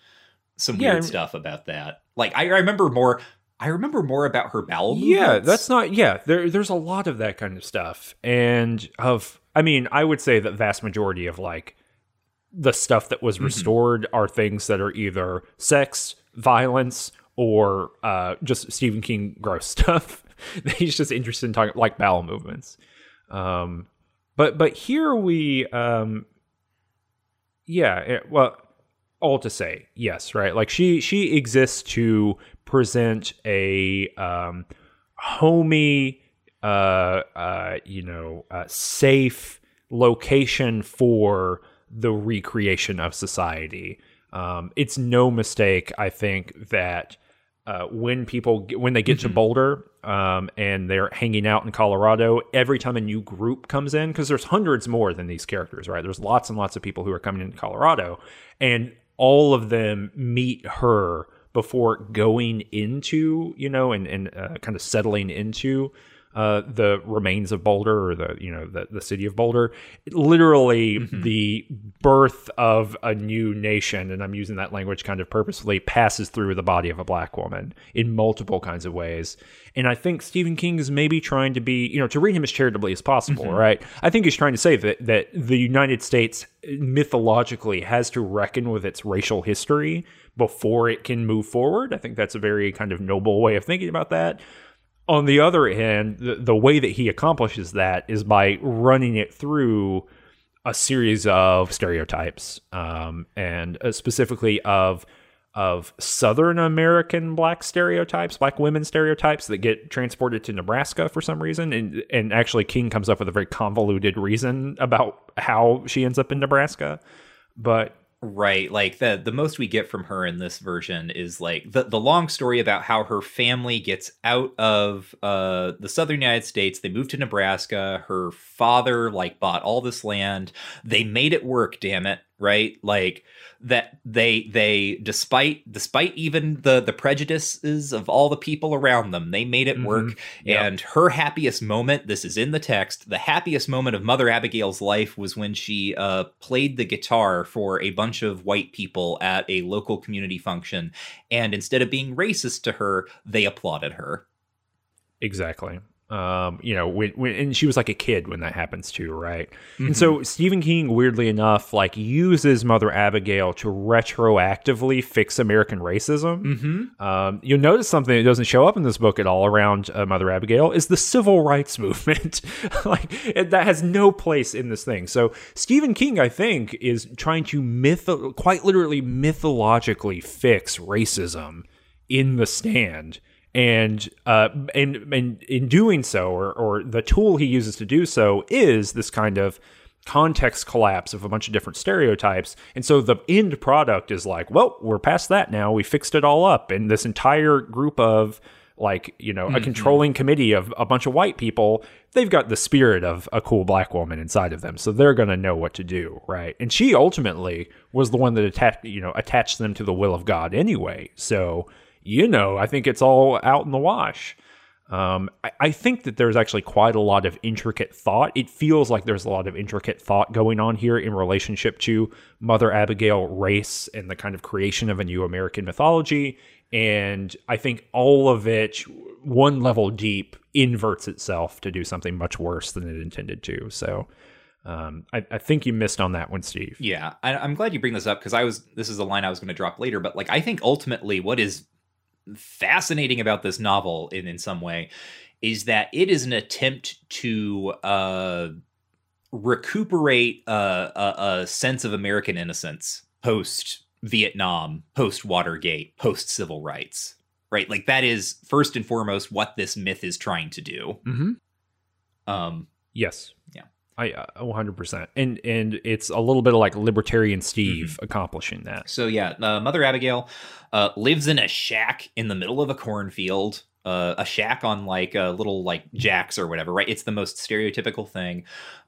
some weird stuff about that. Like I, I remember more I remember more about her bowel movements. Yeah, that's not. Yeah, there, there's a lot of that kind of stuff, and of. I mean, I would say that vast majority of like the stuff that was mm-hmm. restored mm-hmm. are things that are either sex, violence, or uh, just Stephen King gross stuff. He's just interested in talking like bowel movements. Um, but but here we, um, yeah, it, well, all to say yes, right? Like she she exists to present a um, homey, uh, uh, you know, uh, safe location for the recreation of society. Um, it's no mistake, I think, that uh, when people when they get mm-hmm. to Boulder um, and they're hanging out in Colorado, every time a new group comes in, because there's hundreds more than these characters, right? There's lots and lots of people who are coming into Colorado, and all of them meet her before going into you know and and uh, kind of settling into uh, the remains of Boulder or the you know the, the city of Boulder, literally mm-hmm. the birth of a new nation, and I'm using that language kind of purposefully, passes through the body of a black woman in multiple kinds of ways. And I think Stephen King is maybe trying to be, you know, to read him as charitably as possible, mm-hmm. right? I think he's trying to say that that the United States mythologically has to reckon with its racial history before it can move forward. I think that's a very kind of noble way of thinking about that on the other hand, the, the way that he accomplishes that is by running it through a series of stereotypes, um, and uh, specifically of of Southern American black stereotypes, black women stereotypes that get transported to Nebraska for some reason. And and actually King comes up with a very convoluted reason about how she ends up in Nebraska. But Right. Like the the most we get from her in this version is like the the long story about how her family gets out of uh the southern United States. They moved to Nebraska. Her father like bought all this land. They made it work, damn it right? Like that they they despite despite even the the prejudices of all the people around them they made it work. Mm-hmm. yep. and her happiest moment this is in the text the happiest moment of mother abigail's life was when she uh played the guitar for a bunch of white people at a local community function. And instead of being racist to her they applauded her. Exactly um, you know, when, when, and she was like a kid when that happens too, right? Mm-hmm. And so Stephen King, weirdly enough, like uses Mother Abigail to retroactively fix American racism. Mm-hmm. Um, you'll notice something that doesn't show up in this book at all around uh, Mother Abigail is the civil rights movement. like it, that has no place in this thing. So Stephen King, I think, is trying to myth, quite literally mythologically fix racism in the stand and uh, and and in doing so, or or the tool he uses to do so is this kind of context collapse of a bunch of different stereotypes. And so the end product is like, well, we're past that now. We fixed it all up. And this entire group of like, you know, mm-hmm. a controlling committee of a bunch of white people, they've got the spirit of a cool black woman inside of them. So they're going to know what to do, right? And she ultimately was the one that attached, you know, attached them to the will of God anyway. So you know, I think it's all out in the wash. Um, I, I, think that there's actually quite a lot of intricate thought. It feels like there's a lot of intricate thought going on here in relationship to Mother Abigail, race, and the kind of creation of a new American mythology. And I think all of it, one level deep, inverts itself to do something much worse than it intended to. So. Um, I, I, think you missed on that one, Steve. Yeah, I, am glad you bring this up because I was. This is a line I was going to drop later, but like I think ultimately, what is fascinating about this novel in, in some way is that it is an attempt to uh, recuperate uh, a, a sense of American innocence post Vietnam, post Watergate, post civil rights. Right, like that is first and foremost what this myth is trying to do. Mm-hmm. Um, yes, I uh, 100%. And and it's a little bit of like libertarian Steve mm-hmm. accomplishing that. So yeah, uh, Mother Abigail uh, lives in a shack in the middle of a cornfield. Uh, a shack on like a little like jacks or whatever, right? It's the most stereotypical thing.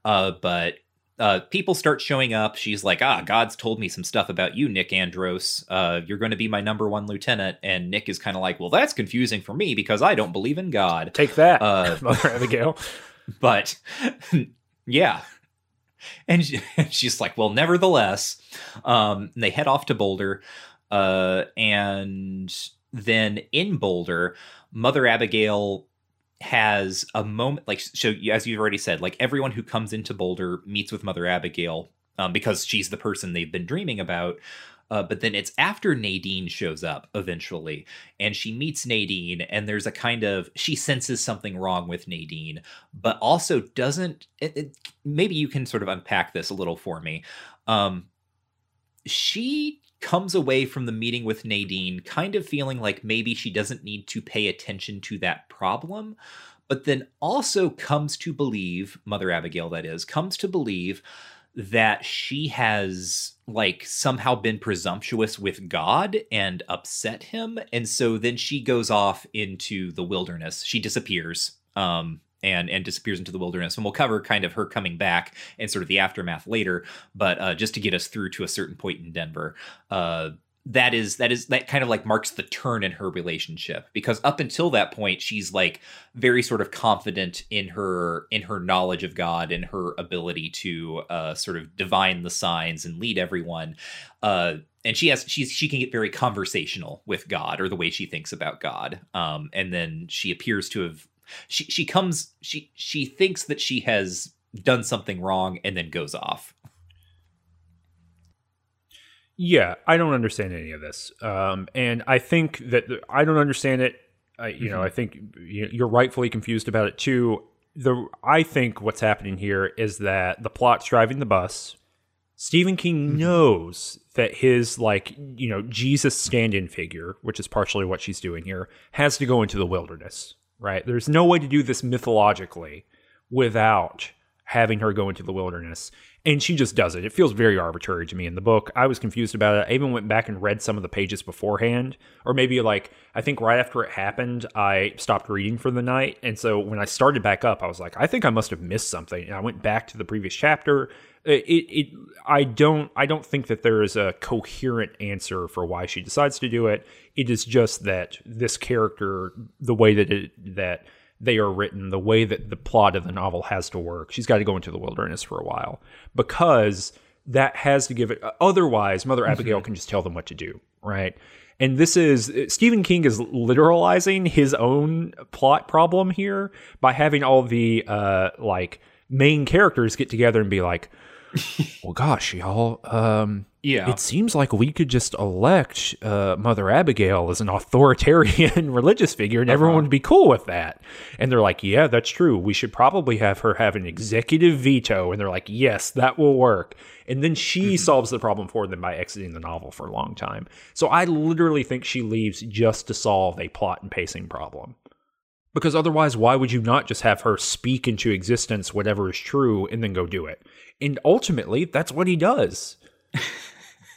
Uh, but uh, people start showing up. She's like, ah, God's told me some stuff about you, Nick Andros. Uh, you're going to be my number one lieutenant. And Nick is kind of like, well, that's confusing for me because I don't believe in God. Take that, uh, Mother Abigail. But yeah. And, she, and she's like, well, nevertheless, um, they head off to Boulder. Uh, and then in Boulder, Mother Abigail has a moment like so as you've already said like everyone who comes into boulder meets with mother abigail um, because she's the person they've been dreaming about uh, but then it's after Nadine shows up eventually, and she meets Nadine, and there's a kind of she senses something wrong with Nadine, but also doesn't. It, it, maybe you can sort of unpack this a little for me. Um, she comes away from the meeting with Nadine kind of feeling like maybe she doesn't need to pay attention to that problem, but then also comes to believe, Mother Abigail, that is, comes to believe that she has like somehow been presumptuous with God and upset him. And so then she goes off into the wilderness. She disappears. Um, and and disappears into the wilderness and we'll cover kind of her coming back and sort of the aftermath later but uh, just to get us through to a certain point in denver uh, that is that is that kind of like marks the turn in her relationship because up until that point she's like very sort of confident in her in her knowledge of god and her ability to uh sort of divine the signs and lead everyone uh and she has she's she can get very conversational with god or the way she thinks about god um and then she appears to have she she comes she she thinks that she has done something wrong and then goes off yeah, I don't understand any of this, um, and I think that the, I don't understand it. I, you mm-hmm. know, I think you're rightfully confused about it too. The I think what's happening here is that the plot's driving the bus. Stephen King knows that his like you know Jesus stand-in figure, which is partially what she's doing here, has to go into the wilderness. Right? There's no way to do this mythologically without having her go into the wilderness. And she just does it. It feels very arbitrary to me in the book. I was confused about it. I even went back and read some of the pages beforehand, or maybe like I think right after it happened, I stopped reading for the night. And so when I started back up, I was like, I think I must have missed something. And I went back to the previous chapter. It, it, I don't, I don't think that there is a coherent answer for why she decides to do it. It is just that this character, the way that it, that they are written, the way that the plot of the novel has to work. She's got to go into the wilderness for a while because that has to give it. Otherwise, Mother mm-hmm. Abigail can just tell them what to do, right? And this is Stephen King is literalizing his own plot problem here by having all the uh, like main characters get together and be like, "Well, gosh, y'all, um, yeah. It seems like we could just elect uh, Mother Abigail as an authoritarian religious figure and uh-huh. everyone would be cool with that. And they're like, yeah, that's true. We should probably have her have an executive veto. And they're like, yes, that will work. And then she mm-hmm. solves the problem for them by exiting the novel for a long time. So I literally think she leaves just to solve a plot and pacing problem. Because otherwise, why would you not just have her speak into existence whatever is true and then go do it? And ultimately, that's what he does.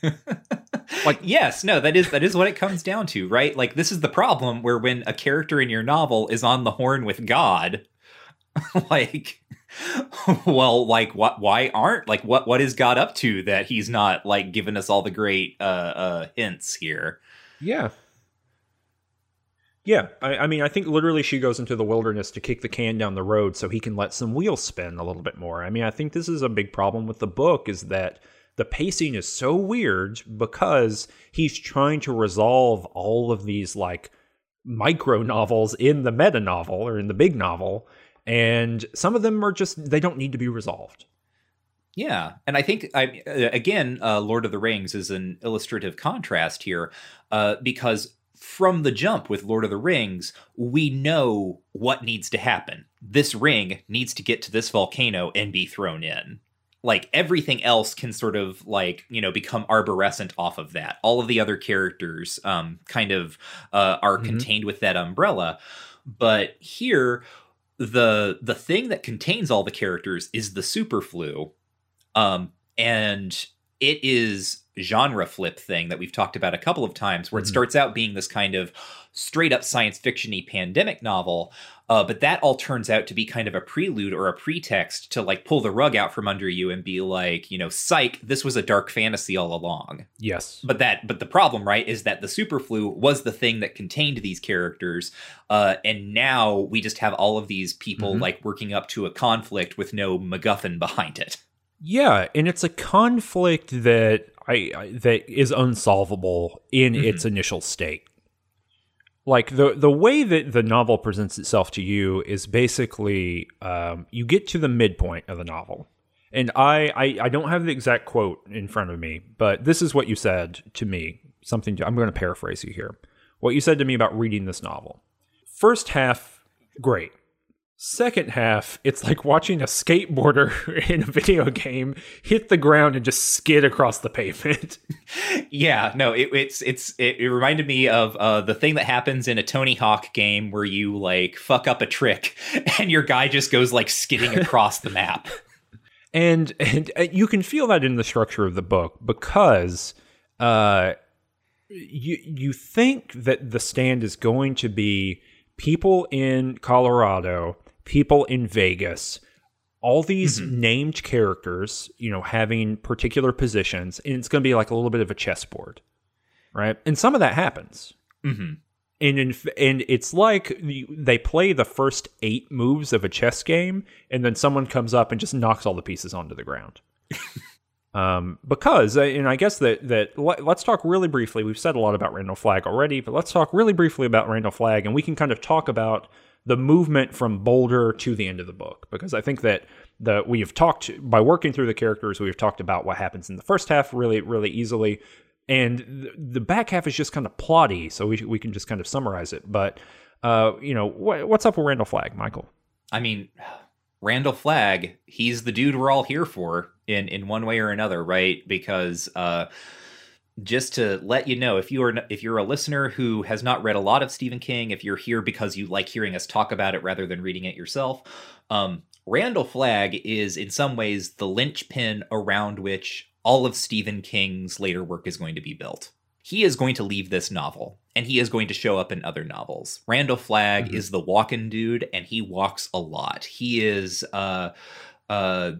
like yes no that is that is what it comes down to right? Like this is the problem where when a character in your novel is on the horn with god like well like what why aren't like what what is god up to that he's not like giving us all the great uh uh hints here? Yeah. Yeah I, I mean i think literally she goes into the wilderness to kick the can down the road so he can let some wheels spin a little bit more. I mean i think this is a big problem with the book is that the pacing is so weird because he's trying to resolve all of these like micro novels in the meta novel or in the big novel and some of them are just they don't need to be resolved yeah, and I think I uh, again, uh, Lord of the Rings is an illustrative contrast here, uh, because from the jump with Lord of the Rings, we know what needs to happen. This ring needs to get to this volcano and be thrown in like everything else can sort of like you know become arborescent off of that all of the other characters um kind of uh, are mm-hmm. contained with that umbrella but here the the thing that contains all the characters is the superflu um and it is genre flip thing that we've talked about a couple of times where mm-hmm. it starts out being this kind of straight up science fictiony pandemic novel uh, but that all turns out to be kind of a prelude or a pretext to like pull the rug out from under you and be like, you know, psych, this was a dark fantasy all along. Yes. But that, but the problem, right, is that the superflu was the thing that contained these characters, uh, and now we just have all of these people mm-hmm. like working up to a conflict with no MacGuffin behind it. Yeah, and it's a conflict that I, I that is unsolvable in mm-hmm. its initial state like the the way that the novel presents itself to you is basically um, you get to the midpoint of the novel. And I, I, I don't have the exact quote in front of me but this is what you said to me. Something to, i'm going to paraphrase you here. What you said to me about reading this novel. First half great Second half, it's like watching a skateboarder in a video game hit the ground and just skid across the pavement. yeah, no, it, it's it's it, it, reminded me of uh, the thing that happens in a Tony Hawk game where you like fuck up a trick and your guy just goes like skidding across the map. And and uh, you can feel that in the structure of the book because uh, you you think that the stand is going to be people in Colorado people in Vegas, all these mm-hmm. named characters, you know, having particular positions, and it's going to be like a little bit of a chessboard, right? And some of that happens. Mm-hmm. And in, and it's like they play the first eight moves of a chess game, and then someone comes up and just knocks all the pieces onto the ground. um, because, uh, and I guess that that let's talk really briefly. We've said a lot about Randall Flagg already, but let's talk really briefly about Randall Flagg, and we can kind of talk about the movement from Boulder to the end of the book because I think that the we have talked by working through the characters we've talked about what happens in the first half really really easily. And the back half is just kind of plotty so we we can just kind of summarize it. But uh you know wh- what's up with Randall Flagg Michael? I mean Randall Flagg, he's the dude we're all here for in in one way or another, right? Because uh just to let you know if you are if you're a listener who has not read a lot of Stephen King, if you're here because you like hearing us talk about it rather than reading it yourself, um, Randall Flagg is in some ways the linchpin around which all of Stephen King's later work is going to be built. He is going to leave this novel and he is going to show up in other novels. Randall Flagg mm-hmm. is the walking dude and he walks a lot. He is uh uh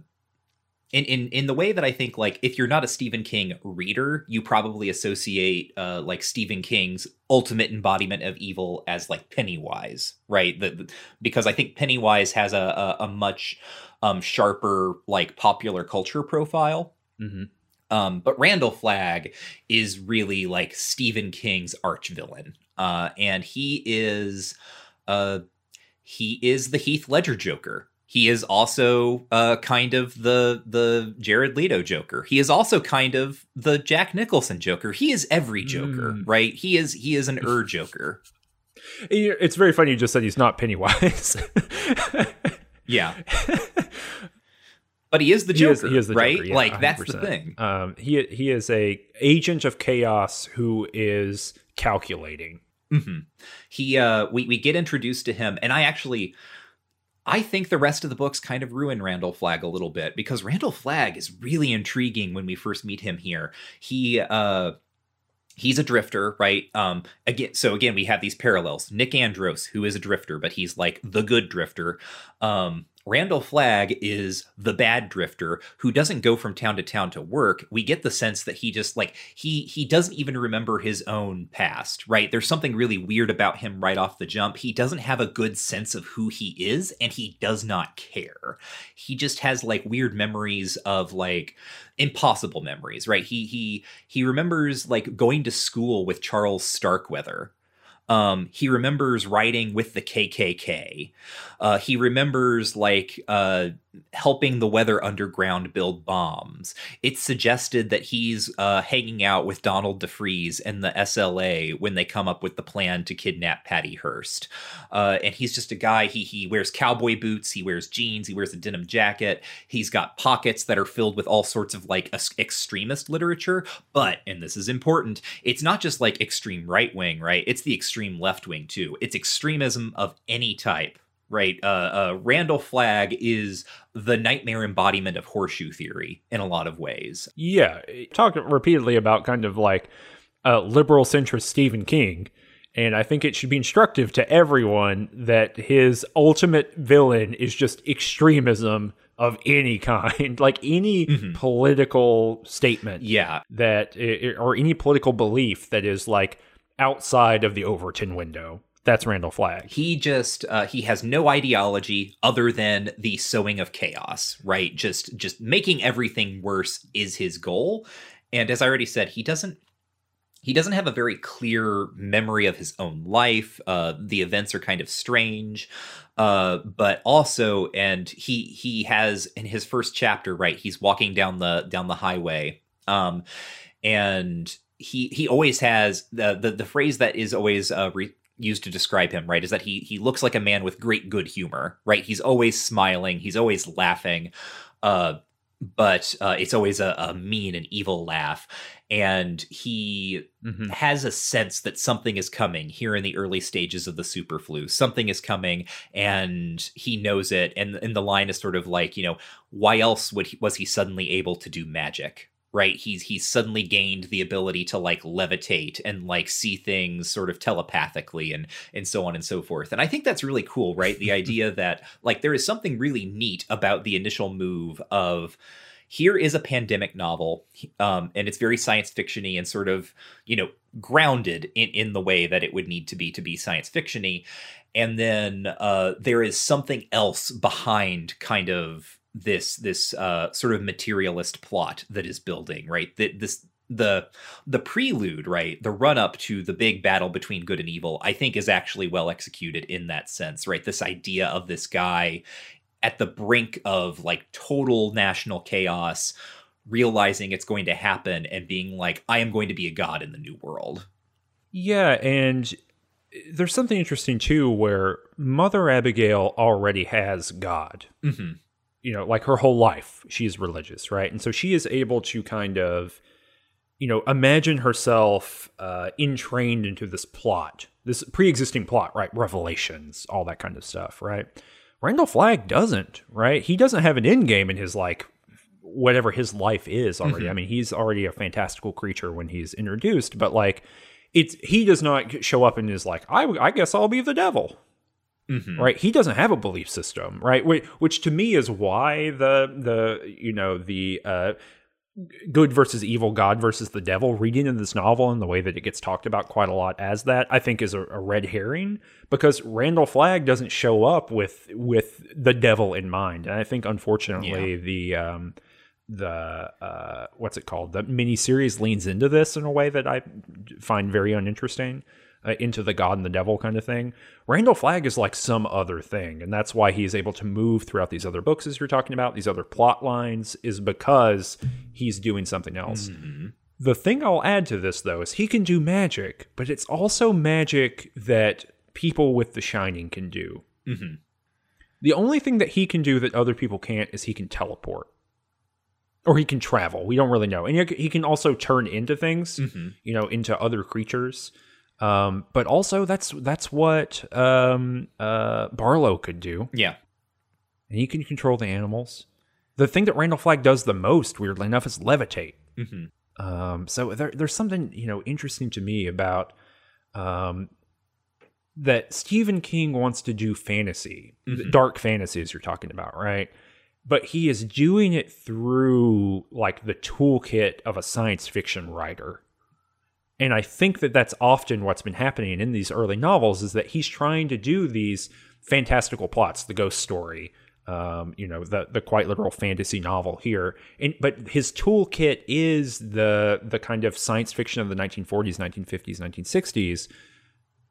in, in in the way that I think like if you're not a Stephen King reader, you probably associate uh, like Stephen King's ultimate embodiment of evil as like Pennywise, right? The, the, because I think Pennywise has a a, a much um, sharper like popular culture profile. Mm-hmm. Um, but Randall Flagg is really like Stephen King's arch villain, uh, and he is uh, he is the Heath Ledger Joker he is also uh, kind of the the Jared Leto Joker. He is also kind of the Jack Nicholson Joker. He is every Joker, mm. right? He is he is an Ur Joker. It's very funny you just said he's not Pennywise. yeah. But he is the Joker, he is, he is the right? Joker, yeah, like 100%. that's the thing. Um, he he is a agent of chaos who is calculating. Mm-hmm. He uh, we we get introduced to him, and I actually I think the rest of the books kind of ruin Randall Flagg a little bit because Randall Flagg is really intriguing when we first meet him here. He uh he's a drifter, right? Um again so again we have these parallels. Nick Andros, who is a drifter, but he's like the good drifter. Um Randall Flagg is the bad drifter who doesn't go from town to town to work. We get the sense that he just like he he doesn't even remember his own past, right? There's something really weird about him right off the jump. He doesn't have a good sense of who he is and he does not care. He just has like weird memories of like impossible memories, right? He he he remembers like going to school with Charles Starkweather um, he remembers writing with the KKK. Uh, he remembers like uh, helping the Weather Underground build bombs. It's suggested that he's uh, hanging out with Donald DeFreeze and the SLA when they come up with the plan to kidnap Patty Hearst. Uh, and he's just a guy. He he wears cowboy boots. He wears jeans. He wears a denim jacket. He's got pockets that are filled with all sorts of like extremist literature. But and this is important. It's not just like extreme right wing, right? It's the extreme left wing too. It's extremism of any type right? Uh, uh, Randall Flagg is the nightmare embodiment of horseshoe theory in a lot of ways. Yeah, talk repeatedly about kind of like uh, liberal centrist Stephen King. And I think it should be instructive to everyone that his ultimate villain is just extremism of any kind, like any mm-hmm. political statement. Yeah. That, or any political belief that is like outside of the Overton window that's Randall Flagg. He just uh, he has no ideology other than the sowing of chaos, right? Just just making everything worse is his goal. And as I already said, he doesn't he doesn't have a very clear memory of his own life. Uh, the events are kind of strange, uh, but also, and he he has in his first chapter, right? He's walking down the down the highway, um, and he he always has the the, the phrase that is always uh, re- used to describe him, right, is that he he looks like a man with great good humor, right? He's always smiling, he's always laughing, uh, but uh, it's always a, a, mean and evil laugh. And he mm-hmm. has a sense that something is coming here in the early stages of the super flu. Something is coming, and he knows it. And, and the line is sort of like, you know, why else would he, was he suddenly able to do magic, right? He's he's suddenly gained the ability to like levitate and like see things sort of telepathically and and so on and so forth. And i think that's really cool right? The idea that like there is something really neat about the initial move of here is a pandemic novel um, and it's very science fictiony and sort of you know grounded in in the way that it would need to be to be science fictiony. And then uh, there is something else behind kind of this this uh, sort of materialist plot that is building right? That this the the prelude right the run up to the big battle between good and evil i think is actually well executed in that sense right? This idea of this guy at the brink of like total national chaos realizing it's going to happen and being like i am going to be a god in the new world. Yeah and there's something interesting too where Mother Abigail already has God. hmm You know, like her whole life, she is religious, right? And so she is able to kind of, you know, imagine herself uh, entrained into this plot, this pre existing plot, right? Revelations, all that kind of stuff, right? Randall Flagg doesn't, right? He doesn't have an end game in his like whatever his life is already. I mean, he's already a fantastical creature when he's introduced, but like it's he does not show up and is like, I, I guess I'll be the devil, hmm right? He doesn't have a belief system, right? Which, which to me is why the the you know the uh, good versus evil, God versus the devil reading in this novel and the way that it gets talked about quite a lot as that, I think is a, a red herring because Randall Flagg doesn't show up with with the devil in mind, and I think unfortunately the um, the uh, what's it called the miniseries leans into this in a way that I find very uninteresting. Uh, into the God and the devil kind of thing. Randall Flagg is like some other thing, and that's why he's able to move throughout these other books as you're talking about, these other plot lines, is because he's doing something else. Mhm. The thing I'll add to this though is he can do magic, but it's also magic that people with the shining can do. Mhm. The only thing that he can do that other people can't is he can teleport. Or he can travel. We don't really know. And he- can also turn into things, Mhm. you know, into other creatures. Um, but also that's that's what um, uh, Barlow could do. Yeah. And he can control the animals. The thing that Randall Flagg does the most, weirdly enough, is levitate. hmm Um, so there, there's something you know interesting to me about um, that Stephen King wants to do fantasy, Mhm. dark fantasies you're talking about, right? But he is doing it through like the toolkit of a science fiction writer. And I think that that's often what's been happening in these early novels is that he's trying to do these fantastical plots, the ghost story, um, you know, the the quite literal fantasy novel here. And but his toolkit is the the kind of science fiction of the 1940s, 1950s, 1960s.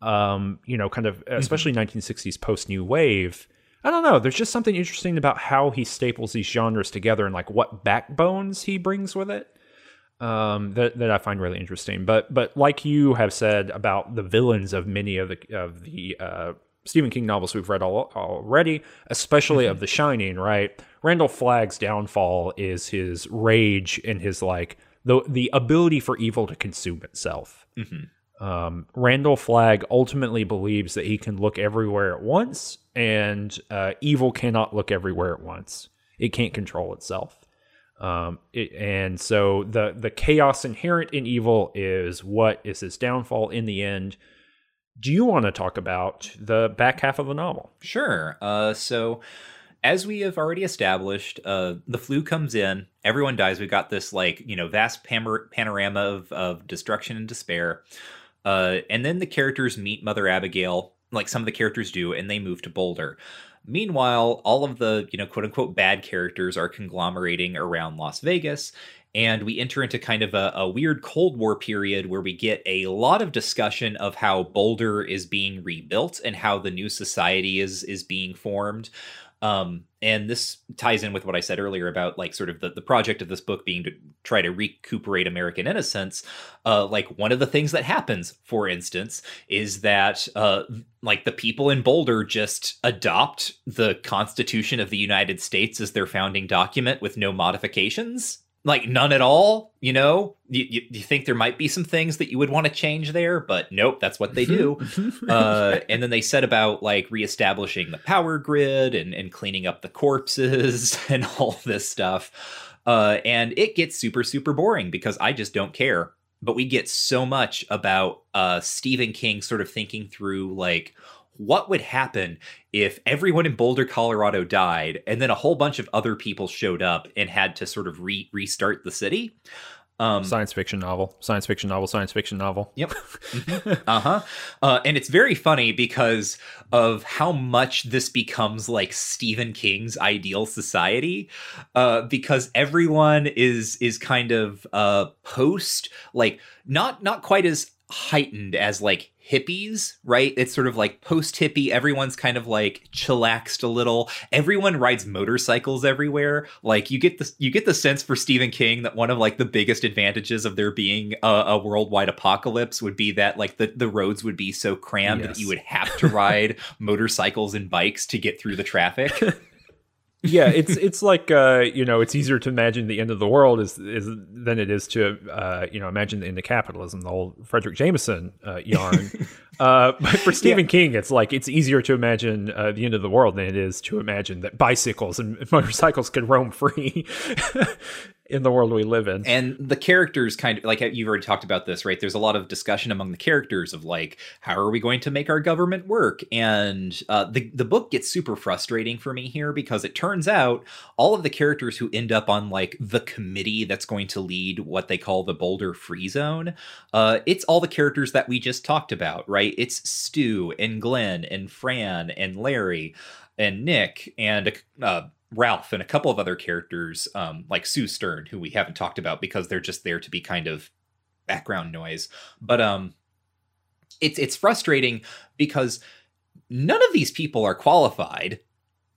Um, you know, kind of especially 1960s post new wave. I don't know. There's just something interesting about how he staples these genres together and like what backbones he brings with it um, that that I find really interesting. But but like you have said about the villains of many of the of the uh, Stephen King novels we've read all, already, especially of The Shining, right? Randall Flagg's downfall is his rage and his like the the ability for evil to consume itself. hmm Um, Randall Flagg ultimately believes that he can look everywhere at once, and uh, evil cannot look everywhere at once. It can't control itself. Um, it, and so the the chaos inherent in evil is what is his downfall in the end. Do you want to talk about the back half of the novel? Sure. Uh, so, as we have already established, uh, the flu comes in, everyone dies. We've got this like you know vast pam- panorama of of destruction and despair, uh, and then the characters meet Mother Abigail, like some of the characters do, and they move to Boulder. Meanwhile, all of the you know quote unquote bad characters are conglomerating around Las Vegas. And we enter into kind of a, a weird Cold War period where we get a lot of discussion of how Boulder is being rebuilt and how the new society is is being formed. Um, and this ties in with what I said earlier about like sort of the, the project of this book being to try to recuperate American innocence. Uh, like one of the things that happens, for instance, is that uh, like the people in Boulder just adopt the Constitution of the United States as their founding document with no modifications. Like none at all, you know. You, you, you think there might be some things that you would want to change there, but nope, that's what they do uh, and then they set about like reestablishing the power grid and, and cleaning up the corpses and all this stuff. Uh, and it gets super, super boring because I just don't care. But we get so much about uh, Stephen King sort of thinking through like, what would happen if everyone in Boulder, Colorado died, and then a whole bunch of other people showed up and had to sort of re- restart the city? Um, Science fiction novel, science fiction novel, science fiction novel. Yep. uh-huh. Uh, and it's very funny because of how much this becomes like Stephen King's ideal society. Uh, because everyone is is kind of uh post like not not quite as heightened as like hippies, right? It's sort of like post hippie. Everyone's kind of like chillaxed a little. Everyone rides motorcycles everywhere. Like you get the you get the sense for Stephen King that one of like the biggest advantages of there being a, a worldwide apocalypse would be that like the the roads would be so crammed yes. that you would have to ride motorcycles and bikes to get through the traffic. yeah, it's it's like uh, you know, it's easier to imagine the end of the world is is than it is to uh, you know imagine the end of capitalism, the whole Fredric Jameson uh, yarn. uh, but for Stephen yeah. King, it's like it's easier to imagine uh, the end of the world than it is to imagine that bicycles and motorcycles can roam free in the world we live in. And the characters kind of like you've already talked about this, right? There's a lot of discussion among the characters of like, how are we going to make our government work? And uh, the the book gets super frustrating for me here because it turns out all of the characters who end up on like the committee that's going to lead what they call the Boulder Free Zone, uh, it's all the characters that we just talked about, right? It's Stu and Glen and Fran and Larry and Nick and uh, Ralph and a couple of other characters, um, like Sue Stern, who we haven't talked about because they're just there to be kind of background noise. But um, it's it's frustrating because none of these people are qualified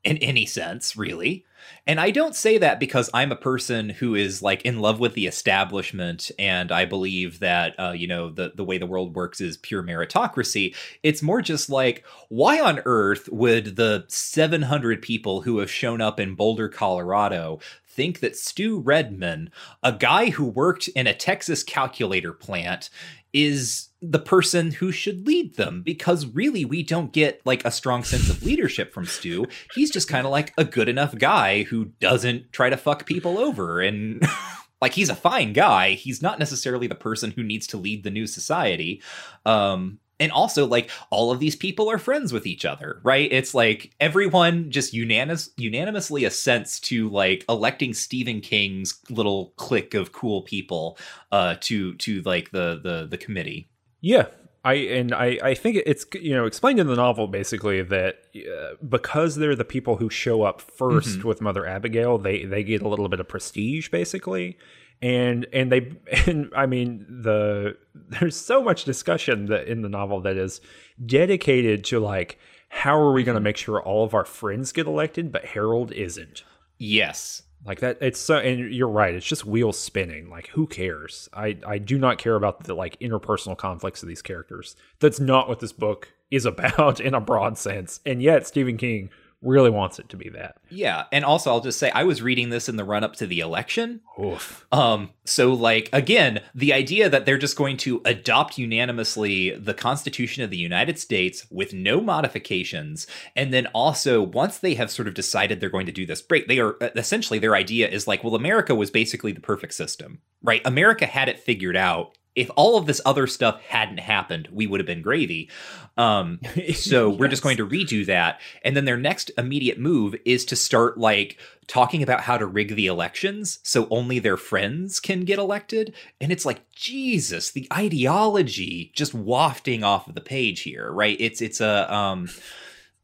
in any sense, really. And I don't say that because I'm a person who is like in love with the establishment and I believe that uh, you know the the way the world works is pure meritocracy. It's more just like why on earth would the 700 people who have shown up in Boulder, Colorado think that Stu Redman, a guy who worked in a Texas calculator plant, is the person who should lead them because really we don't get like a strong sense of leadership from Stu. He's just kind of like a good enough guy who doesn't try to fuck people over and like he's a fine guy. He's not necessarily the person who needs to lead the new society. Um and also like all of these people are friends with each other right? It's like everyone just unanimous unanimously assents to like electing stephen king's little clique of cool people uh to to like the the the committee. Yeah. I and I, I think it's you know explained in the novel basically that uh, because they're the people who show up 1st mm-hmm. with Mother Abigail, they they get a little bit of prestige basically, and and they and I mean the there's so much discussion that in the novel that is dedicated to like how are we going to mm-hmm. make sure all of our friends get elected but Harold isn't. Yes. Like that it's so and you're right, it's just wheels spinning. Like who cares? I I do not care about the like interpersonal conflicts of these characters. That's not what this book is about in a broad sense. And yet Stephen King really wants it to be that. Yeah, and also I'll just say I was reading this in the run up to the election. Oof. Um so like again, the idea that they're just going to adopt unanimously the Constitution of the United States with no modifications and then also once they have sort of decided they're going to do this break, they are essentially their idea is like well America was basically the perfect system. Right? America had it figured out if all of this other stuff hadn't happened, we would have been gravy. Um, so yes. we're just going to redo that. And then their next immediate move is to start like talking about how to rig the elections so only their friends can get elected. And it's like, Jesus, the ideology just wafting off of the page here, right? It's, it's a, um,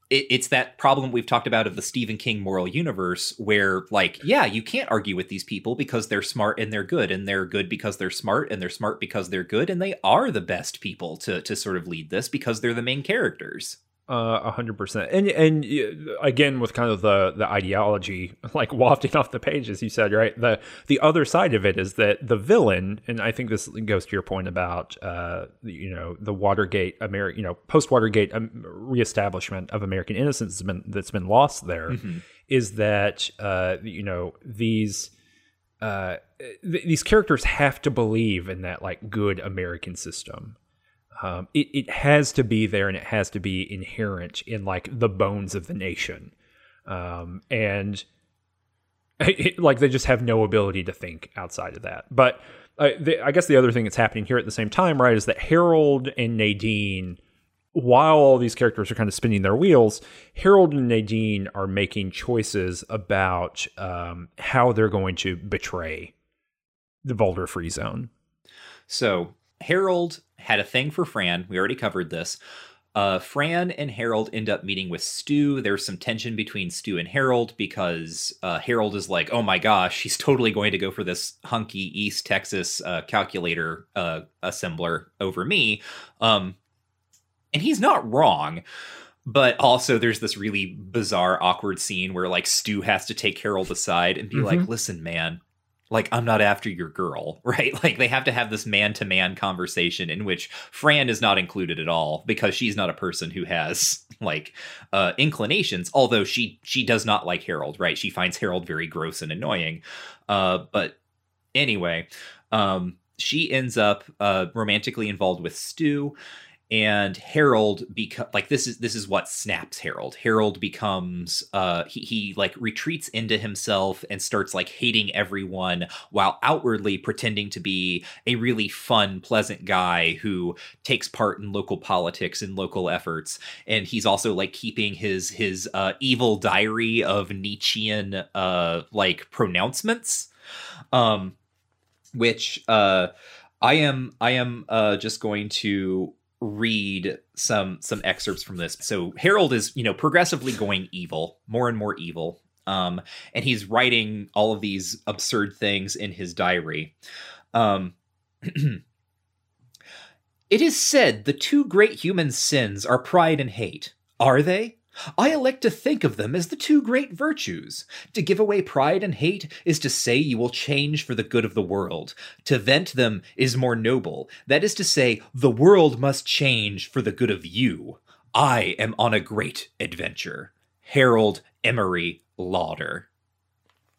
it, it's that problem we've talked about of the Stephen King moral universe where like yeah you can't argue with these people because they're smart and they're good and they're good because they're smart and they're smart because they're good and they are the best people to to sort of lead this because they're the main characters a hundred percent, and and again with kind of the the ideology like wafting off the page, as you said, right? The the other side of it is that the villain, and I think this goes to your point about uh, you know the Watergate, American, you know, post Watergate um, reestablishment of American innocence has been that's been lost. There mm-hmm. is that uh, you know these. Uh, th- these characters have to believe in that like good American system, um, it, it has to be there and it has to be inherent in like the bones of the nation. Um, and it, like they just have no ability to think outside of that. But uh, the, I guess the other thing that's happening here at the same time, right, is that Harold and Nadine, while all these characters are kind of spinning their wheels, Harold and Nadine are making choices about um, how they're going to betray the Boulder Free Zone. So Harold had a thing for Fran. We already covered this. uh, Fran and Harold end up meeting with Stu. There's some tension between Stu and Harold because uh, Harold is like, "Oh my gosh, he's totally going to go for this hunky East Texas uh, calculator uh, assembler over me," um, and he's not wrong. But also, there's this really bizarre, awkward scene where like Stu has to take Harold aside and be like, Mhm. "Listen, man." Like I'm not after your girl, right? Like they have to have this man-to-man conversation in which Fran is not included at all because she's not a person who has like uh inclinations although she she does not like Harold right? She finds Harold very gross and annoying. Uh but anyway um she ends up uh romantically involved with Stu and Harold like this is this is what snaps Harold. Harold becomes uh he, he like retreats into himself and starts like hating everyone while outwardly pretending to be a really fun, pleasant guy who takes part in local politics and local efforts. And he's also like keeping his his uh evil diary of Nietzschean uh like pronouncements. Um which uh I am I am uh just going to read some some excerpts from this. So Harold is, you know, progressively going evil, more and more evil. Um, and he's writing all of these absurd things in his diary. Um, it is said the two great human sins are pride and hate. Are they? I elect to think of them as the two great virtues. To give away pride and hate is to say you will change for the good of the world. To vent them is more noble. That is to say, the world must change for the good of you. I am on a great adventure. Harold Emery Lauder.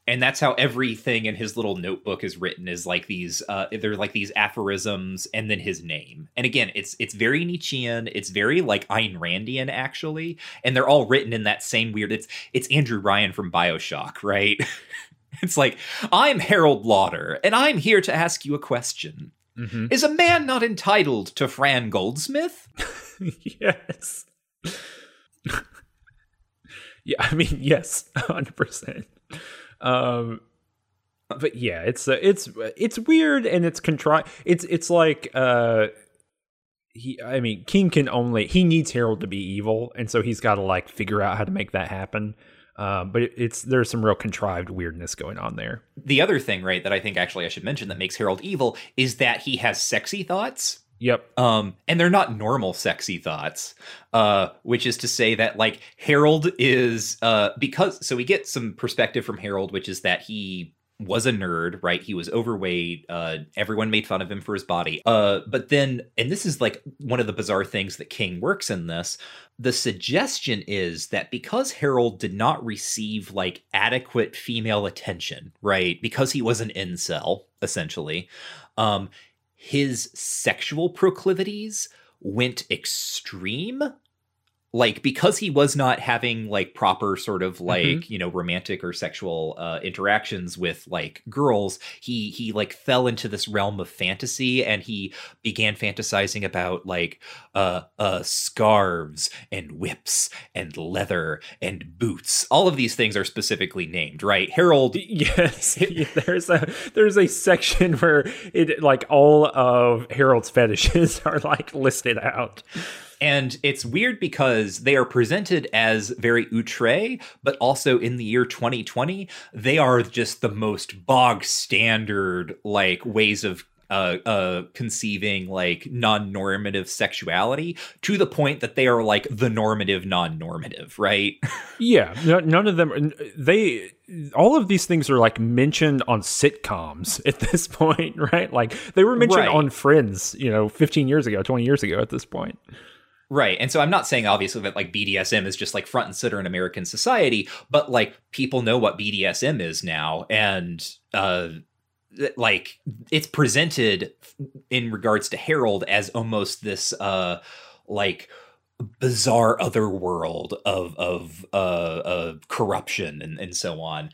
And that's how everything in his little notebook is written is like these uh they're like these aphorisms and then his name. And again, it's it's very Nietzschean, it's very like Ayn Randian actually, and they're all written in that same weird it's it's Andrew Ryan from BioShock, right? it's like, I'm Harold Lauder, and I'm here to ask you a question. Mhm. Is a man not entitled to Fran Goldsmith? yes. yeah, I mean, yes, hundred percent. Um, but yeah, it's uh, it's it's weird and it's contrived. It's it's like uh, he. I mean, King can only he needs Harold to be evil, and so he's got to like figure out how to make that happen. Um, but it, it's there's some real contrived weirdness going on there. The other thing, right, that I think actually I should mention that makes Harold evil is that he has sexy thoughts. Yep. Um, and they're not normal sexy thoughts, uh, which is to say that like Harold is uh because so we get some perspective from Harold, which is that he was a nerd, right? He was overweight. Uh, everyone made fun of him for his body. Uh, but then, and this is like one of the bizarre things that King works in this. The suggestion is that because Harold did not receive like adequate female attention, right? Because he was an incel, essentially, um, his sexual proclivities went extreme like because he was not having like proper sort of like you know romantic or sexual uh interactions with like girls he he like fell into this realm of fantasy and he began fantasizing about like uh uh scarves and whips and leather and boots. All of these things are specifically named right? Harold Yes, there's a there's a section where it like all of Harold's fetishes are like listed out. And it's weird because they are presented as very outre, but also in the year 2020, they are just the most bog standard like ways of uh, uh, conceiving like non-normative sexuality to the point that they are like the normative non-normative, right? Yeah, no- none of them. They all of these things are like mentioned on sitcoms at this point, right? Like they were mentioned Right. on Friends, you know, 15 years ago, 20 years ago at this point. Right. And so I'm not saying obviously that like BDSM is just like front and center in American society, but like people know what BDSM is now and uh like it's presented in regards to Harold as almost this uh like bizarre other world of of uh, uh corruption and, and so on.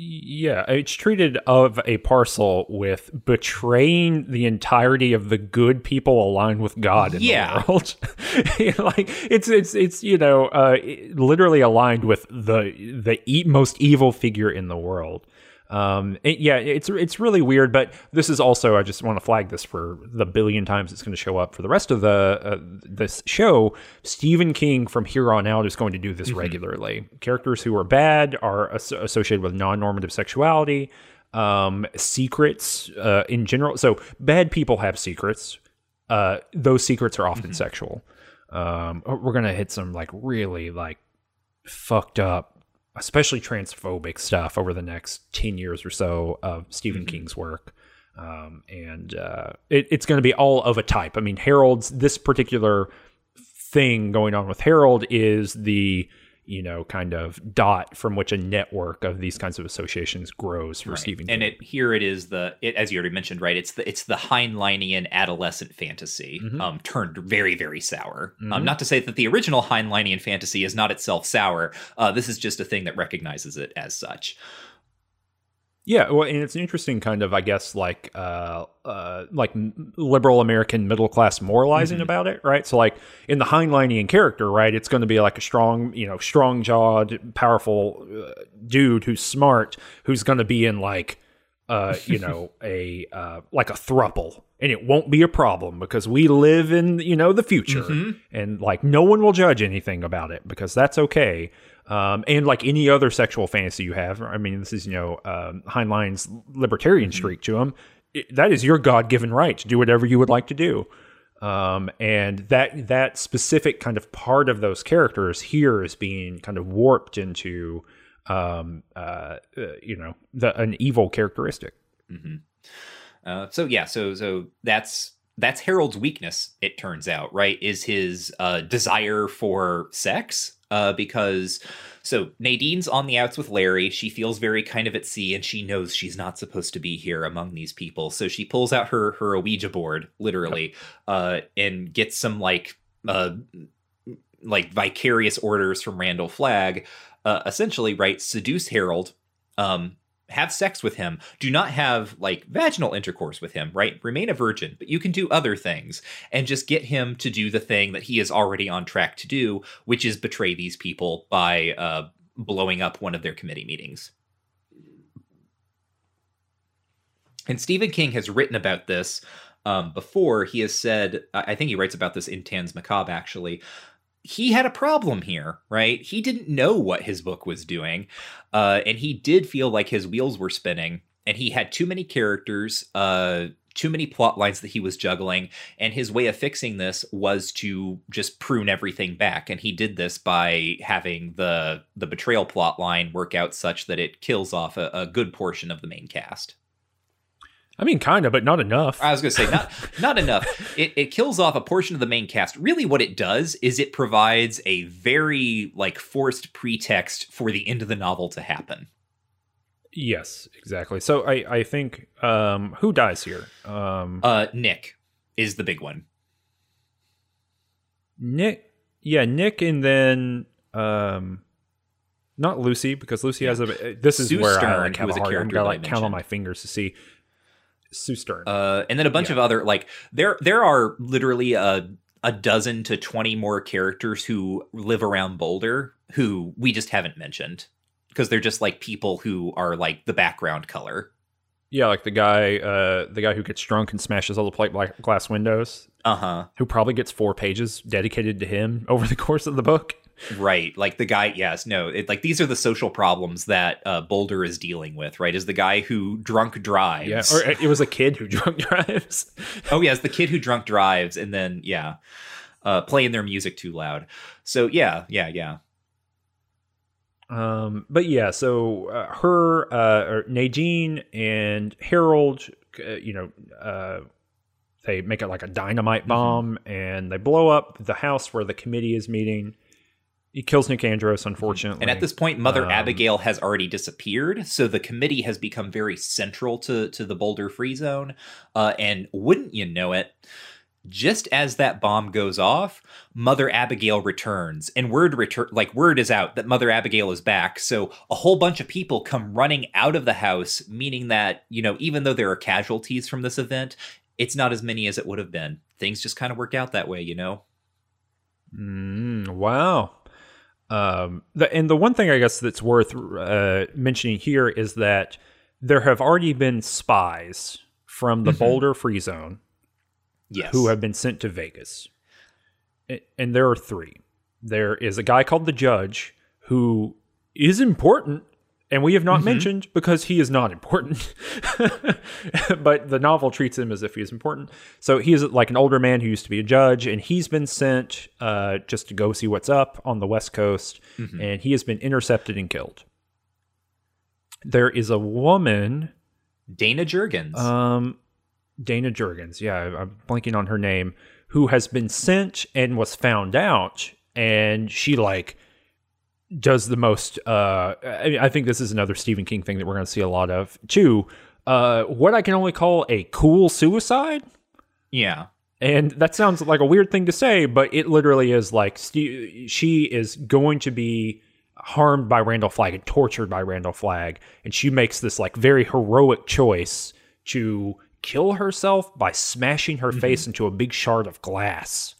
Yeah, it's treated of a parcel with betraying the entirety of the good people aligned with God in Yeah. the world. like it's it's it's you know uh, literally aligned with the the e- most evil figure in the world. Um, it- yeah, it's it's really weird, but this is also I just want to flag this for the billion times it's going to show up for the rest of the uh, this show. Stephen King from here on out is going to do this regularly. Characters who are bad are as- associated with non-normative sexuality, um, secrets uh, in general. So bad people have secrets. Uh, those secrets are often sexual. Um, we're gonna hit some like really like fucked up, especially transphobic stuff over the next 10 years or so of Stephen King's work. Um, and uh, it, it's going to be all of a type. I mean, Harold's, this particular thing going on with Harold is the, you know, kind of dot from which a network of these kinds of associations grows for Right. Stephen and King. it here it is the it, as you already mentioned right it's the it's the Heinleinian adolescent fantasy Mhm. um turned very very sour Mhm. um not to say that the original Heinleinian fantasy is not itself sour uh this is just a thing that recognizes it as such Yeah, well, and it's an interesting kind of, I guess, like uh, uh, like liberal American middle class moralizing Mhm. about it, right? So, like in the Heinleinian character, right, it's going to be like a strong, you know, strong jawed, powerful uh, dude who's smart, who's going to be in like, uh, you know, a uh, like a thruple, and it won't be a problem because we live in you know the future, Mhm. and like no one will judge anything about it because that's okay. Um, and like any other sexual fantasy you have, I mean, this is you know um, Heinlein's libertarian streak to him. It, that is your God given right to do whatever you would like to do. Um, and that that specific kind of part of those characters here is being kind of warped into, um, uh, uh, you know, the, an evil characteristic. hmm Uh, so yeah, so so that's that's Harold's weakness. It turns out, right, is his uh, desire for sex. Uh, because so Nadine's on the outs with Larry. She feels very kind of at sea, and she knows she's not supposed to be here among these people. So she pulls out her her Ouija board, literally, uh, and gets some like uh, like vicarious orders from Randall Flagg. Uh, essentially, right, seduce Harold. Um, have sex with him. Do not have like vaginal intercourse with him, right? Remain a virgin, but you can do other things and just get him to do the thing that he is already on track to do, which is betray these people by uh, blowing up one of their committee meetings. And Stephen King has written about this um, before. He has said, I think he writes about this in Danse Macabre actually. He had a problem here, right? He didn't know what his book was doing, uh, and he did feel like his wheels were spinning, and he had too many characters, uh, too many plot lines that he was juggling, and his way of fixing this was to just prune everything back, and he did this by having the the betrayal plot line work out such that it kills off a, a good portion of the main cast. I mean, kind of, but not enough. I was going to say not not enough. It, it kills off a portion of the main cast. Really, what it does is it provides a very like forced pretext for the end of the novel to happen. yes, exactly. So I, I think um, who dies here? Um, Uh, Nick is the big one. Nick, yeah, Nick, and then um, not Lucy because Lucy has a. This is Sue where I Stern, like, have was a hard. I'm character gonna like count on my fingers to see Sue Stern. Uh, and then a bunch Yeah. of other like there there are literally a a dozen to twenty more characters who live around Boulder who we just haven't mentioned because they're just like people who are like the background color. yeah, like the guy, uh, the guy who gets drunk and smashes all the plate glass windows. Uh huh. Who probably gets four pages dedicated to him over the course of the book. Right. Like the guy, yes, no, it, like these are the social problems that uh, Boulder is dealing with, right? Is the guy who drunk drives. Yeah, or it was a kid who drunk drives. oh, yes, the kid who drunk drives and then, yeah, uh, playing their music too loud. So, yeah, yeah, yeah. Um, but yeah, so uh, her, uh, or Nadine and Harold, uh, you know, uh, they make it like a dynamite Mm-hmm. bomb and they blow up the house where the committee is meeting. He kills Nick Andros, unfortunately. Mm-hmm. And at this point, Mother Um, Abigail has already disappeared, so the committee has become very central to to the Boulder Free Zone. Uh, and wouldn't you know it? Just as that bomb goes off, Mother Abigail returns, and word return like word is out that Mother Abigail is back. So a whole bunch of people come running out of the house, meaning that you know even though there are casualties from this event, it's not as many as it would have been. Things just kind of work out that way, you know. Mm, wow. Um, the, and the one thing I guess that's worth uh, mentioning here is that there have already been spies from the Mhm. Boulder Free Zone Yes. who have been sent to Vegas. And there are three. There is a guy called the Judge who is important, and we have not Mhm. mentioned because he is not important. but the novel treats him as if he is important. So he is like an older man who used to be a judge, and he's been sent uh, just to go see what's up on the West Coast, Mhm. and he has been intercepted and killed. There is a woman Dana Jurgens. um, Dana Jurgens, yeah, I'm blanking on her name, who has been sent and was found out, and she like does the most. Uh, I, I think this is another Stephen King thing that we're going to see a lot of too. Uh, what I can only call a cool suicide. yeah. And that sounds like a weird thing to say, but it literally is like Ste she is going to be harmed by Randall Flagg and tortured by Randall Flagg, and she makes this like very heroic choice to kill herself by smashing her face into a big shard of glass,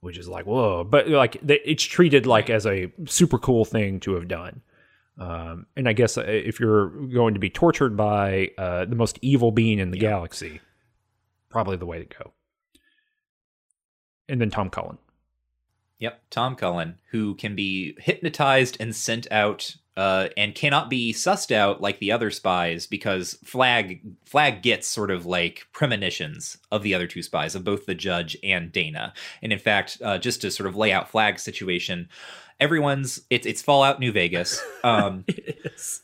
which is like whoa. But like it's treated like as a super cool thing to have done. Um, and I guess uh, if you're going to be tortured by uh, the most evil being in the galaxy, probably the way to go and then Tom Cullen. Yep, Tom Cullen, who can be hypnotized and sent out, uh, and cannot be sussed out like the other spies because Flagg Flagg gets sort of like premonitions of the other two spies, of both the judge and Dana. And in fact, uh, just to sort of lay out Flagg's situation, everyone's it's it's Fallout New Vegas. Um, Yes.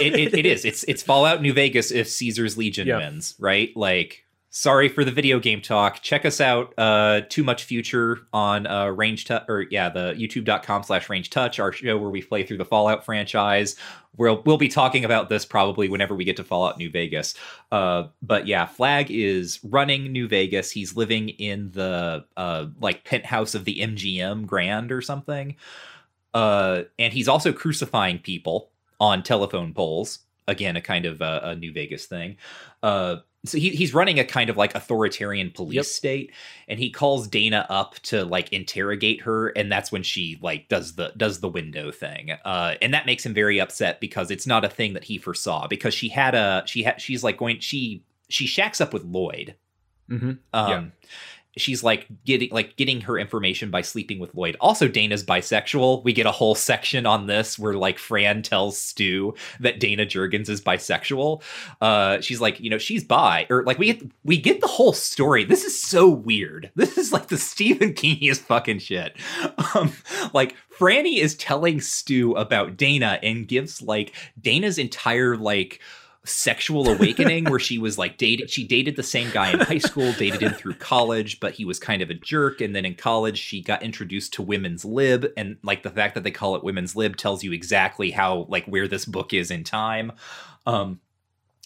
it, it, it is. It's it's Fallout New Vegas if Caesar's Legion wins, right? Like, sorry for the video game talk. Check us out. Uh, Too Much Future on uh, Range Touch, or yeah, the YouTube.com slash Range Touch, our show where we play through the Fallout franchise. We'll we'll be talking about this probably whenever we get to Fallout New Vegas. Uh, but yeah, Flagg is running New Vegas. He's living in the uh like penthouse of the MGM Grand or something. Uh, and he's also crucifying people on telephone poles. Again, a kind of uh, a New Vegas thing. Uh, so he, he's running a kind of like authoritarian police Yep. state, and he calls Dana up to like interrogate her, and that's when she like does the does the window thing, uh, and that makes him very upset because it's not a thing that he foresaw. Because she had a she had she's like going she she shacks up with Lloyd, Mm-hmm. um, Yeah. She's like getting like getting her information by sleeping with Lloyd. Also, Dana's bisexual. We get a whole section on this where like Fran tells Stu that Dana Jurgens is bisexual. Uh, she's like, you know, she's bi, or like we get we get the whole story. This is so weird. This is like the Stephen Kingiest fucking shit. Um, like Franny is telling Stu about Dana and gives like Dana's entire like sexual awakening where she was like dated she dated the same guy in high school dated him through college but he was kind of a jerk. And then in college she got introduced to women's lib. And like the fact that they call it women's lib tells you exactly how like where this book is in time. Um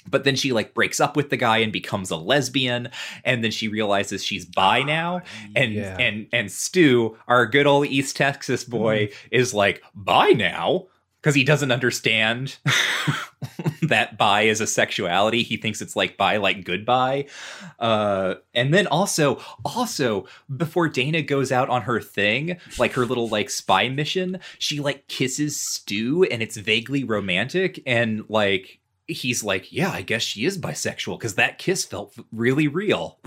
but then she like breaks up with the guy and becomes a lesbian. And then she realizes she's bi now. and yeah. and and Stu, our good old East Texas boy, is like bi now because he doesn't understand that bi is a sexuality. He thinks it's like bi, like goodbye. Uh, and then also, also before Dana goes out on her thing, like her little like spy mission, she like kisses Stu, and it's vaguely romantic and like. He's like, yeah, I guess she is bisexual because that kiss felt really real.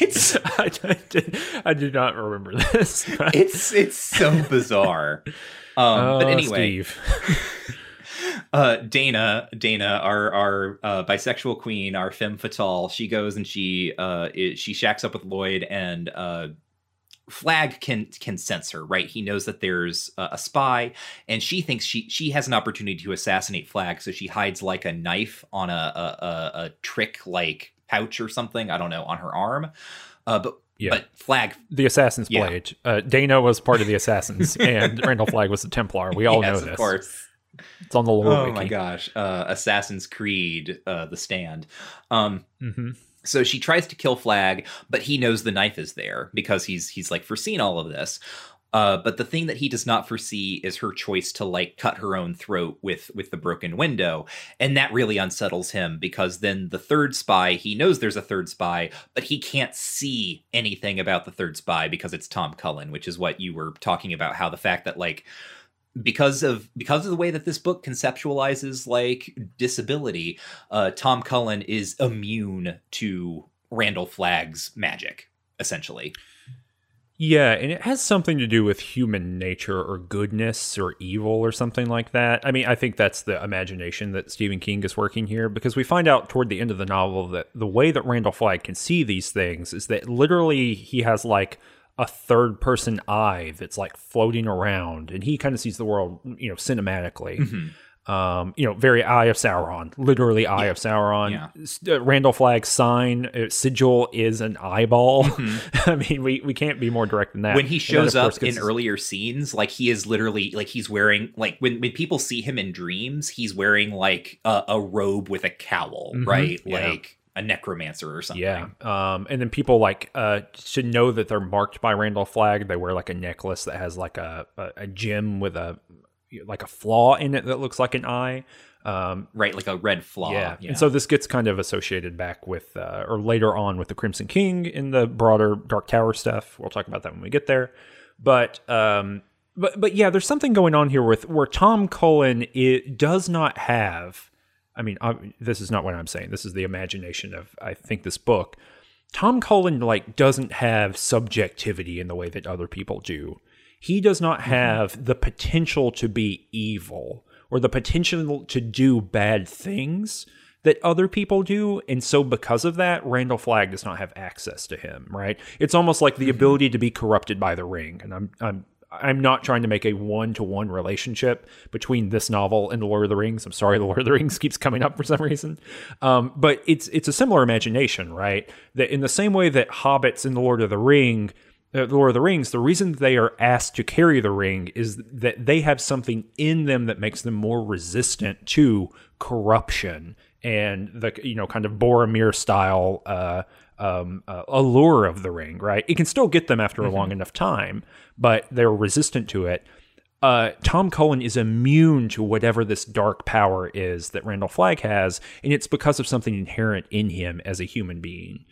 it's I, I, did, I did not remember this. it's it's so bizarre. Um, but Oh, anyway, Steve. Uh, Dana, Dana, our our uh, bisexual queen, our femme fatale, she goes and she uh, is, she shacks up with Lloyd and. Uh, Flagg can can sense her, right? He knows that there's a, a spy, and she thinks she she has an opportunity to assassinate Flagg, so she hides like a knife on a a, a, a trick like pouch or something. I don't know on her arm, uh, but Yeah. but Flagg the Assassin's Yeah. Blade. Uh, Dana was part of the Assassins, and Randall Flagg was the Templar. We all yes, know of this. course. It's on the lore Oh wiki. my gosh, uh, Assassin's Creed, uh, the stand. Um, hmm so she tries to kill Flagg, but he knows the knife is there because he's he's like foreseen all of this. Uh, but the thing that he does not foresee is her choice to like cut her own throat with with the broken window, and that really unsettles him because then the third spy he knows there's a third spy, but he can't see anything about the third spy because it's Tom Cullen, which is what you were talking about. How the fact that like because of because of the way that this book conceptualizes like disability, uh, Tom Cullen is immune to Randall Flagg's magic, essentially. Yeah, and it has something to do with human nature or goodness or evil or something like that. I mean, I think that's the imagination that Stephen King is working here because we find out toward the end of the novel that the way that Randall Flagg can see these things is that literally he has like a third person eye that's like floating around and he kind of sees the world, you know, cinematically. Mm-hmm um, you know, very Eye of Sauron, literally Eye yeah. of Sauron. Yeah. Uh, Randall Flagg's sign uh, sigil is an eyeball. Mm-hmm. I mean, we we can't be more direct than that. When he shows up in earlier scenes, like he is literally like he's wearing like when when people see him in dreams, he's wearing like a, a robe with a cowl, mm-hmm. right? Yeah. Like a necromancer or something. Yeah. Um, and then people like uh, should know that they're marked by Randall Flagg. They wear like a necklace that has like a, a, a gem with a like a flaw in it that looks like an eye. Um, right, like a red flaw. Yeah. yeah. And so this gets kind of associated back with, uh, or later on with the Crimson King in the broader Dark Tower stuff. We'll talk about that when we get there. But, um, but, but yeah, there's something going on here with where Tom Cullen it does not have. I mean, I, this is not what I'm saying. This is the imagination of I think this book. Tom Cullen like doesn't have subjectivity in the way that other people do. He does not mm-hmm. have the potential to be evil or the potential to do bad things that other people do. And so, because of that, Randall Flagg does not have access to him, right? It's almost like the mm-hmm. ability to be corrupted by the ring. And I'm, I'm, I'm not trying to make a one to one relationship between this novel and The Lord of the Rings. I'm sorry, The Lord of the Rings keeps coming up for some reason. Um, but it's it's a similar imagination, right? That in the same way that hobbits in The Lord of the Ring uh, the Lord of the Rings, the reason they are asked to carry the ring is that they have something in them that makes them more resistant to corruption and the you know kind of Boromir style uh, um, uh, allure of the ring. Right, it can still get them after mm-hmm. a long enough time, but they're resistant to it. Uh, Tom Cullen is immune to whatever this dark power is that Randall Flagg has, and it's because of something inherent in him as a human being.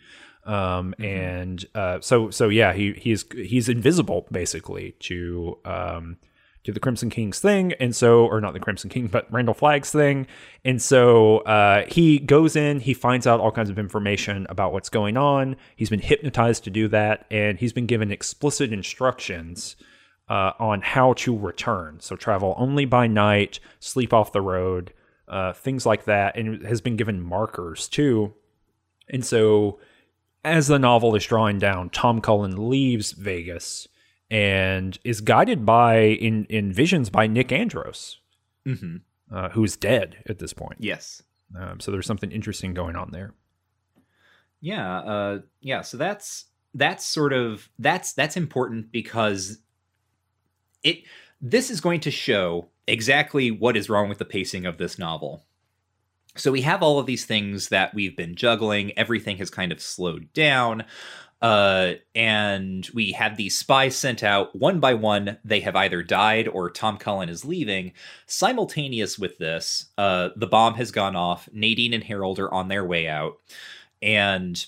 Um, mm-hmm. and uh, so so yeah, he he's he's invisible basically to um, to the Crimson King's thing, and so or not the Crimson King, but Randall Flagg's thing, and so uh, he goes in, he finds out all kinds of information about what's going on. He's been hypnotized to do that, and he's been given explicit instructions. Uh, on how to return. So travel only by night, sleep off the road, uh, things like that, and has been given markers too. And so as the novel is drawing down, Tom Cullen leaves Vegas and is guided by in in visions by Nick Andros, mm-hmm. uh, who's dead at this point. Yes. Um, so there's something interesting going on there. Yeah. Uh, yeah. So that's that's sort of that's that's important because it this is going to show exactly what is wrong with the pacing of this novel. So we have all of these things that we've been juggling. Everything has kind of slowed down. Uh, and we have these spies sent out one by one. They have either died or Tom Cullen is leaving. Simultaneous with this, uh, the bomb has gone off. Nadine and Harold are on their way out. And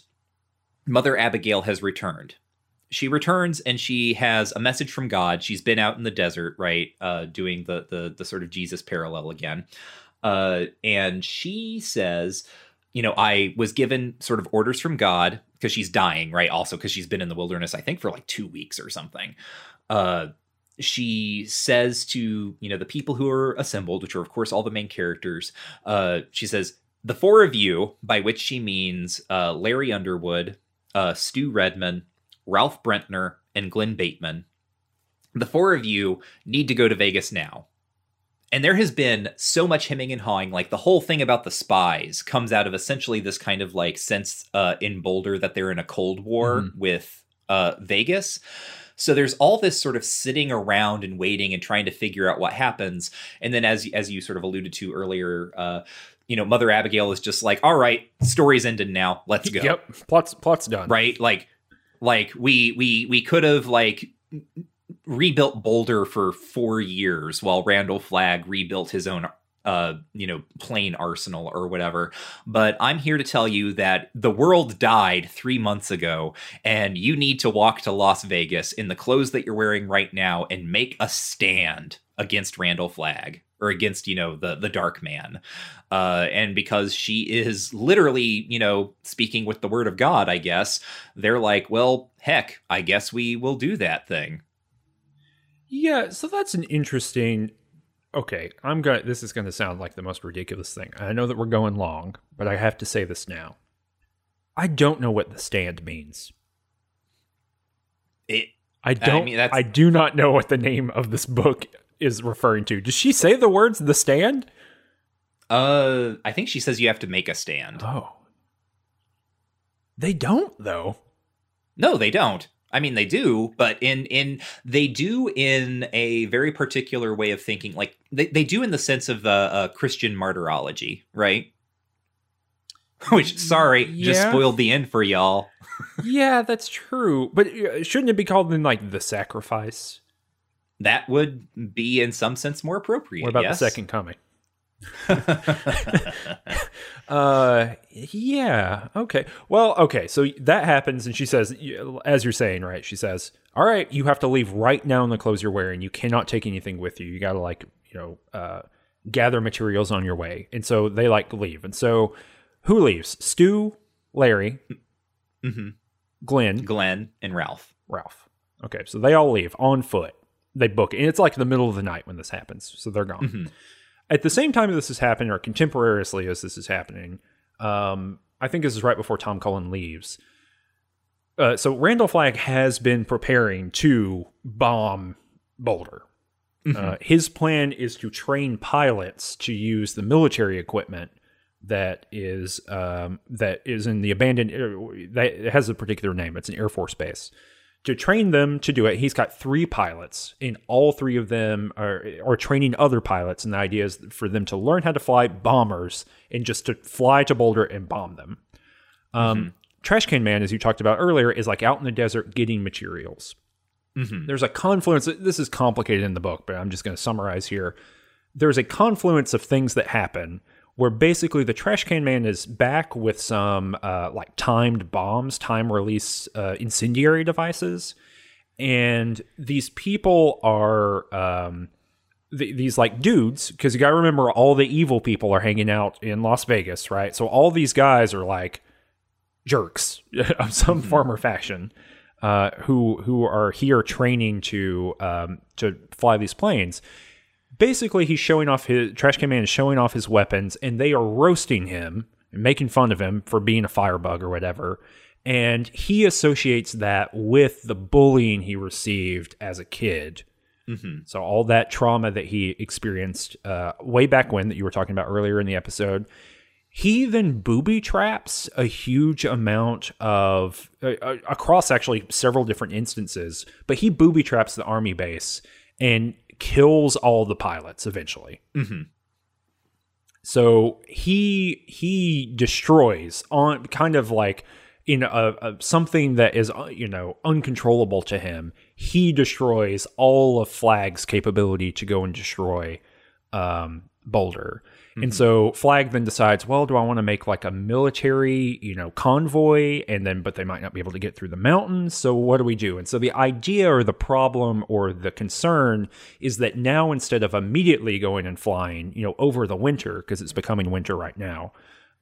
Mother Abigail has returned. She returns and she has a message from God. She's been out in the desert, right, uh, doing the, the the sort of Jesus parallel again. Uh, and she says, you know, I was given sort of orders from God because she's dying, right? Also, because she's been in the wilderness, I think, for like two weeks or something. Uh, she says to, you know, the people who are assembled, which are, of course, all the main characters, uh, she says, the four of you, by which she means uh, Larry Underwood, uh, Stu Redman, Ralph Brentner, and Glen Bateman, the four of you need to go to Vegas now and there has been so much hemming and hawing like the whole thing about the spies comes out of essentially this kind of like sense uh, in boulder that they're in a cold war mm-hmm. with uh, vegas. So there's all this sort of sitting around and waiting and trying to figure out what happens. And then as as you sort of alluded to earlier uh, you know mother abigail is just like all right story's ended now. Let's go. Yep. Plots plots done. Right? Like like we we we could have like rebuilt Boulder for four years while Randall Flagg rebuilt his own uh, you know, plane arsenal or whatever. But I'm here to tell you that the world died three months ago, and you need to walk to Las Vegas in the clothes that you're wearing right now and make a stand against Randall Flagg or against you know the the dark man uh and because she is literally you know speaking with the word of god i guess they're like well heck i guess we will do that thing Yeah, so that's an interesting. Okay, I'm gonna. This is gonna sound like the most ridiculous thing. I know that we're going long, but I have to say this now. I don't know what the stand means. it I don't. I, mean, that's- do not know what the name of this book is referring to. Does she say the words "the stand"? uh i think she says you have to make a stand Oh, they don't though. no they don't i mean they do but in in they do in a very particular way of thinking like they, they do in the sense of uh, uh christian martyrology right which sorry just spoiled the end for y'all yeah, that's true. But uh, shouldn't it be called then like the sacrifice? that would be in some sense more appropriate. What about yes? the second coming? Uh, yeah. Okay. Well, okay. So that happens, and she says, as you're saying, right? She says, "All right, you have to leave right now in the clothes you're wearing. You cannot take anything with you. You got to like, you know, uh, gather materials on your way." And so they like leave. And so who leaves? Stu, Larry, mm-hmm. Glen, Glen and Ralph. Ralph. Okay, so they all leave on foot. They book it. And it's like the middle of the night when this happens. So they're gone. Mhm. At the same time this is happening, or contemporaneously as this is happening, um, I think this is right before Tom Cullen leaves. Uh, so Randall Flagg has been preparing to bomb Boulder. Uh, his plan is to train pilots to use the military equipment that is um, that is in the abandoned uh, that it has a particular name. It's an Air Force base. To train them to do it, he's got three pilots, and all three of them are are training other pilots. And the idea is for them to learn how to fly bombers and just to fly to Boulder and bomb them. Um, Trash Can Man, as you talked about earlier, is like out in the desert getting materials Mhm. there's a confluence this is complicated in the book but i'm just going to summarize here there's a confluence of things that happen where basically the trash can man is back with some uh, like timed bombs time release uh, incendiary devices. And these people are um, th- these like dudes because you got to remember all the evil people are hanging out in las vegas right? So all these guys are like jerks of some form or fashion uh, who who are here training to um, to fly these planes. Basically, he's showing off his trash can man is showing off his weapons, and they are roasting him and making fun of him for being a firebug or whatever. And he associates that with the bullying he received as a kid. Mhm. So all that trauma that he experienced uh, way back when that you were talking about earlier in the episode, he then booby traps a huge amount of uh, uh, across actually several different instances, but he booby traps the army base and kills all the pilots eventually. Mhm. So he he destroys on kind of like in a, a something that is uh, you know uncontrollable to him. He destroys all of Flagg's capability to go and destroy um, Boulder. And so Flagg then decides, well, do I want to make like a military, you know, convoy and then but they might not be able to get through the mountains. So what do we do? And so the idea or the problem or the concern is that now instead of immediately going and flying, you know, over the winter because it's becoming winter right now,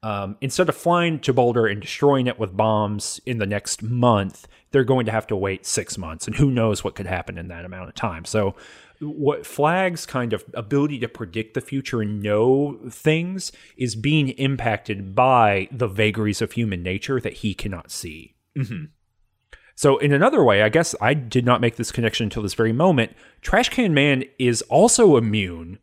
um, instead of flying to Boulder and destroying it with bombs in the next month, they're going to have to wait six months, and who knows what could happen in that amount of time. So, what Flagg's kind of ability to predict the future and know things is being impacted by the vagaries of human nature that he cannot see. Mhm. So, in another way, I guess I did not make this connection until this very moment. Trash Can Man is also immune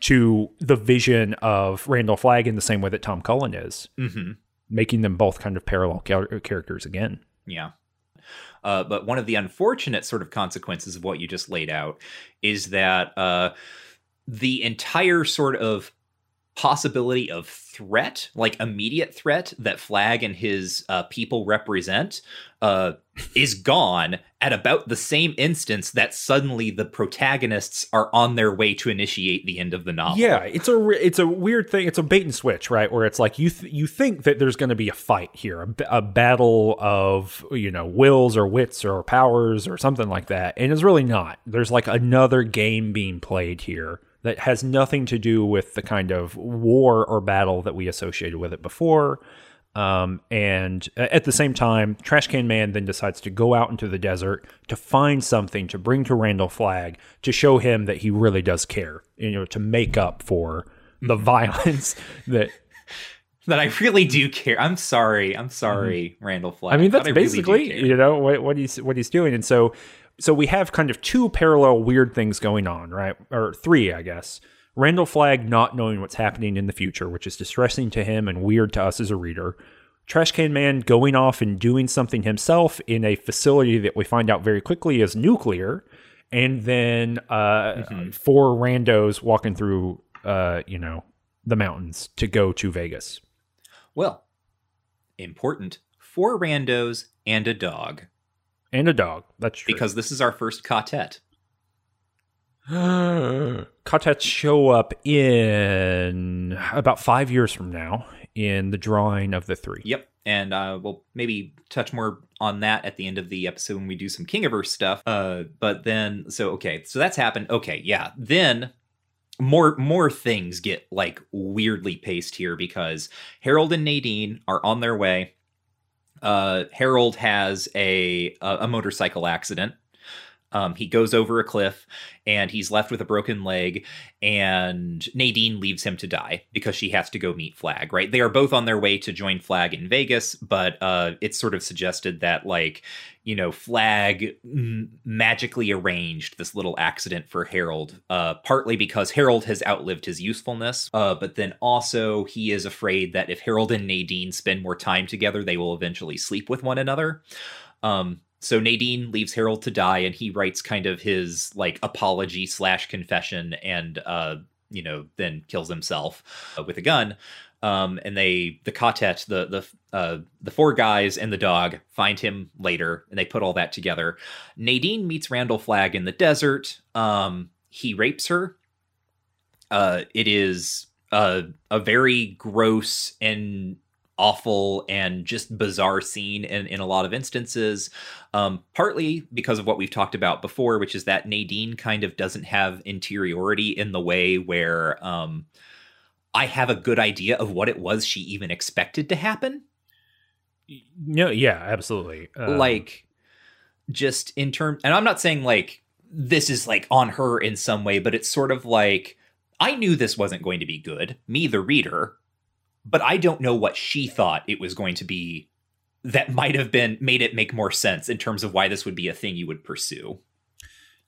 to the vision of Randall Flagg in the same way that Tom Cullen is, Mhm. making them both kind of parallel char- characters again. Yeah. Uh, but one of the unfortunate sort of consequences of what you just laid out is that uh, the entire sort of possibility of threat, like immediate threat that Flagg and his uh, people represent, uh, is gone at about the same instance that suddenly the protagonists are on their way to initiate the end of the novel. Yeah, it's a it's a weird thing. It's a bait and switch, right? Where it's like you th- you think that there's going to be a fight here, a battle of you know wills or wits or powers or something like that, and it's really not. There's like another game being played here that has nothing to do with the kind of war or battle that we associated with it before. Um, and at the same time, Trash Can Man then decides to go out into the desert to find something to bring to Randall Flagg to show him that he really does care, you know, to make up for the violence that. That I really do care. I'm sorry. I'm sorry, Randall Flagg. I mean, that's I basically care. you know what, what he's what he's doing, and so so we have kind of two parallel weird things going on, right? Or three, I guess. Randall Flagg not knowing what's happening in the future, which is distressing to him and weird to us as a reader. Trash Can Man going off and doing something himself in a facility that we find out very quickly is nuclear, and then uh, four randos walking through, uh, you know, the mountains to go to Vegas. Well, important. Four randos and a dog. And a dog. That's true. Because this is our first quartet. Quartets show up in about five years from now in the drawing of the three. Yep. And uh, we'll maybe touch more on that at the end of the episode when we do some Kingiverse stuff. Uh, but then, so okay, so that's happened. Okay, yeah. Then more more things get like weirdly paced here because Harold and Nadine are on their way. Uh, Harold has a a, a motorcycle accident. Um, he goes over a cliff and he's left with a broken leg, and Nadine leaves him to die because she has to go meet Flagg, right? They are both on their way to join Flagg in Vegas, but uh, it's sort of suggested that, like, you know, Flagg m- magically arranged this little accident for Harold, uh, partly because Harold has outlived his usefulness, uh, but then also he is afraid that if Harold and Nadine spend more time together, they will eventually sleep with one another. Um, so Nadine leaves Harold to die, and he writes kind of his like apology slash confession, and uh, you know, then kills himself uh, with a gun. Um, and they, the quartet, the the uh, the four guys and the dog find him later, and they put all that together. Nadine meets Randall Flagg in the desert. Um, he rapes her. Uh, it is a a very gross and awful and just bizarre scene in, in a lot of instances. Um, partly because of what we've talked about before, which is that Nadine kind of doesn't have interiority in the way where um, I have a good idea of what it was she even expected to happen. No, yeah, absolutely. Um, like, just in terms, and I'm not saying like this is like on her in some way, but it's sort of like I knew this wasn't going to be good, me the reader, but I don't know what she thought it was going to be that might have been made it make more sense in terms of why this would be a thing you would pursue.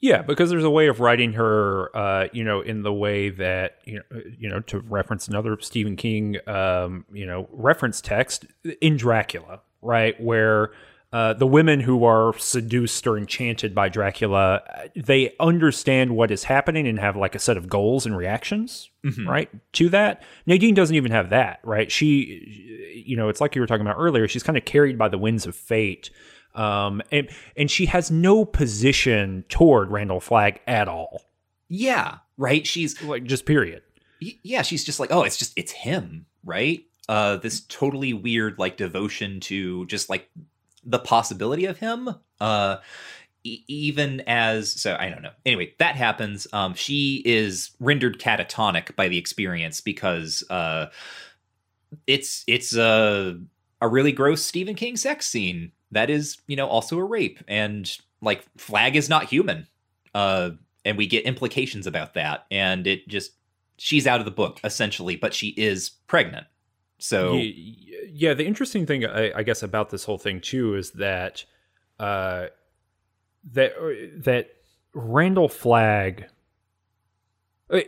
Yeah, because there's a way of writing her, uh, you know, in the way that you know, you know, to reference another Stephen King, um, you know, reference text in Dracula, right, where uh, the women who are seduced or enchanted by Dracula, they understand what is happening and have like a set of goals and reactions, Mhm. right, to that. Nadine doesn't even have that, right? She, you know, it's like you were talking about earlier. She's kind of carried by the winds of fate um, and and she has no position toward Randall Flagg at all, Yeah, right. She's like just period. y- yeah, she's just like, oh, it's just it's him, right? Uh, this totally weird like devotion to just like the possibility of him. Uh, even as so, I don't know. Anyway, that happens. Um, she is rendered catatonic by the experience because uh, it's it's a a really gross Stephen King sex scene that is you know also a rape and like Flagg is not human. Uh, and we get implications about that, and it just she's out of the book essentially, but she is pregnant. So yeah, the interesting thing I, I guess about this whole thing too is that uh, that that Randall Flagg. uh,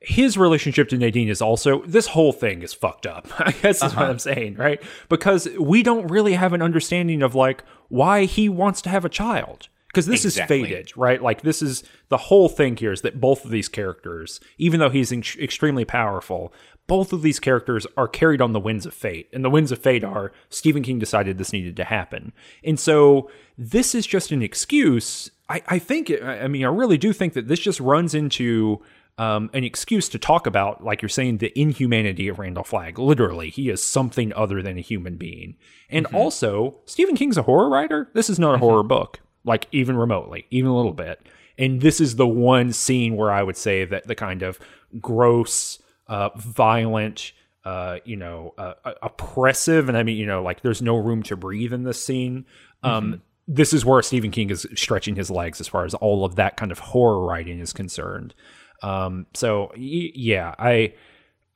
His relationship to Nadine is also this whole thing is fucked up. I guess is what Uh-huh. I'm saying, right? Because we don't really have an understanding of like why he wants to have a child. Because this Exactly. is faded, right? Like this is the whole thing here is that both of these characters, even though he's ex- extremely powerful, both of these characters are carried on the winds of fate. And the winds of fate are Stephen King decided this needed to happen. And so this is just an excuse. I, I think, I mean, I really do think that this just runs into um, an excuse to talk about, like you're saying, the inhumanity of Randall Flagg. Literally, he is something other than a human being. And mm-hmm. also, Stephen King's a horror writer. This is not a mm-hmm. horror book, like even remotely, even a little bit. And this is the one scene where I would say that the kind of gross, uh, violent, uh, you know, uh, oppressive, and I mean, you know, like there's no room to breathe in this scene. Um, mm-hmm. This is where Stephen King is stretching his legs as far as all of that kind of horror writing is concerned. Um, so y- yeah, I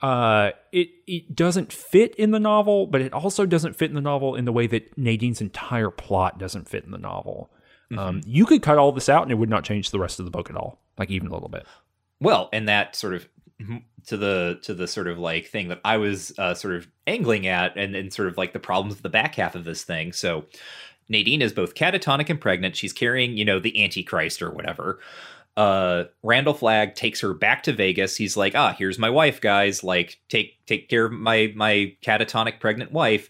uh, it it doesn't fit in the novel, but it also doesn't fit in the novel in the way that Nadine's entire plot doesn't fit in the novel. Um, mm-hmm. Um, you could cut all this out, and it would not change the rest of the book at all, like even a little bit. Well, and that sort of to the to the sort of like thing that I was uh, sort of angling at, and and sort of like the problems of the back half of this thing. So Nadine is both catatonic and pregnant. She's carrying, you know, the Antichrist or whatever. Uh, Randall Flagg takes her back to Vegas. He's like, ah, here's my wife, guys. Like, take take care of my my catatonic pregnant wife.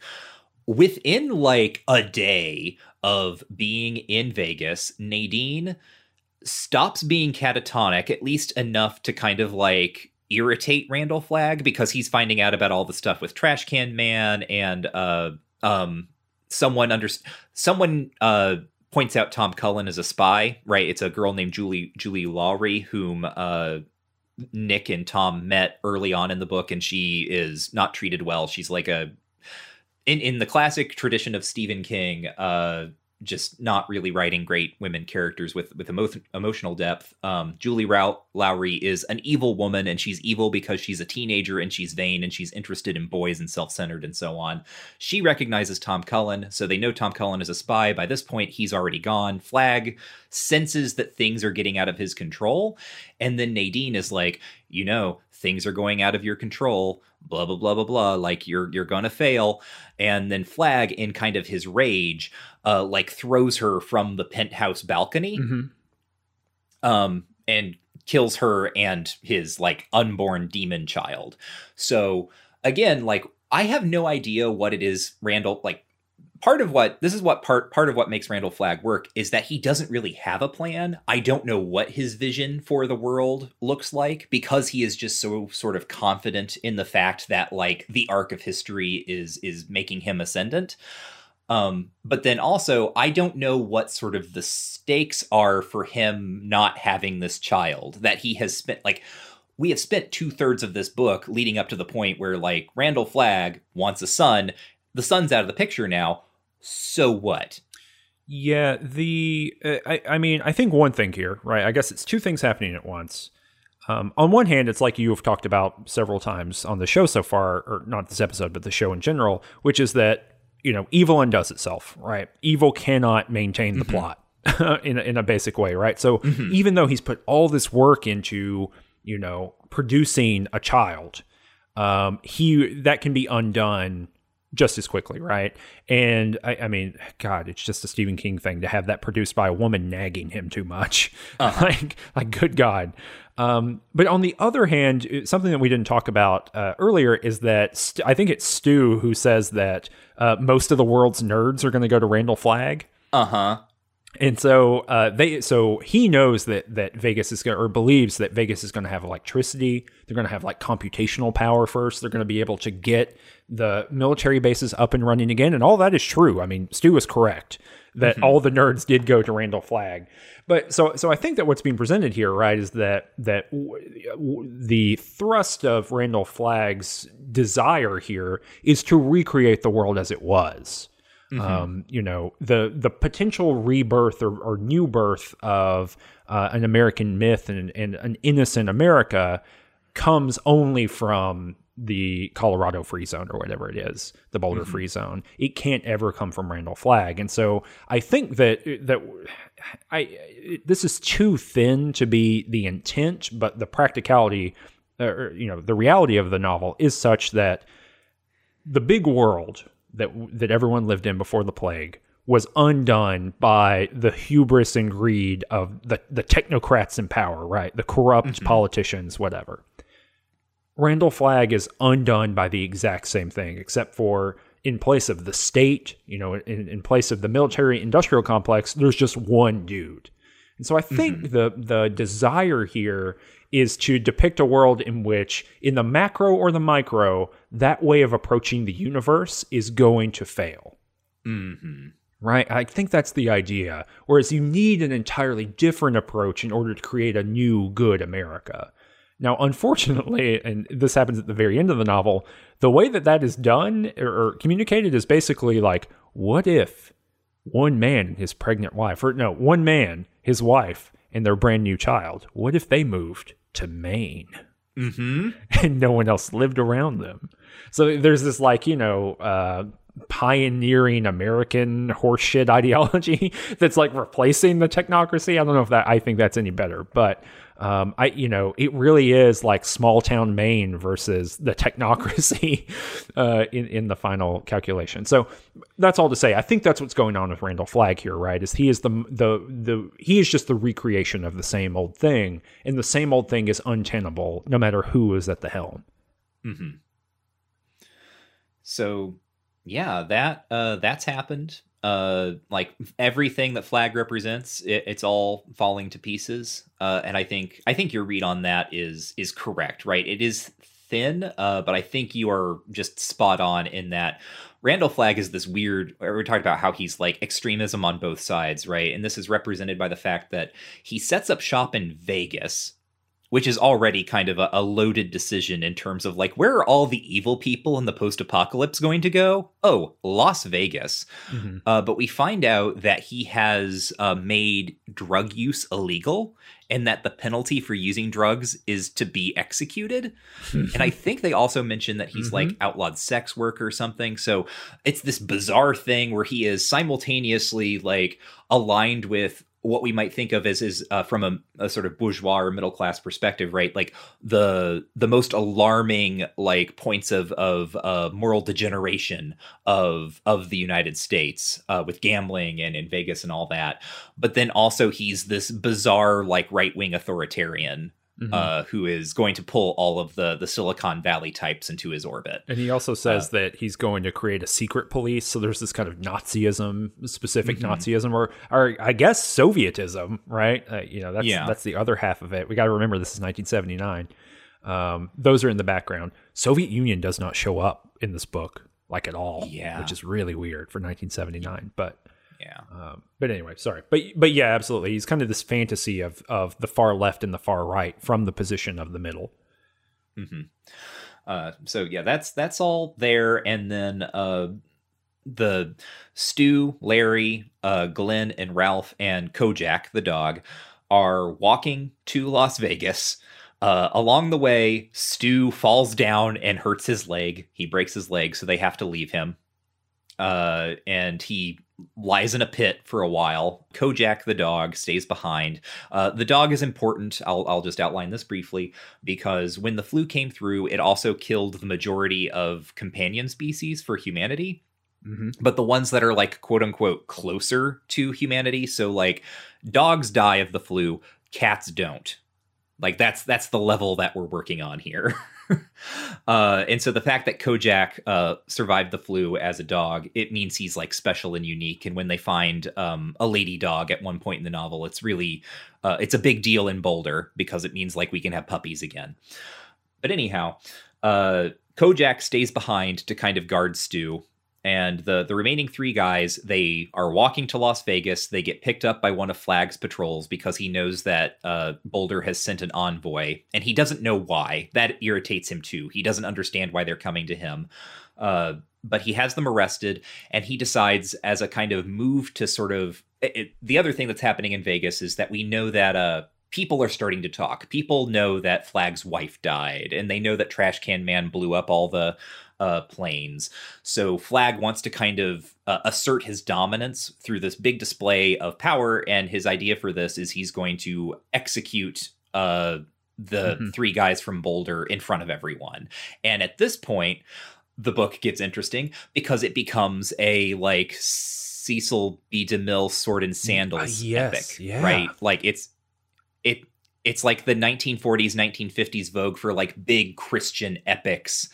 Within like a day of being in Vegas, Nadine stops being catatonic, at least enough to kind of like irritate Randall Flagg because he's finding out about all the stuff with Trash Can Man and uh um someone under someone uh points out Tom Cullen as a spy, right? It's a girl named Julie Julie Lawry whom uh Nick and Tom met early on in the book and she is not treated well. She's like a in in the classic tradition of Stephen King, uh just not really writing great women characters with with emo- emotional depth. Um, Julie Rou- Lawry is an evil woman, and she's evil because she's a teenager and she's vain and she's interested in boys and self centered and so on. She recognizes Tom Cullen, so they know Tom Cullen is a spy. By this point, he's already gone. Flagg senses that things are getting out of his control, and then Nadine is like, you know, things are going out of your control blah blah blah blah blah like you're you're gonna fail and then Flagg in kind of his rage uh like throws her from the penthouse balcony mm-hmm. um and kills her and his like unborn demon child so again like i have no idea what it is randall like part of what this is what part part of what makes Randall Flagg work is that he doesn't really have a plan. I don't know what his vision for the world looks like because he is just so sort of confident in the fact that like the arc of history is is making him ascendant. Um, but then also I don't know what sort of the stakes are for him not having this child that he has spent like we have spent two thirds of this book leading up to the point where like Randall Flagg wants a son. The son's out of the picture now so what? Yeah, the uh, I, I mean, I think one thing here, right? I guess it's two things happening at once. Um, on one hand, it's like you have talked about several times on the show so far, or not this episode, but the show in general, which is that you know evil undoes itself, right? Evil cannot maintain the mm-hmm. plot in a, in a basic way, right? So mm-hmm. even though he's put all this work into you know producing a child, um, he that can be undone just as quickly, right? And I, I, mean, God, it's just a Stephen King thing to have that produced by a woman nagging him too much. Uh-huh. like, like, good God. Um, but on the other hand, something that we didn't talk about uh, earlier is that St- I think it's Stu who says that uh, most of the world's nerds are going to go to Randall Flagg. Uh huh. And so uh, they, so he knows that that Vegas is going, or believes that Vegas is going to have electricity. They're going to have like computational power first. They're going to be able to get the military bases up and running again, and all that is true. I mean, Stu is correct that mm-hmm. all the nerds did go to Randall Flagg. But so so I think that what's being presented here, right, is that that w- w- the thrust of Randall Flagg's desire here is to recreate the world as it was. Mm-hmm. Um, you know, the the potential rebirth or, or new birth of uh, an American myth and, and an innocent America comes only from the Colorado free zone or whatever it is, the Boulder mm-hmm. free zone. It can't ever come from Randall Flagg, And so I think that that I this is too thin to be the intent, but the practicality or you know, the reality of the novel is such that the big world that that everyone lived in before the plague was undone by the hubris and greed of the, the technocrats in power, right? The corrupt mm-hmm. politicians, whatever Randall Flagg is undone by the exact same thing, except for in place of the state, you know, in, in place of the military industrial complex, there's just one dude. And so I think mm-hmm. the the desire here is to depict a world in which, in the macro or the micro, that way of approaching the universe is going to fail. Mm-hmm. Right? I think that's the idea. Whereas you need an entirely different approach in order to create a new, good America. Now, unfortunately, and this happens at the very end of the novel, the way that that is done or, communicated is basically like, what if one man and his pregnant wife, or no, one man, his wife, and their brand new child, what if they moved to Maine? Mm-hmm. And no one else lived around them. So there's this, like, you know, uh, pioneering American horseshit ideology that's like replacing the technocracy. I don't know if that I think that's any better, but um, I you know it really is like small town Maine versus the technocracy uh, in in the final calculation. So that's all to say. I think that's what's going on with Randall Flagg here, right? Is he is the the the he is just the recreation of the same old thing, and the same old thing is untenable no matter who is at the helm. Mm-hmm. So yeah, that uh, that's happened. Uh, like everything that Flagg represents, it, it's all falling to pieces. Uh, and I think I think your read on that is is correct, right? It is thin, uh, but I think you are just spot on in that Randall Flagg is this weird. We talked about how he's like extremism on both sides, right? And this is represented by the fact that he sets up shop in Vegas, which is already kind of a, a, loaded decision in terms of like where are all the evil people in the post-apocalypse going to go oh las vegas mm-hmm. uh, but we find out that he has uh, made drug use illegal and that the penalty for using drugs is to be executed and i think they also mention that he's mm-hmm. like outlawed sex work or something so it's this bizarre thing where he is simultaneously like aligned with what we might think of as is uh, from a, a, sort of bourgeois or middle class perspective, right? Like the the most alarming like points of of uh, moral degeneration of of the United States uh, with gambling and in Vegas and all that. But then also he's this bizarre like right wing authoritarian Mm-hmm. Uh, who is going to pull all of the the Silicon Valley types into his orbit. And he also says uh, that he's going to create a secret police. So there's this kind of Nazism, specific mm-hmm. Nazism, or or I guess Sovietism, right? Uh, you know, that's yeah. that's the other half of it. We got to remember this is 1979. Um, those are in the background. Soviet Union does not show up in this book like at all, yeah, which is really weird for 1979. But yeah. Um, but anyway, sorry. But but yeah, absolutely. He's kind of this fantasy of of the far left and the far right from the position of the middle. Mm-hmm. Uh, so yeah, that's that's all there, and then uh, the Stu, Larry, uh, Glen, and Ralph and Kojak, the dog, are walking to Las Vegas. Uh, along the way, Stu falls down and hurts his leg. He breaks his leg, so they have to leave him. Uh, and he lies in a pit for a while. Kojak the dog stays behind. Uh, the dog is important. I'll, I'll just outline this briefly because when the flu came through, it also killed the majority of companion species for humanity. Mm-hmm. But the ones that are like quote unquote closer to humanity, so like dogs die of the flu, cats don't. Like that's that's the level that we're working on here. uh, and so the fact that Kojak uh, survived the flu as a dog, it means he's like special and unique. And when they find um, a lady dog at one point in the novel, it's really uh, it's a big deal in Boulder because it means like we can have puppies again. But anyhow, uh, Kojak stays behind to kind of guard Stu and the the remaining three guys they are walking to Las Vegas. They get picked up by one of Flagg's patrols because he knows that uh, Boulder has sent an envoy, and he doesn't know why. That irritates him too. He doesn't understand why they're coming to him. Uh, but he has them arrested, and he decides, as a kind of move to sort of it, the other thing that's happening in Vegas is that we know that uh, people are starting to talk. People know that Flagg's wife died, and they know that Trash Can Man blew up all the uh, planes. So Flagg wants to kind of uh, assert his dominance through this big display of power, and his idea for this is he's going to execute uh, the mm-hmm. three guys from Boulder in front of everyone. And at this point, the book gets interesting because it becomes a like Cecil B. DeMille sword and mm, uh, sandals yes, epic, yeah. right? Like it's it it's like the 1940s 1950s vogue for like big christian epics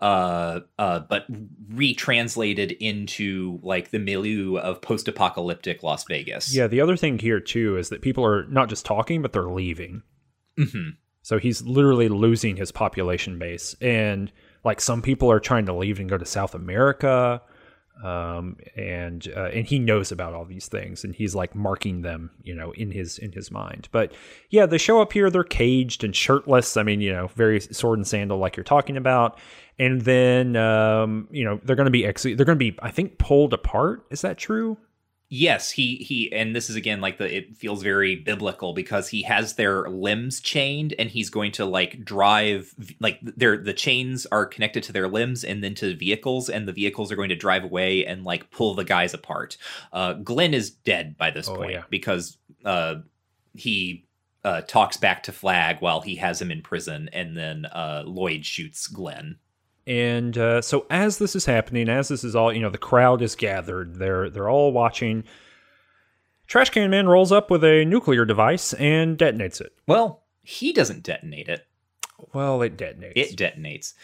uh uh but retranslated into like the milieu of post-apocalyptic las vegas. Yeah, the other thing here too is that people are not just talking, but they're leaving. hmm So he's literally losing his population base, and like some people are trying to leave and go to South America, um, and uh, and he knows about all these things, and he's like marking them, you know, in his in his mind. But yeah, they show up here, they're caged and shirtless. I mean, you know, very sword and sandal, like you're talking about. And then, um, you know, they're going to be ex- they're going to be, I think, pulled apart. Is that true? Yes, he he and this is again like the it feels very biblical because he has their limbs chained and he's going to like drive like their the chains are connected to their limbs and then to vehicles and the vehicles are going to drive away and like pull the guys apart. Uh Glen is dead by this Oh, point yeah. because uh he uh talks back to Flagg while he has him in prison and then uh Lloyd shoots Glen. And uh, so as this is happening, as this is all, you know, the crowd is gathered. They're they're all watching. Trash Can Man rolls up with a nuclear device and detonates it. Well, he doesn't detonate it. Well, it detonates. It detonates.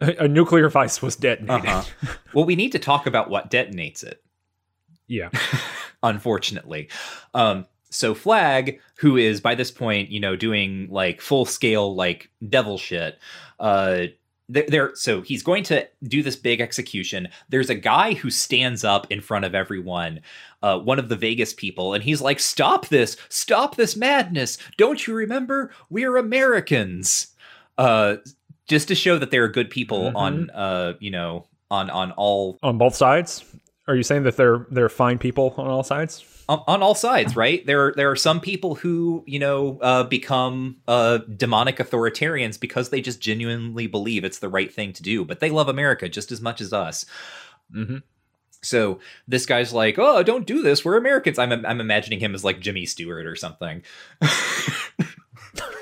a, a nuclear device was detonated. Uh-huh. well, we need to talk about what detonates it. yeah. unfortunately. Um, so Flagg, who is by this point, you know, doing like full scale like devil shit, uh there, so he's going to do this big execution there's a guy who stands up in front of everyone uh, one of the vegas people and he's like stop this stop this madness don't you remember we're americans uh, just to show that there are good people Mhm. on uh, you know on on all On both sides? Are you saying that they're they're fine people on all sides? on, on all sides, right? There, there are some people who, you know, uh, become uh, demonic authoritarians because they just genuinely believe it's the right thing to do, but they love America just as much as us. Mm-hmm. So this guy's like, "Oh, don't do this. We're Americans." I'm, I'm imagining him as like Jimmy Stewart or something.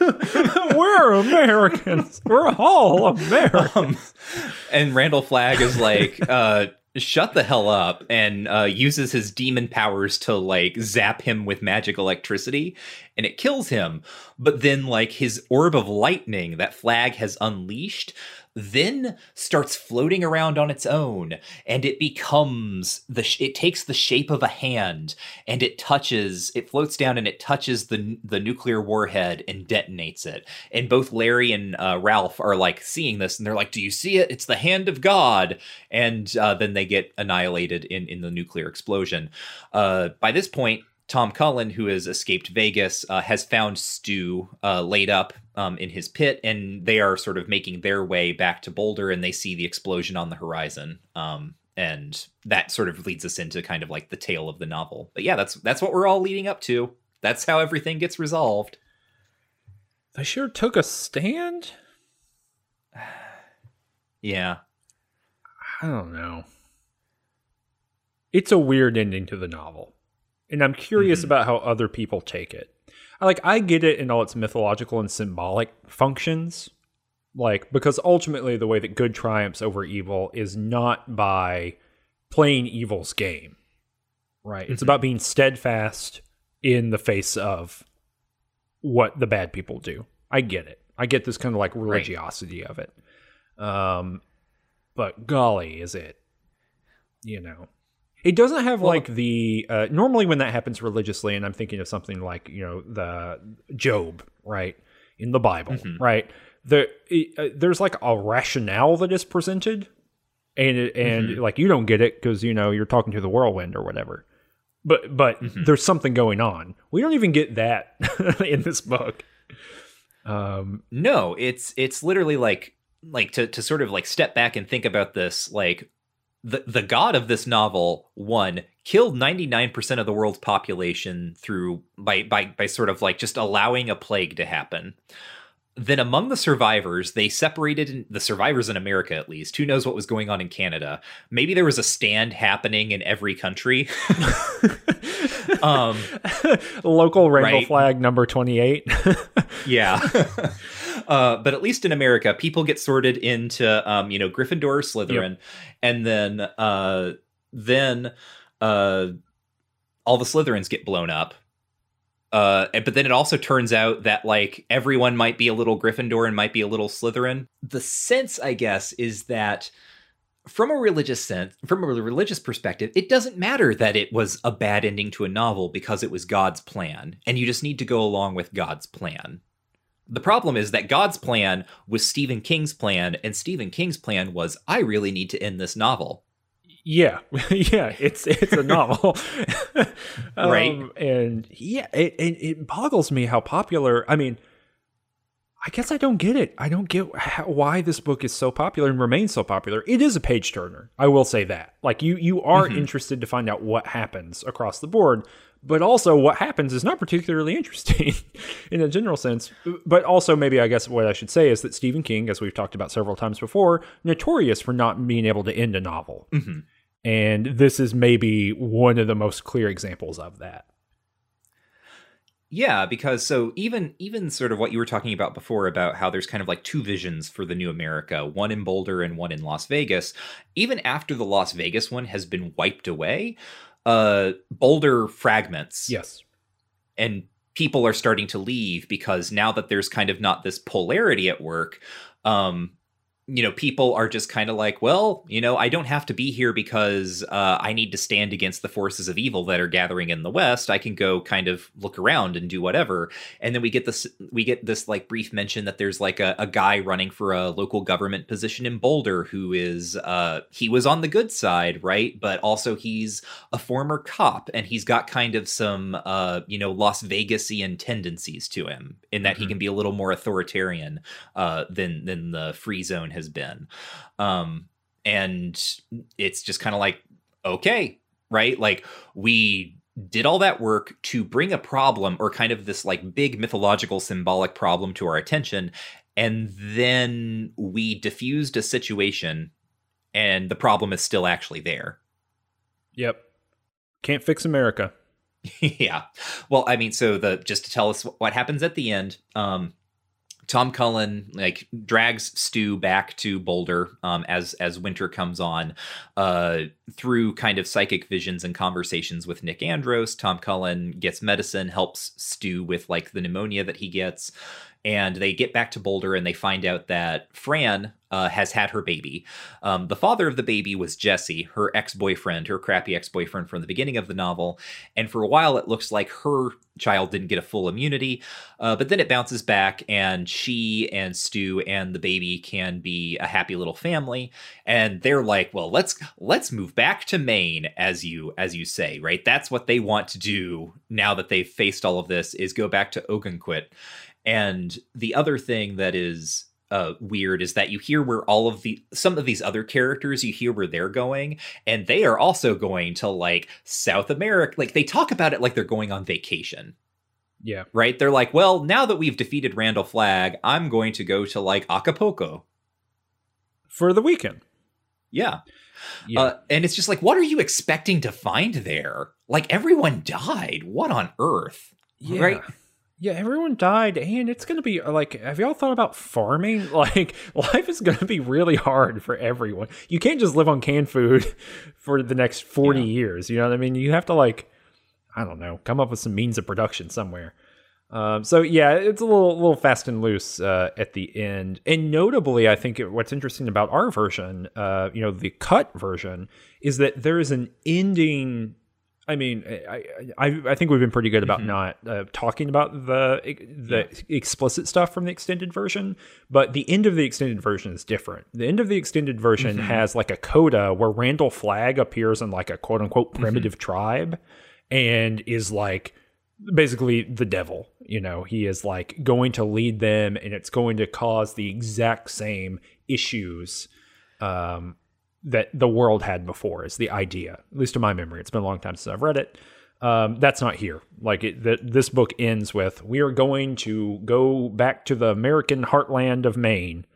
We're Americans. We're all Americans. Um, and Randall Flagg is like, uh, shut the hell up and uh, uses his demon powers to like zap him with magic electricity and it kills him. But then, like, his orb of lightning that Flagg has unleashed then starts floating around on its own and it becomes the sh- it takes the shape of a hand and it touches it floats down and it touches the the nuclear warhead and detonates it. And both larry and uh, ralph are like seeing this and they're like do you see it? It's the hand of god! And uh, then they get annihilated in in the nuclear explosion. Uh, by this point Tom Cullen, who has escaped Vegas, uh, has found Stu uh, laid up um, in his pit, and they are sort of making their way back to Boulder, and they see the explosion on the horizon. Um, and that sort of leads us into kind of like the tale of the novel. But yeah, that's that's what we're all leading up to. That's how everything gets resolved. They sure took a stand. Yeah. I don't know. It's a weird ending to the novel. And I'm curious Mhm. about how other people take it. I like I get it in all its mythological and symbolic functions. Like because ultimately the way that good triumphs over evil is not by playing evil's game. Right? It's Mhm. about being steadfast in the face of what the bad people do. I get it. I get this kind of like religiosity of it. Um but golly, is it you know it doesn't have Well- like the uh, normally when that happens religiously and i'm thinking of something like you know the job right in the bible Mhm. right the it, uh, there's like a rationale that is presented and it, and Mhm. like you don't get it because you know you're talking to the whirlwind or whatever but but Mhm. there's something going on we don't even get that in this book um No, it's it's literally like like to to sort of like step back and think about this like the the god of this novel one killed 99% of the world's population through by by by sort of like just allowing a plague to happen. Then among the survivors, they separated in, the survivors in America at least. Who knows what was going on in Canada? Maybe there was a stand happening in every country. um local rainbow Right. flag number 28 Yeah. uh, but at least in America, people get sorted into, um, you know, Gryffindor or Slytherin, and then, uh, then, uh, all the Slytherins get blown up, Uh, but then it also turns out that like everyone might be a little Gryffindor and might be a little Slytherin. The sense, I guess, is that from a religious sense, from a religious perspective, it doesn't matter that it was a bad ending to a novel because it was God's plan, and you just need to go along with God's plan. The problem is that God's plan was Stephen King's plan, and Stephen King's plan was I really need to end this novel. Yeah, yeah, it's it's a novel, um, right? And yeah, it, it it boggles me how popular. I mean, I guess I don't get it. I don't get how, why this book is so popular and remains so popular. It is a page turner. I will say that. Like you, you are mm-hmm. interested to find out what happens across the board, but also what happens is not particularly interesting in a general sense. But also, maybe I guess what I should say is that Stephen King, as we've talked about several times before, notorious for not being able to end a novel. Mm-hmm. And this is maybe one of the most clear examples of that. Yeah, because so even even sort of what you were talking about before about how there's kind of like two visions for the new America, one in Boulder and one in Las Vegas. Even after the Las Vegas one has been wiped away, uh Boulder fragments. Yes. And people are starting to leave because now that there's kind of not this polarity at work, um you know, people are just kind of like, well, you know, I don't have to be here because uh, I need to stand against the forces of evil that are gathering in the West. I can go kind of look around and do whatever. And then we get this, we get this like brief mention that there's like a, a guy running for a local government position in Boulder who is, uh, he was on the good side, right? But also he's a former cop and he's got kind of some, uh, you know, Las Vegasian tendencies to him in that mm-hmm. he can be a little more authoritarian uh, than than the free zone has been. Um, and it's just kind of like, okay, right? Like we did all that work to bring a problem or kind of this like big mythological symbolic problem to our attention. And then we diffused a situation and the problem is still actually there. Yep. Can't fix America. yeah. Well, I mean, so the just to tell us what happens at the end, um, Tom Cullen like drags Stu back to Boulder um, as as winter comes on uh, through kind of psychic visions and conversations with Nick Andros. Tom Cullen gets medicine, helps Stu with like the pneumonia that he gets, and they get back to Boulder and they find out that Fran uh, has had her baby. Um, the father of the baby was Jesse, her ex boyfriend, her crappy ex boyfriend from the beginning of the novel. And for a while, it looks like her child didn't get a full immunity, uh, but then it bounces back, and she and Stu and the baby can be a happy little family. And they're like, "Well, let's let's move back to Maine," as you as you say, right? That's what they want to do now that they've faced all of this is go back to Ogunquit. And the other thing that is uh, weird is that you hear where all of the some of these other characters you hear where they're going and they are also going to like south america like they talk about it like they're going on vacation yeah right they're like well now that we've defeated randall flagg i'm going to go to like acapulco for the weekend yeah yeah. Uh, and it's just like, what are you expecting to find there? Like everyone died. What on earth? Yeah. Right? Yeah, everyone died, and it's gonna be like, have y'all thought about farming? Like, life is gonna be really hard for everyone. You can't just live on canned food for the next forty yeah. years. You know what I mean? You have to like, I don't know, come up with some means of production somewhere. Um, so yeah, it's a little little fast and loose uh, at the end. And notably, I think it, what's interesting about our version, uh, you know, the cut version, is that there is an ending I mean, I, I, I think we've been pretty good about mm-hmm. not uh, talking about the the yeah. explicit stuff from the extended version, but the end of the extended version is different. The end of the extended version mm-hmm. has like a coda where Randall Flagg appears in like a quote unquote mm-hmm. primitive mm-hmm. tribe and is like basically the devil. You know, he is like going to lead them, and it's going to cause the exact same issues um, that the world had before is the idea at least in my memory. It's been a long time since i've read it. Um, that's not here. Like it, the, this book ends with we are going to go back to the american heartland of maine.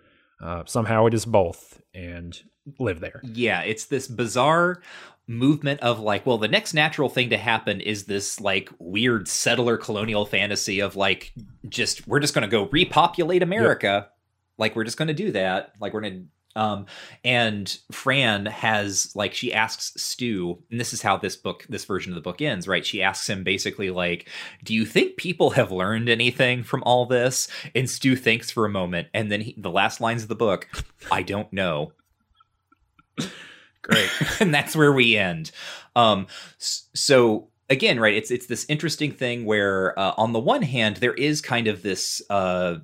Uh, somehow it is both and live there. Yeah it's this bizarre movement of like well the next natural thing to happen is this like weird settler colonial fantasy of like just we're just going to go repopulate america. Yep. like we're just going to do that. Like we're going to Um, and Fran has like she asks Stu, and this is how this book, this version of the book ends, right? She asks him basically like, "Do you think people have learned anything from all this?" And Stu thinks for a moment, and then he, the last lines of the book, "I don't know." Great, and that's where we end. Um, so again, right? It's it's this interesting thing where, uh, on the one hand, there is kind of this. Uh,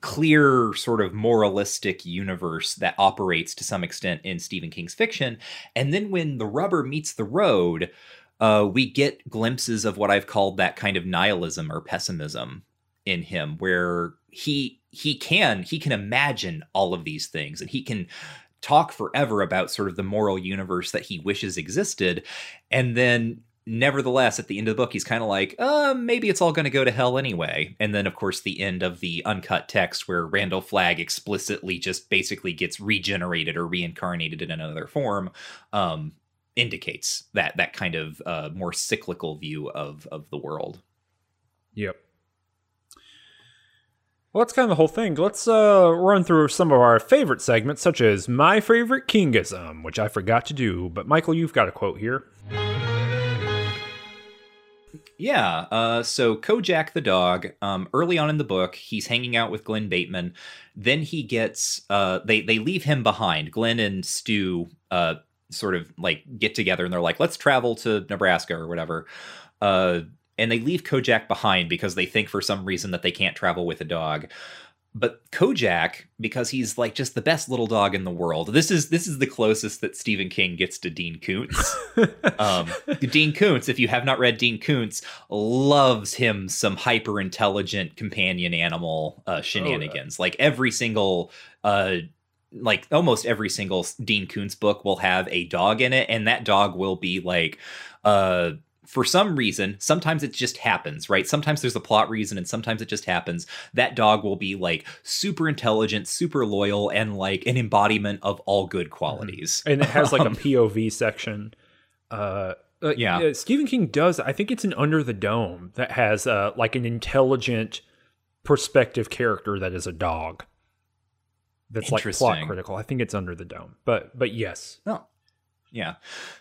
clear sort of moralistic universe that operates to some extent in Stephen King's fiction. And then when the rubber meets the road, uh, we get glimpses of what I've called that kind of nihilism or pessimism in him, where he he can he can imagine all of these things and he can talk forever about sort of the moral universe that he wishes existed and then nevertheless, at the end of the book, he's kind of like, uh, maybe it's all going to go to hell anyway. And then, of course, the end of the uncut text where Randall Flagg explicitly just basically gets regenerated or reincarnated in another form um, indicates that that kind of uh, more cyclical view of of the world. Yep. Well, that's kind of the whole thing. Let's uh, run through some of our favorite segments, such as My Favorite Kingism, which I forgot to do. But, Michael, you've got a quote here. Yeah. Uh, so Kojak the dog, um, early on in the book, he's hanging out with Glen Bateman. Then he gets uh, they they leave him behind. Glen and Stu uh, sort of like get together and they're like, let's travel to Nebraska or whatever. Uh, and they leave Kojak behind because they think for some reason that they can't travel with a dog but Kojak, because he's like just the best little dog in the world. This is this is the closest that Stephen King gets to Dean Koontz. um, Dean Koontz, if you have not read Dean Koontz, loves him some hyper intelligent companion animal uh, shenanigans. Oh, yeah. Like every single. Uh, like almost every single Dean Koontz book will have a dog in it, and that dog will be like uh for some reason, sometimes it just happens, right? Sometimes there's a plot reason and sometimes it just happens. That dog will be like super intelligent, super loyal, and like an embodiment of all good mm-hmm. qualities. And it has like a POV section. Uh, uh, yeah. Uh, Stephen King does, I think it's an Under the Dome that has uh, like an intelligent perspective character that is a dog. That's like plot critical. I think it's Under the Dome. But but yes. Oh, yeah.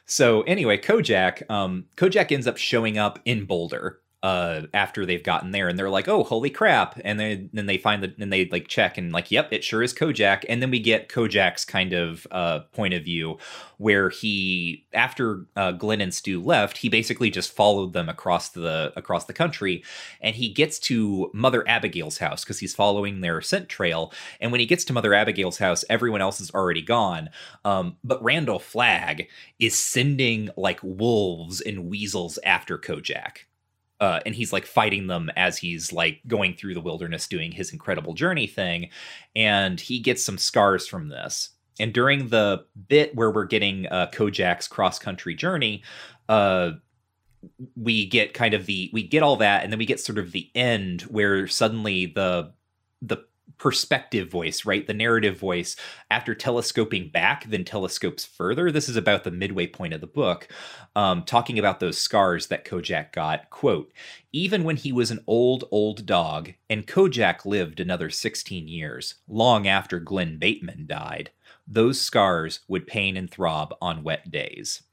So anyway, Kojak, um, Kojak ends up showing up in Boulder uh after they've gotten there and they're like oh holy crap and then then they find the and they like check and like yep it sure is kojak and then we get kojak's kind of uh point of view where he after uh, glen and stu left he basically just followed them across the across the country and he gets to mother abigail's house because he's following their scent trail and when he gets to mother abigail's house everyone else is already gone um but randall flagg is sending like wolves and weasels after kojak uh, and he's like fighting them as he's like going through the wilderness doing his incredible journey thing and he gets some scars from this. And during the bit where we're getting uh, kojak's cross country journey uh, we get kind of the we get all that and then we get sort of the end where suddenly the the perspective voice, right? The narrative voice, after telescoping back, then telescopes further. This is about the midway point of the book, um, talking about those scars that Kojak got. Quote, even when he was an old, old dog, and Kojak lived another 16 years, long after Glen Bateman died, those scars would pain and throb on wet days.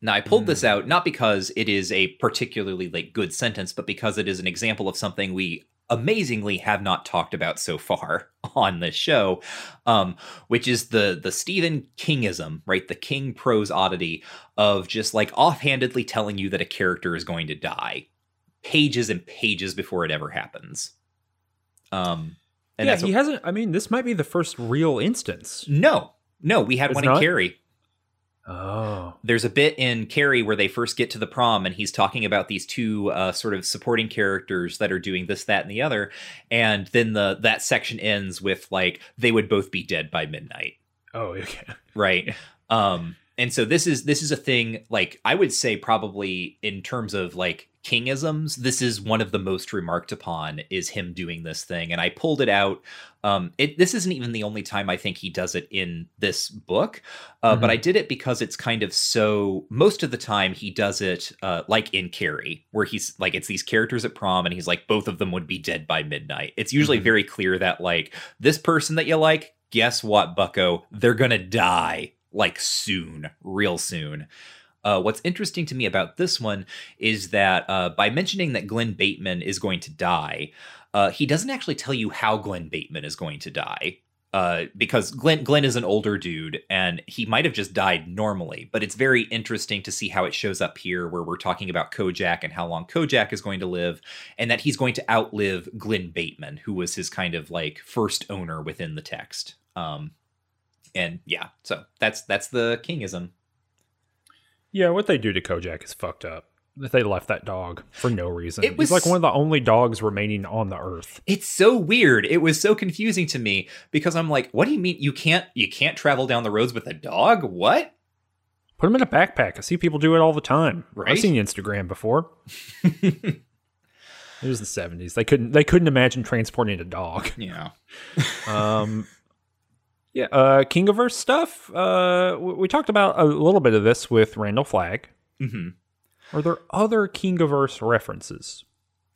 Now I pulled mm. this hmm. out not because it is a particularly like good sentence, but because it is an example of something we amazingly have not talked about so far on this show, um, which is the the Stephen Kingism, right? The King prose oddity of just like offhandedly telling you that a character is going to die, pages and pages before it ever happens. Um, and yeah, he hasn't. I mean, this might be the first real instance. No, no, we had it's one not? in Carrie. Oh. There's a bit in Carrie where they first get to the prom and he's talking about these two uh, sort of supporting characters that are doing this, that, and the other. And then the that section ends with like they would both be dead by midnight. Oh, okay. Right. um, and so this is this is a thing like I would say probably in terms of like kingisms this is one of the most remarked upon is him doing this thing and i pulled it out um it this isn't even the only time i think he does it in this book uh, mm-hmm. but i did it because it's kind of so most of the time he does it uh, like in carrie where he's like it's these characters at prom and he's like both of them would be dead by midnight it's usually mm-hmm. very clear that like this person that you like guess what, Bucko? They're gonna die like soon, real soon. Uh, what's interesting to me about this one is that uh, by mentioning that Glen Bateman is going to die, uh, he doesn't actually tell you how Glen Bateman is going to die. Uh, because Glen Glen is an older dude and he might have just died normally, but it's very interesting to see how it shows up here, where we're talking about Kojak and how long Kojak is going to live, and that he's going to outlive Glen Bateman, who was his kind of like first owner within the text. Um, and yeah, so that's that's the kingism. Yeah, what they do to Kojak is fucked up. They left that dog for no reason. It was- He's like one of the only dogs remaining on the earth. It's so weird. It was so confusing to me because I'm like, what do you mean you can't you can't travel down the roads with a dog? What? Put him in a backpack. I see people do it all the time. Right? I've seen Instagram before. it was the seventies. They couldn't. They couldn't imagine transporting a dog. Yeah. Um, yeah. Uh, Kingiverse stuff. Uh, we, talked about a little bit of this with Randall Flagg. hmm Are there other Kingiverse references?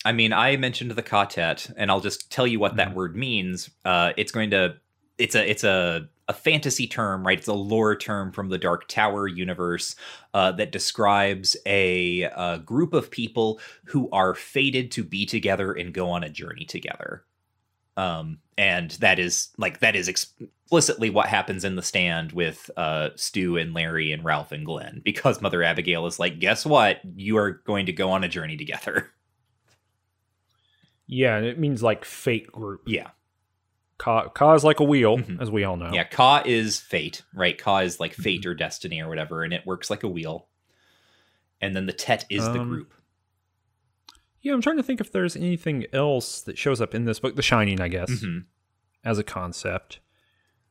I mean, I mentioned the ka-tet, and I'll just tell you what that word means. Uh, it's going to it's a it's a a fantasy term, right? It's a lore term from the Dark Tower universe uh, that describes a, a group of people who are fated to be together and go on a journey together. Um, and that is like that is explicitly what happens in the stand with uh, Stu and Larry and Ralph and Glen, because Mother Abigail is like, guess what? You are going to go on a journey together. Yeah, and it means like fate group. Yeah. Ka, Ka is like a wheel, Mhm. as we all know. Yeah, Ka is fate, right? Ka is like fate or destiny or whatever, and it works like a wheel. And then the Tet is the Um, group. Yeah, I'm trying to think if there's anything else that shows up in this book. The Shining, I guess, Mhm. as a concept.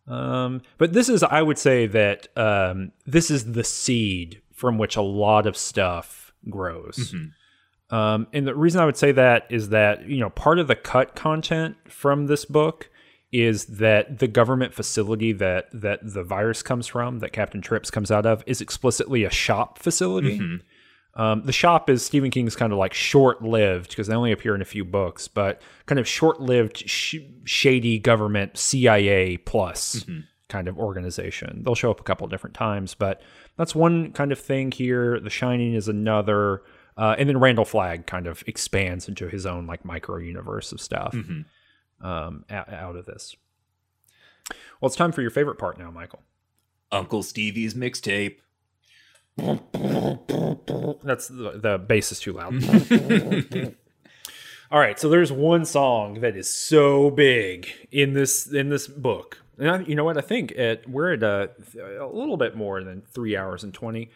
Um, but this is, I would say that um, this is the seed from which a lot of stuff grows. Mhm. Um, and the reason I would say that is that, you know, part of the cut content from this book is that the government facility that that the virus comes from, that Captain Trips comes out of, is explicitly a shop facility. Mhm. Um, the shop is Stephen King's kind of like short lived because they only appear in a few books, but kind of short lived, sh- shady government CIA plus Mhm. kind of organization. They'll show up a couple different times, but that's one kind of thing here. The Shining is another. Uh, and then Randall Flagg kind of expands into his own like micro universe of stuff Mhm. um, out, out of this. Well, it's time for your favorite part now, Michael. Uncle Stevie's mixtape. That's the, the bass is too loud. All right, so there's one song that is so big in this in this book. And I, you know what? I think at we're at a, a little bit more than three hours and twenty.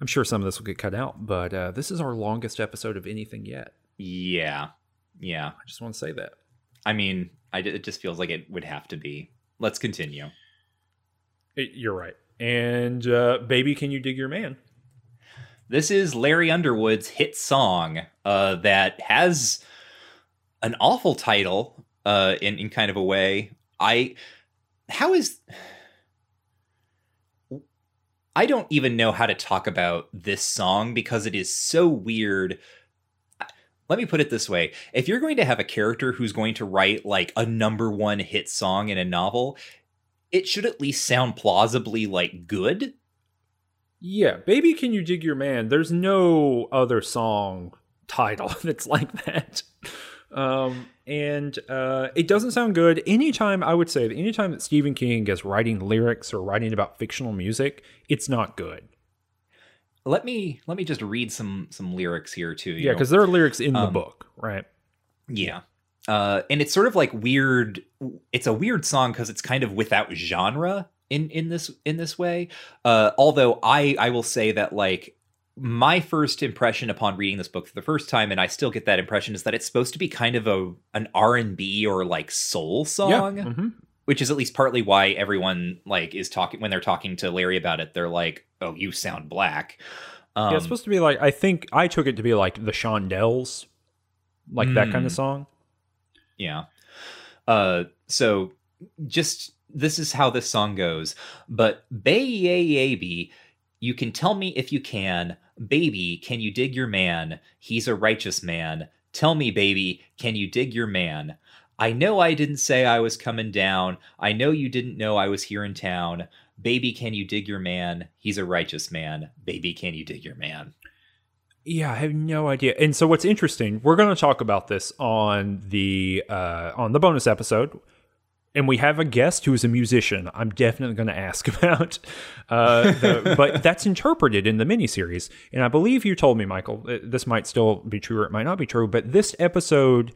I'm sure some of this will get cut out, but uh, this is our longest episode of anything yet. Yeah. Yeah. I just want to say that. I mean, I, it just feels like it would have to be. Let's continue. It- you're right. And uh, baby, can you dig your man? This is Larry Underwood's hit song uh, that has an awful title uh, in in kind of a way. I how is I don't even know how to talk about this song because it is so weird. Let me put it this way. If you're going to have a character who's going to write like a number one hit song in a novel, it should at least sound plausibly like good. Yeah, baby, can you dig your man? There's no other song title that's like that. Um, and uh, it doesn't sound good. Anytime I would say that anytime that Stephen King is writing lyrics or writing about fictional music, it's not good. Let me let me just read some some lyrics here too. you Yeah, because there are lyrics in the Um, book, right? Yeah. Uh, and it's sort of like weird. It's a weird song because it's kind of without genre in in this in this way. Uh, although I I will say that like my first impression upon reading this book for the first time, and I still get that impression, is that it's supposed to be kind of a an R and B or like soul song, Yeah. mhm. which is at least partly why everyone like is talking when they're talking to Larry about it. They're like, "Oh, you sound black." Um, yeah, it's supposed to be like I think I took it to be like the Shondells, like that kind Mm. of song. Yeah. Uh so just this is how this song goes. But baby, you can tell me if you can. Baby, can you dig your man? He's a righteous man. Tell me, baby, can you dig your man? I know I didn't say I was coming down. I know you didn't know I was here in town. Baby, can you dig your man? He's a righteous man. Baby, can you dig your man? Yeah, I have no idea. And so what's interesting, we're going to talk about this on the uh, on the bonus episode, and we have a guest who is a musician. I'm definitely going to ask about, uh, the, but that's interpreted in the miniseries. And I believe you told me, Michael, uh, this might still be true or it might not be true. But this episode,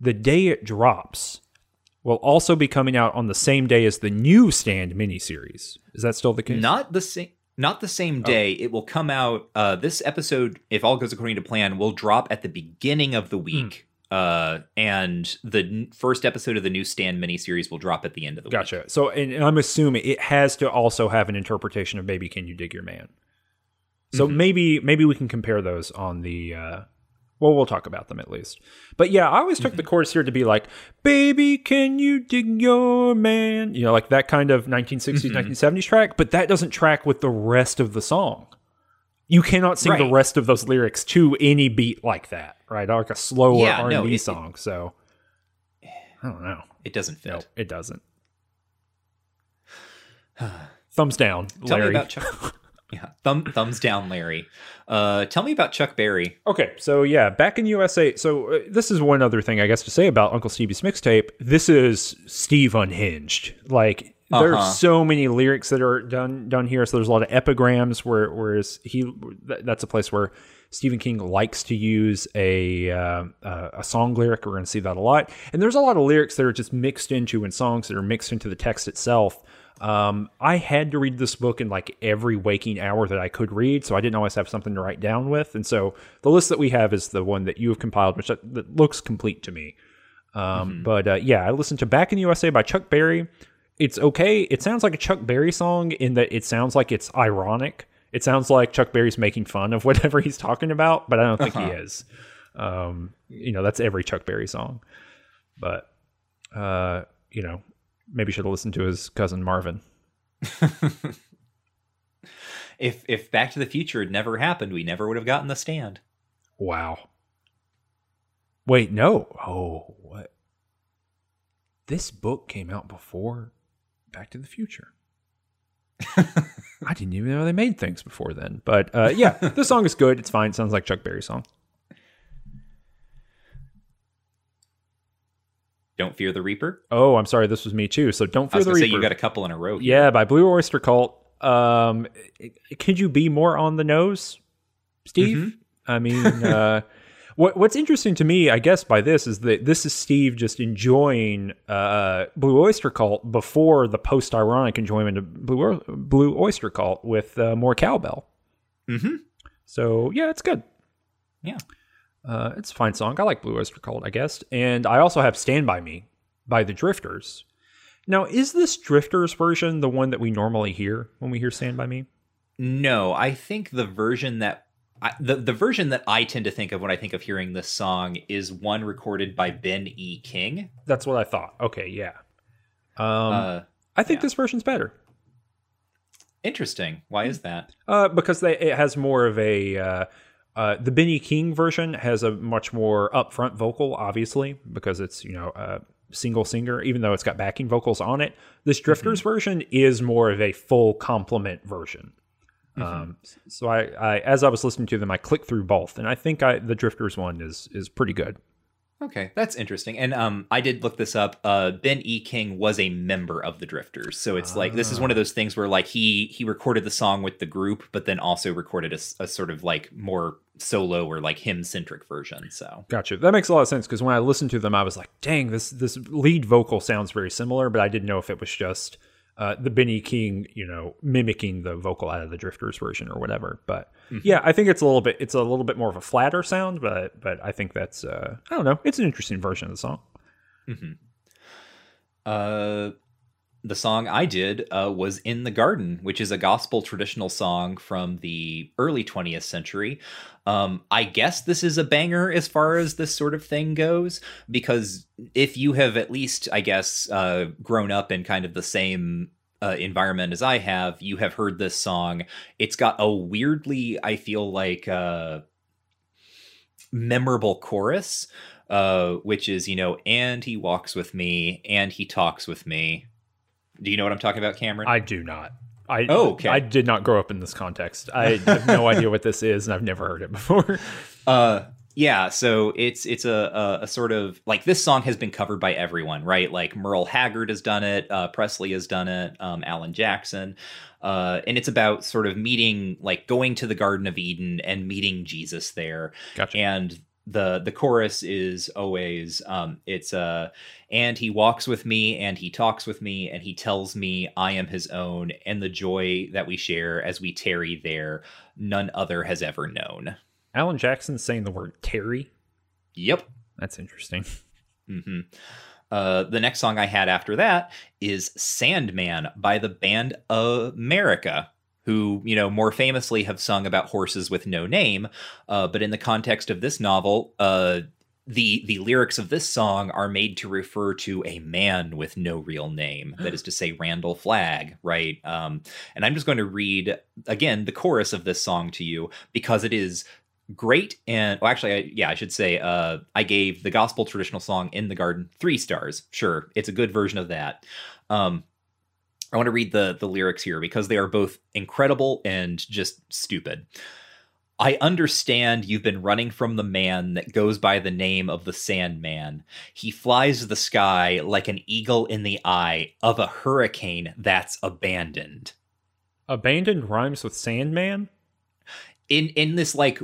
the day it drops, will also be coming out on the same day as the new Stand miniseries. Is that still the case? Not the same. Not the same day. Oh. It will come out. Uh, this episode, if all goes according to plan, will drop at the beginning of the week. Mm. Uh, and the first episode of the new Stand miniseries will drop at the end of the gotcha. week. Gotcha. So, and I'm assuming it has to also have an interpretation of "Baby, Can You Dig Your Man." So mm-hmm. maybe maybe we can compare those on the uh, well, we'll talk about them at least. But yeah, I always took mm-hmm. the chorus here to be like, "Baby, can you dig your man?" You know, like that kind of 1960s, mm-hmm. 1970s track. But that doesn't track with the rest of the song. You cannot sing right. the rest of those lyrics to any beat like that, right? Like a slower yeah, R&B no, it, song. It, so I don't know. It doesn't fit. No, it doesn't. Thumbs down, Tell Larry. me about Chuck. Yeah, thumb, thumbs down, Larry. Uh, tell me about Chuck Berry. Okay, so yeah, back in USA. So uh, this is one other thing I guess to say about Uncle Stevie's mixtape. This is Steve unhinged. Like uh-huh. there's so many lyrics that are done done here. So there's a lot of epigrams. Where whereas he that's a place where Stephen King likes to use a uh, a song lyric. We're going to see that a lot. And there's a lot of lyrics that are just mixed into in songs that are mixed into the text itself. Um, I had to read this book in like every waking hour that I could read, so I didn't always have something to write down with. And so the list that we have is the one that you have compiled, which that, that looks complete to me. Um, mm-hmm. But uh, yeah, I listened to Back in the USA by Chuck Berry. It's okay. It sounds like a Chuck Berry song in that it sounds like it's ironic. It sounds like Chuck Berry's making fun of whatever he's talking about, but I don't think uh-huh. he is. Um, you know, that's every Chuck Berry song. But uh, you know, maybe should have listened to his cousin Marvin. if if Back to the Future had never happened, we never would have gotten the stand. Wow. Wait, no. Oh, what? This book came out before Back to the Future. I didn't even know they made things before then. But uh, yeah, the song is good. It's fine. It sounds like Chuck Berry song. Don't Fear the Reaper. Oh, I'm sorry, this was me too. So Don't Fear the Reaper. you got a couple in a row. Here. Yeah, by Blue Oyster Cult. Um, could you be more on the nose, Steve? Mm-hmm. I mean, uh, what what's interesting to me, I guess, by this is that this is Steve just enjoying uh, Blue Oyster Cult before the post ironic enjoyment of Blue Blue Oyster Cult with uh, more cowbell. Mm-hmm. So yeah, it's good. Yeah. Uh, it's a fine song. I like Blue Oyster Cult, I guess. And I also have Stand By Me by the Drifters. Now, is this Drifters version the one that we normally hear when we hear Stand By Me? No, I think the version that I, the the version that I tend to think of when I think of hearing this song is one recorded by Ben E. King. That's what I thought. Okay, yeah. Um, uh, I think yeah. this version's better. Interesting. Why is that? Uh, because they, it has more of a uh, uh, the Benny King version has a much more upfront vocal, obviously, because it's you know a single singer, even though it's got backing vocals on it. This mm-hmm. Drifters mm-hmm. version is more of a full complement version. Mm-hmm. Um, so I, I, as I was listening to them, I clicked through both, and I think I, the Drifters one is is pretty good. Okay, that's interesting. And um, I did look this up. Uh, ben E. King was a member of the Drifters, so it's like this is one of those things where like he he recorded the song with the group, but then also recorded a, a sort of like more solo or like hymn centric version. So gotcha. That makes a lot of sense because when I listened to them, I was like, dang, this this lead vocal sounds very similar, but I didn't know if it was just uh, the Benny King, you know, mimicking the vocal out of the Drifters version or whatever. But mm-hmm. yeah, I think it's a little bit it's a little bit more of a flatter sound, but but I think that's uh, I don't know, it's an interesting version of the song. Mm-hmm. Uh, the song I did uh, was In the Garden, which is a gospel traditional song from the early 20th century. Um, I guess this is a banger as far as this sort of thing goes, because if you have at least, I guess, uh, grown up in kind of the same uh, environment as I have, you have heard this song. It's got a weirdly, I feel like, uh, memorable chorus uh, which is you know, and he walks with me, and he talks with me. Do you know what I'm talking about, Cameron? I do not. I Oh, okay. I did not grow up in this context. I have no idea what this is, and I've never heard it before. Uh, yeah. So it's it's a, a a sort of like this song has been covered by everyone, right? Like Merle Haggard has done it, uh, Presley has done it, um, Alan Jackson, uh, and it's about sort of meeting, like going to the Garden of Eden and meeting Jesus there, Gotcha. and the the chorus is always um it's uh and he walks with me and he talks with me and he tells me i am his own and the joy that we share as we tarry there none other has ever known Alan Jackson saying the word Terry. yep That's interesting. mm-hmm. Uh, the next song I had after that is Sandman by the band America, who, you know, more famously have sung about horses with no name. Uh, but in the context of this novel, uh, the the lyrics of this song are made to refer to a man with no real name. That is to say randall flagg right? Um, and i'm just going to read again the chorus of this song to you because it is great and well, actually I, yeah i should say uh, i gave the gospel traditional song in the garden three stars. Sure it's a good version of that. Um, i want to read the the lyrics here because they are both incredible and just stupid I understand you've been running from the man that goes by the name of the Sandman. He flies the sky like an eagle in the eye of a hurricane that's abandoned. Abandoned rhymes with Sandman. In in this like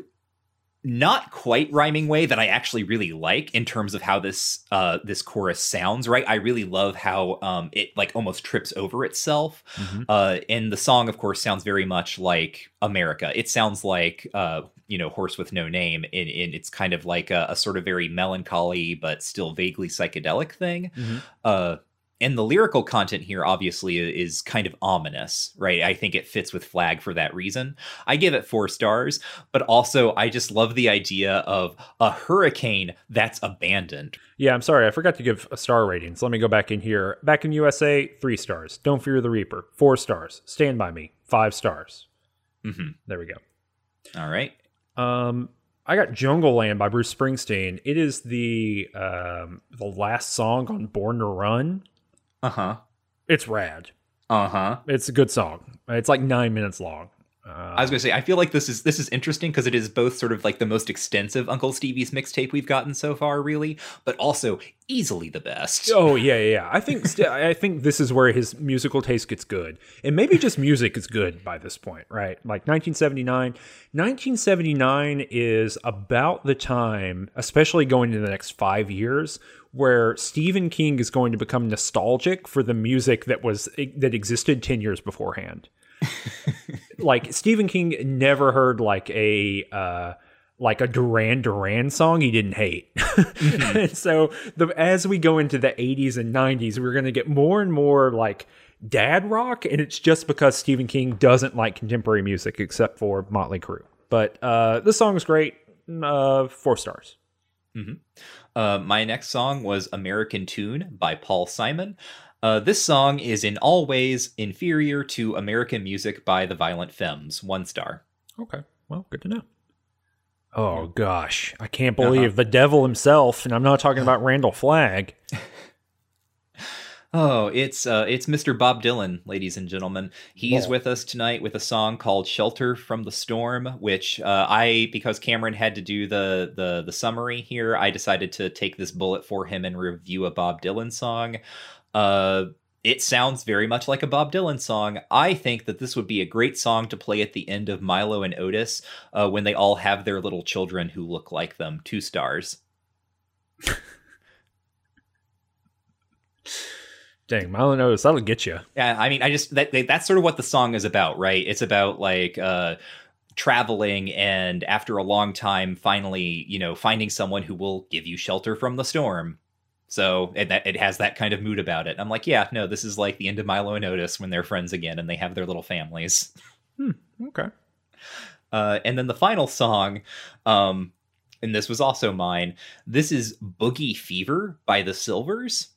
not quite rhyming way that I actually really like in terms of how this uh this chorus sounds, right? I really love how um it like almost trips over itself. Mhm. Uh and the song of course sounds very much like America. It sounds like uh you know horse with no name and, in it's kind of like a, a sort of very melancholy but still vaguely psychedelic thing. Mhm. Uh and the lyrical content here obviously is kind of ominous, right? I think it fits with Flagg for that reason. I give it four stars, but also I just love the idea of a hurricane that's abandoned. Yeah, I'm sorry, I forgot to give a star rating. So let me go back in here. Back in USA, three stars. Don't fear the Reaper, four stars. Stand by me, five stars. hmm There we go. All right. Um, I got Jungleland by Bruce Springsteen. It is the um, the last song on Born to Run. Uh huh. It's rad. Uh huh. It's a good song. It's like nine minutes long. Uh, I was gonna say I feel like this is this is interesting because it is both sort of like the most extensive Uncle Stevie's mixtape we've gotten so far, really, but also easily the best. Oh yeah, yeah. yeah. I think st- I think this is where his musical taste gets good, and maybe just music is good by this point, right? Like 1979. 1979 is about the time, especially going into the next five years, where Stephen King is going to become nostalgic for the music that was that existed 10 years beforehand. like Stephen King never heard like a. Uh, like a Duran Duran song he didn't hate. and so the as we go into the 80s and 90s, we're going to get more and more like dad rock and it's just because Stephen King doesn't like contemporary music except for Motley Crue. But uh the song is great. Uh 4 stars. Uh, my next song was American Tune by Paul Simon. Uh, this song is in all ways inferior to American music by the Violent Femmes, one star. Okay. Well, good to know. Oh gosh, I can't believe the devil himself and I'm not talking about Randall Flagg. Oh, it's uh, it's Mr. Bob Dylan, ladies and gentlemen. He's Yeah. with us tonight with a song called "Shelter from the Storm," which uh, I, because Cameron had to do the the the summary here, I decided to take this bullet for him and review a Bob Dylan song. Uh, it sounds very much like a Bob Dylan song. I think that this would be a great song to play at the end of Milo and Otis uh, when they all have their little children who look like them. Two stars. Dang, Milo knows that'll get you. Yeah, I mean, I just that that's sort of what the song is about, right? It's about like uh traveling and after a long time finally, you know, finding someone who will give you shelter from the storm. So it, that it has that kind of mood about it. I'm like, yeah, no, this is like the end of Milo and Otis when they're friends again and they have their little families. Okay. Uh, and then the final song, um, and this was also mine. This is Boogie Fever by the Sylvers.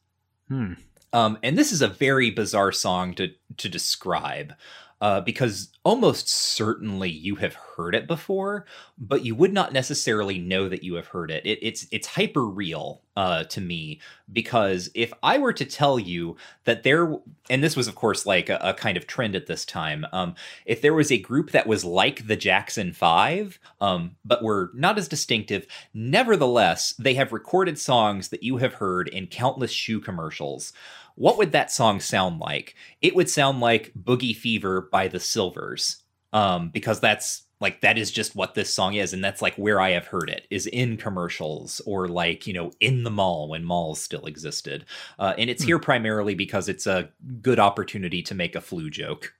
Hmm. Um, and this is a very bizarre song to to describe. uh, because almost certainly you have heard it before, but you would not necessarily know that you have heard it. it it's it's hyper real uh, to me because if I were to tell you that there, and this was of course like a, a kind of trend at this time, um, if there was a group that was like the Jackson Five, um, but were not as distinctive, nevertheless they have recorded songs that you have heard in countless shoe commercials what would that song sound like? It would sound like Boogie Fever by the Sylvers, Um, because that's like that is just what this song is, and that's like where I have heard it is in commercials or like you know in the mall when malls still existed. Uh, and it's hmm. here primarily because it's a good opportunity to make a flu joke.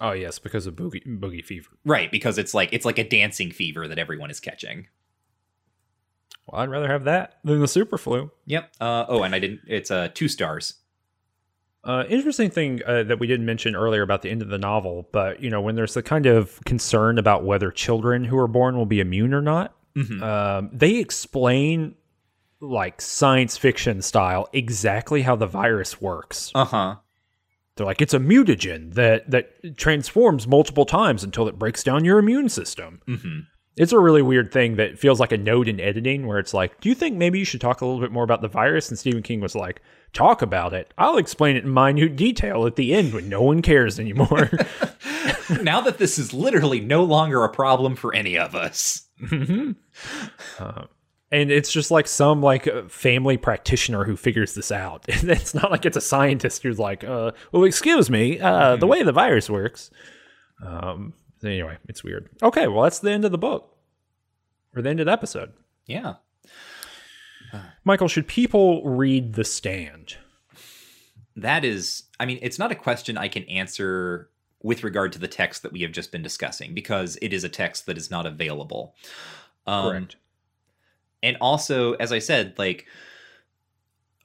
Oh yes, because of boogie boogie fever. Right, because it's like it's like a dancing fever that everyone is catching. Well, I'd rather have that than the super flu. Yep. Uh, oh, and I didn't. It's uh, two stars. Uh, interesting thing uh, that we didn't mention earlier about the end of the novel, but you know when there's the kind of concern about whether children who are born will be immune or not, mm-hmm. um, they explain like science fiction style exactly how the virus works. Uh huh. They're like it's a mutagen that that transforms multiple times until it breaks down your immune system. Mm-hmm it's a really weird thing that feels like a note in editing where it's like, do you think maybe you should talk a little bit more about the virus? And Stephen King was like, talk about it. I'll explain it in minute detail at the end when no one cares anymore. now that this is literally no longer a problem for any of us. Mm-hmm. Uh, and it's just like some like family practitioner who figures this out. it's not like it's a scientist who's like, uh, well, excuse me, uh, mm-hmm. the way the virus works. Um, Anyway, it's weird. Okay, well, that's the end of the book or the end of the episode. Yeah. Michael, should people read The Stand? That is, I mean, it's not a question I can answer with regard to the text that we have just been discussing because it is a text that is not available. Um, Correct. And also, as I said, like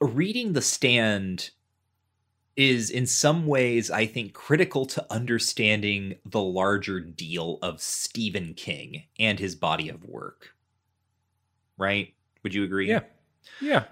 reading The Stand is in some ways, I think, critical to understanding the larger deal of Stephen King and his body of work. Right? Would you agree? Yeah. Yeah.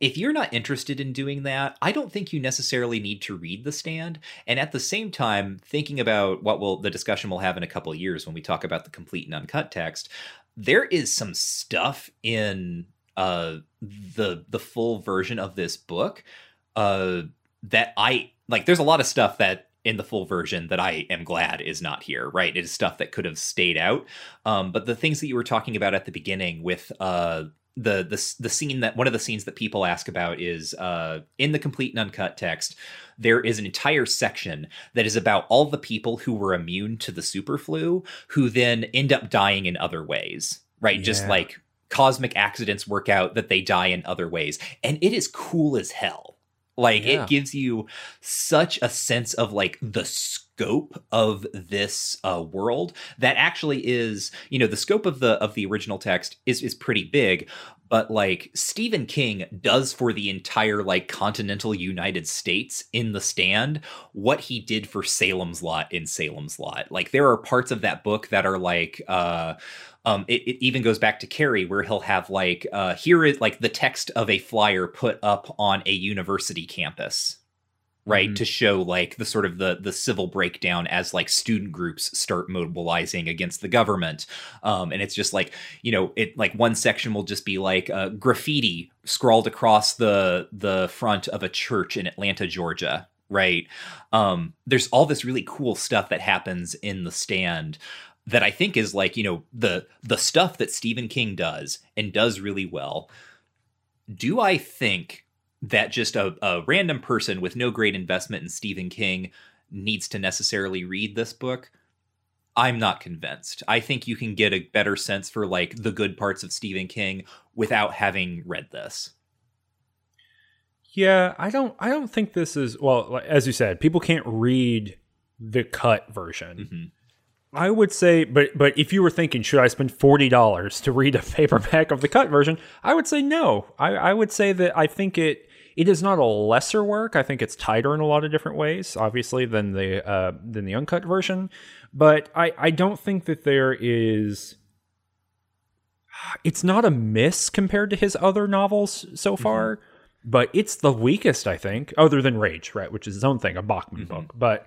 If you're not interested in doing that, I don't think you necessarily need to read The Stand. And at the same time, thinking about what will the discussion we'll have in a couple of years when we talk about the complete and uncut text, there is some stuff in uh, the the full version of this book uh, that I like there's a lot of stuff that in the full version that I am glad is not here, right? It is stuff that could have stayed out. Um, but the things that you were talking about at the beginning with uh, the the the scene that one of the scenes that people ask about is uh, in the complete and uncut text. There is an entire section that is about all the people who were immune to the super flu, who then end up dying in other ways, right? Yeah. Just like cosmic accidents work out that they die in other ways, and it is cool as hell like yeah. it gives you such a sense of like the scope of this uh, world that actually is, you know, the scope of the of the original text is is pretty big, but like Stephen King does for the entire like continental United States in the stand what he did for Salem's Lot in Salem's Lot. Like there are parts of that book that are like uh um, it, it, even goes back to Carrie, where he'll have like, uh, here is like the text of a flyer put up on a university campus, right, mm-hmm. to show like the sort of the the civil breakdown as like student groups start mobilizing against the government, um, and it's just like you know, it like one section will just be like uh, graffiti scrawled across the the front of a church in Atlanta, Georgia, right? Um, there's all this really cool stuff that happens in the stand that I think is like, you know, the the stuff that Stephen King does and does really well. Do I think that just a, a random person with no great investment in Stephen King needs to necessarily read this book? I'm not convinced. I think you can get a better sense for like the good parts of Stephen King without having read this. Yeah, I don't I don't think this is well, as you said, people can't read the cut version. Mm-hmm. I would say, but but if you were thinking, should I spend forty dollars to read a paperback of the cut version? I would say no. I, I would say that I think it it is not a lesser work. I think it's tighter in a lot of different ways, obviously, than the uh, than the uncut version. But I I don't think that there is. It's not a miss compared to his other novels so mm-hmm. far, mm-hmm. but it's the weakest I think, other than Rage, right, which is his own thing, a Bachman mm-hmm. book. But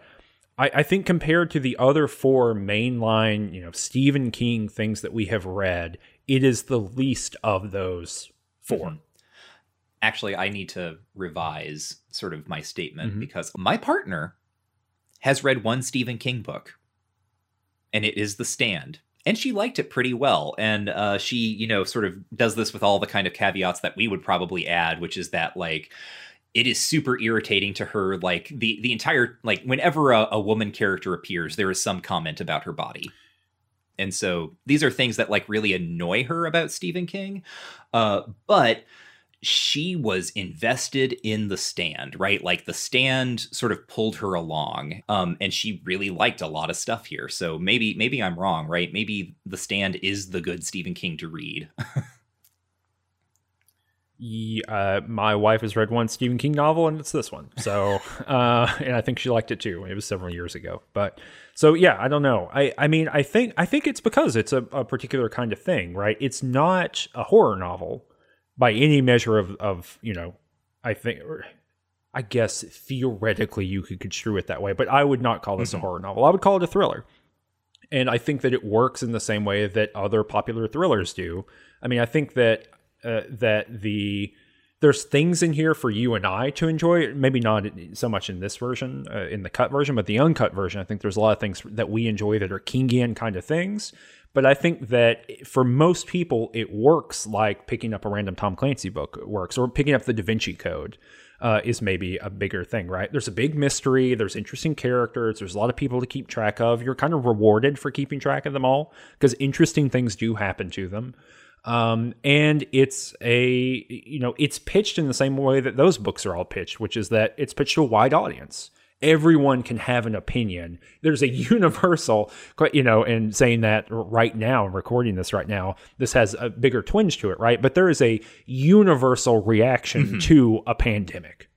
I, I think compared to the other four mainline, you know, Stephen King things that we have read, it is the least of those 4 Mhm. Actually, I need to revise sort of my statement Mhm. because my partner has read one Stephen King book, and it is The Stand. And she liked it pretty well. And uh, she, you know, sort of does this with all the kind of caveats that we would probably add, which is that, like, it is super irritating to her. Like, the, the entire, like, whenever a, a woman character appears, there is some comment about her body. And so these are things that, like, really annoy her about Stephen King. Uh, but she was invested in the stand right like the stand sort of pulled her along um and she really liked a lot of stuff here so maybe maybe i'm wrong right maybe the stand is the good stephen king to read uh, my wife has read one Stephen King novel, and it's this one. So, uh, and I think she liked it too. It was several years ago, but so yeah, I don't know. I, I mean, I think I think it's because it's a, a particular kind of thing, right? It's not a horror novel by any measure of of you know. I think, I guess theoretically you could construe it that way, but I would not call this Mhm. a horror novel. I would call it a thriller. And I think that it works in the same way that other popular thrillers do. I mean, I think that uh, that the there's things in here for you and I to enjoy. Maybe not so much in this version, uh, in the cut version, but the uncut version. I think there's a lot of things that we enjoy that are Kingian kind of things. But I think that for most people, it works like picking up a random Tom Clancy book works, or picking up the Da Vinci Code uh, is maybe a bigger thing, right? There's a big mystery, there's interesting characters, there's a lot of people to keep track of. You're kind of rewarded for keeping track of them all because interesting things do happen to them. Um, and it's a, you know, it's pitched in the same way that those books are all pitched, which is that it's pitched to a wide audience everyone can have an opinion. There's a universal, you know, and saying that right now, and recording this right now, this has a bigger twinge to it, right? But there is a universal reaction Mhm. to a pandemic,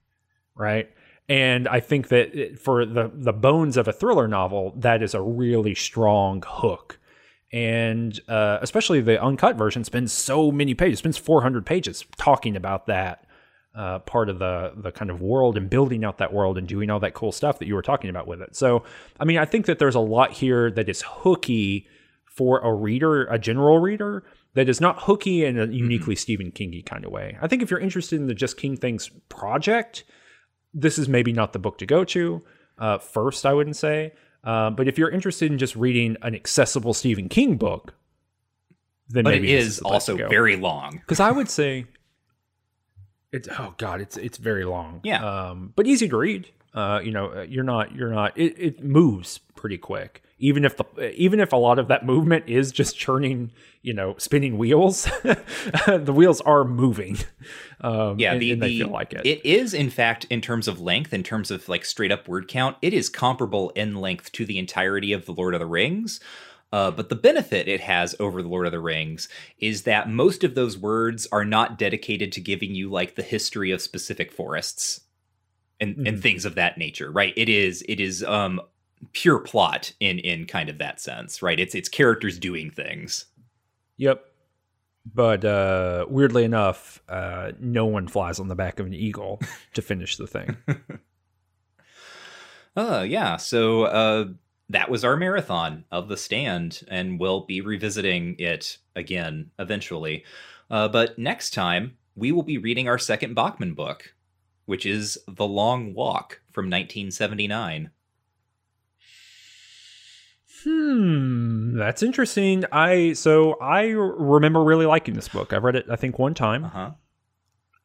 right? And I think that for the the bones of a thriller novel, that is a really strong hook. And uh, especially the uncut version spends so many pages, spends 400 pages talking about that uh, part of the the kind of world and building out that world and doing all that cool stuff that you were talking about with it. So, I mean, I think that there's a lot here that is hooky for a reader, a general reader, that is not hooky in a uniquely Stephen Kingy kind of way. I think if you're interested in the Just King Things project, this is maybe not the book to go to uh, first. I wouldn't say, uh, but if you're interested in just reading an accessible Stephen King book, then but it maybe this is also very long Because I would say it's oh god, it's it's very long. Yeah. Um, but easy to read. Uh, you know, uh, you're not you're not. It, it moves pretty quick. Even if the even if a lot of that movement is just churning, you know, spinning wheels, the wheels are moving. Um, yeah the, and they the- feel like it. it is in fact in terms of length in terms of like straight up word count it is comparable in length to the entirety of the lord of the rings uh, but the benefit it has over the Lord of the Rings is that most of those words are not dedicated to giving you like the history of specific forests and, and Mhm. things of that nature, right? It is it is um pure plot in in kind of that sense, right? It's it's characters doing things. Yep. But uh, weirdly enough, uh, no one flies on the back of an eagle to finish the thing. Uh yeah, so uh that was our marathon of the stand and we'll be revisiting it again eventually. Uh but next time we will be reading our second Bachman book, which is The Long Walk from 1979. Hmm, that's interesting. I so I remember really liking this book. I've read it, I think, one time, Uh-huh.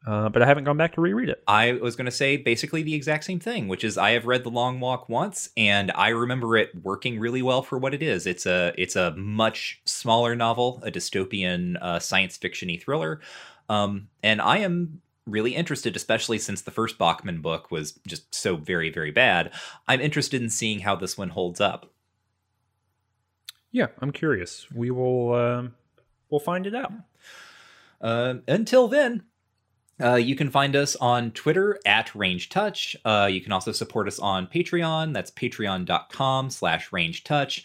uh, but I haven't gone back to reread it. I was going to say basically the exact same thing, which is I have read The Long Walk once and I remember it working really well for what it is. It's a it's a much smaller novel, a dystopian uh, science fictiony thriller. Um, and I am really interested especially since the first Bachman book was just so very very bad. I'm interested in seeing how this one holds up. Yeah, I'm curious. We will um, we'll find it out. Uh, until then, uh, you can find us on Twitter at Ranged Touch. Uh, you can also support us on Patreon. That's patreon.com slash Ranged Touch.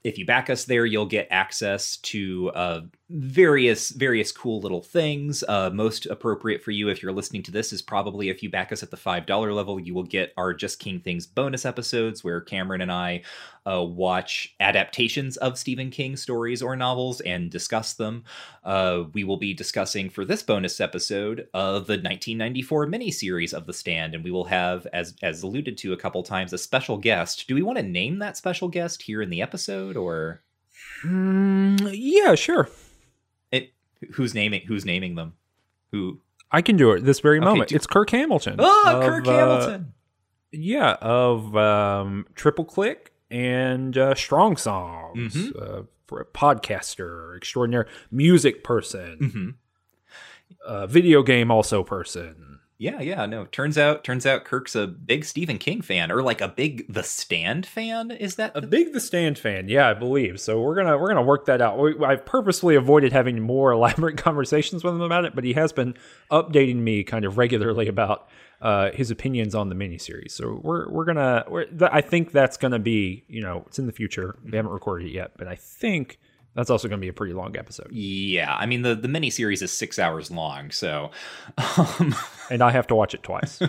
Uh, if you back us there, you'll get access to uh, various various cool little things. Uh, most appropriate for you if you're listening to this is probably if you back us at the five dollar level you will get our just king things bonus episodes where cameron and i uh, watch adaptations of stephen king stories or novels and discuss them. Uh, we will be discussing for this bonus episode of the 1994 miniseries of the stand and we will have as as alluded to a couple times a special guest. Do we want to name that special guest here in the episode or Mm, yeah, sure. it who's naming who's naming them who I can do it this very Okay, moment. do- It's Kirk Hamilton. oh of, kirk uh, hamilton yeah, of um, Triple Click and uh, Strong Songs. Mhm. Uh, for a podcaster, extraordinary music person, hmm uh, video game also person. Yeah, yeah, no. Turns out, turns out, Kirk's a big Stephen King fan, or like a big The Stand fan. Is that A big The Stand fan, yeah, I believe. So we're gonna we're gonna work that out. We, I've purposely avoided having more elaborate conversations with him about it, but he has been updating me kind of regularly about uh, his opinions on the miniseries. So we're we're gonna. We're, th- I think that's gonna be you know it's in the future. We haven't recorded it yet, but I think that's also gonna be a pretty long episode. Yeah, I mean the the mini series is six hours long, so um, and I have to watch it twice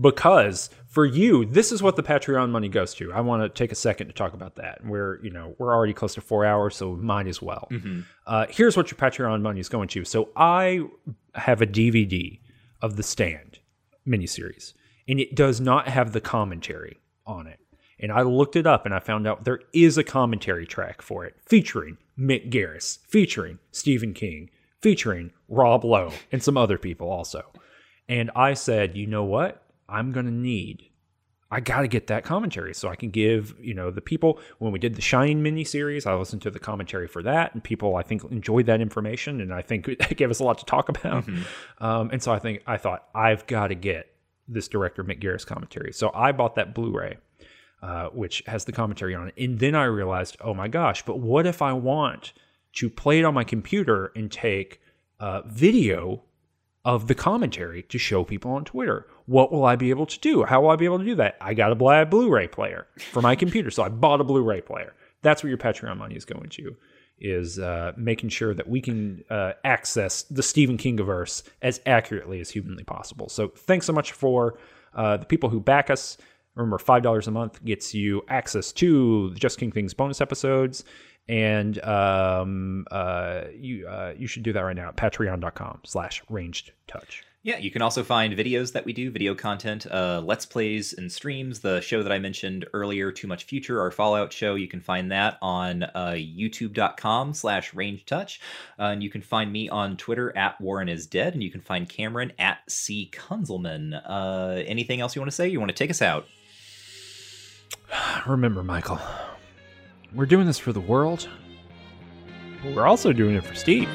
because for you, this is what the Patreon money goes to. I want to take a second to talk about that. We're you know we're already close to four hours, so might as well. mhm. Uh, here's what your Patreon money is going to. So I have a DVD of the Stand miniseries, and it does not have the commentary on it. And I looked it up, and I found out there is a commentary track for it, featuring Mick Garris, featuring Stephen King, featuring Rob Lowe, and some other people also. And I said, you know what? I'm going to need I got to get that commentary so I can give, you know, the people when we did the Shine miniseries, I listened to the commentary for that, and people I think enjoyed that information, and I think it gave us a lot to talk about. Mhm. Um, and so I think I thought I've got to get this director Mick Garris commentary. So I bought that Blu-ray, uh, which has the commentary on it, and then I realized, oh my gosh, but what if I want to play it on my computer and take video of the commentary to show people on Twitter. What will I be able to do? How will I be able to do that? I got to buy a Blu-ray player for my computer, so I bought a Blu-ray player. That's what your Patreon money is going to, is uh, making sure that we can uh, access the Stephen Kingiverse as accurately as humanly possible. So thanks so much for uh, the people who back us. Remember, five dollars a month gets you access to the Just King Things bonus episodes, and um, uh, you uh, you should do that right now at Patreon.com/slash Ranged Touch. Yeah, you can also find videos that we do, video content, uh, let's plays and streams. The show that I mentioned earlier, Too Much Future, our Fallout show, you can find that on uh, youtube.com slash ranged touch. Uh, and you can find me on Twitter at Warren is Dead, and you can find Cameron at C. Kunzelman. Uh, anything else you want to say? You want to take us out? Remember, Michael, we're doing this for the world, but we're also doing it for Steve.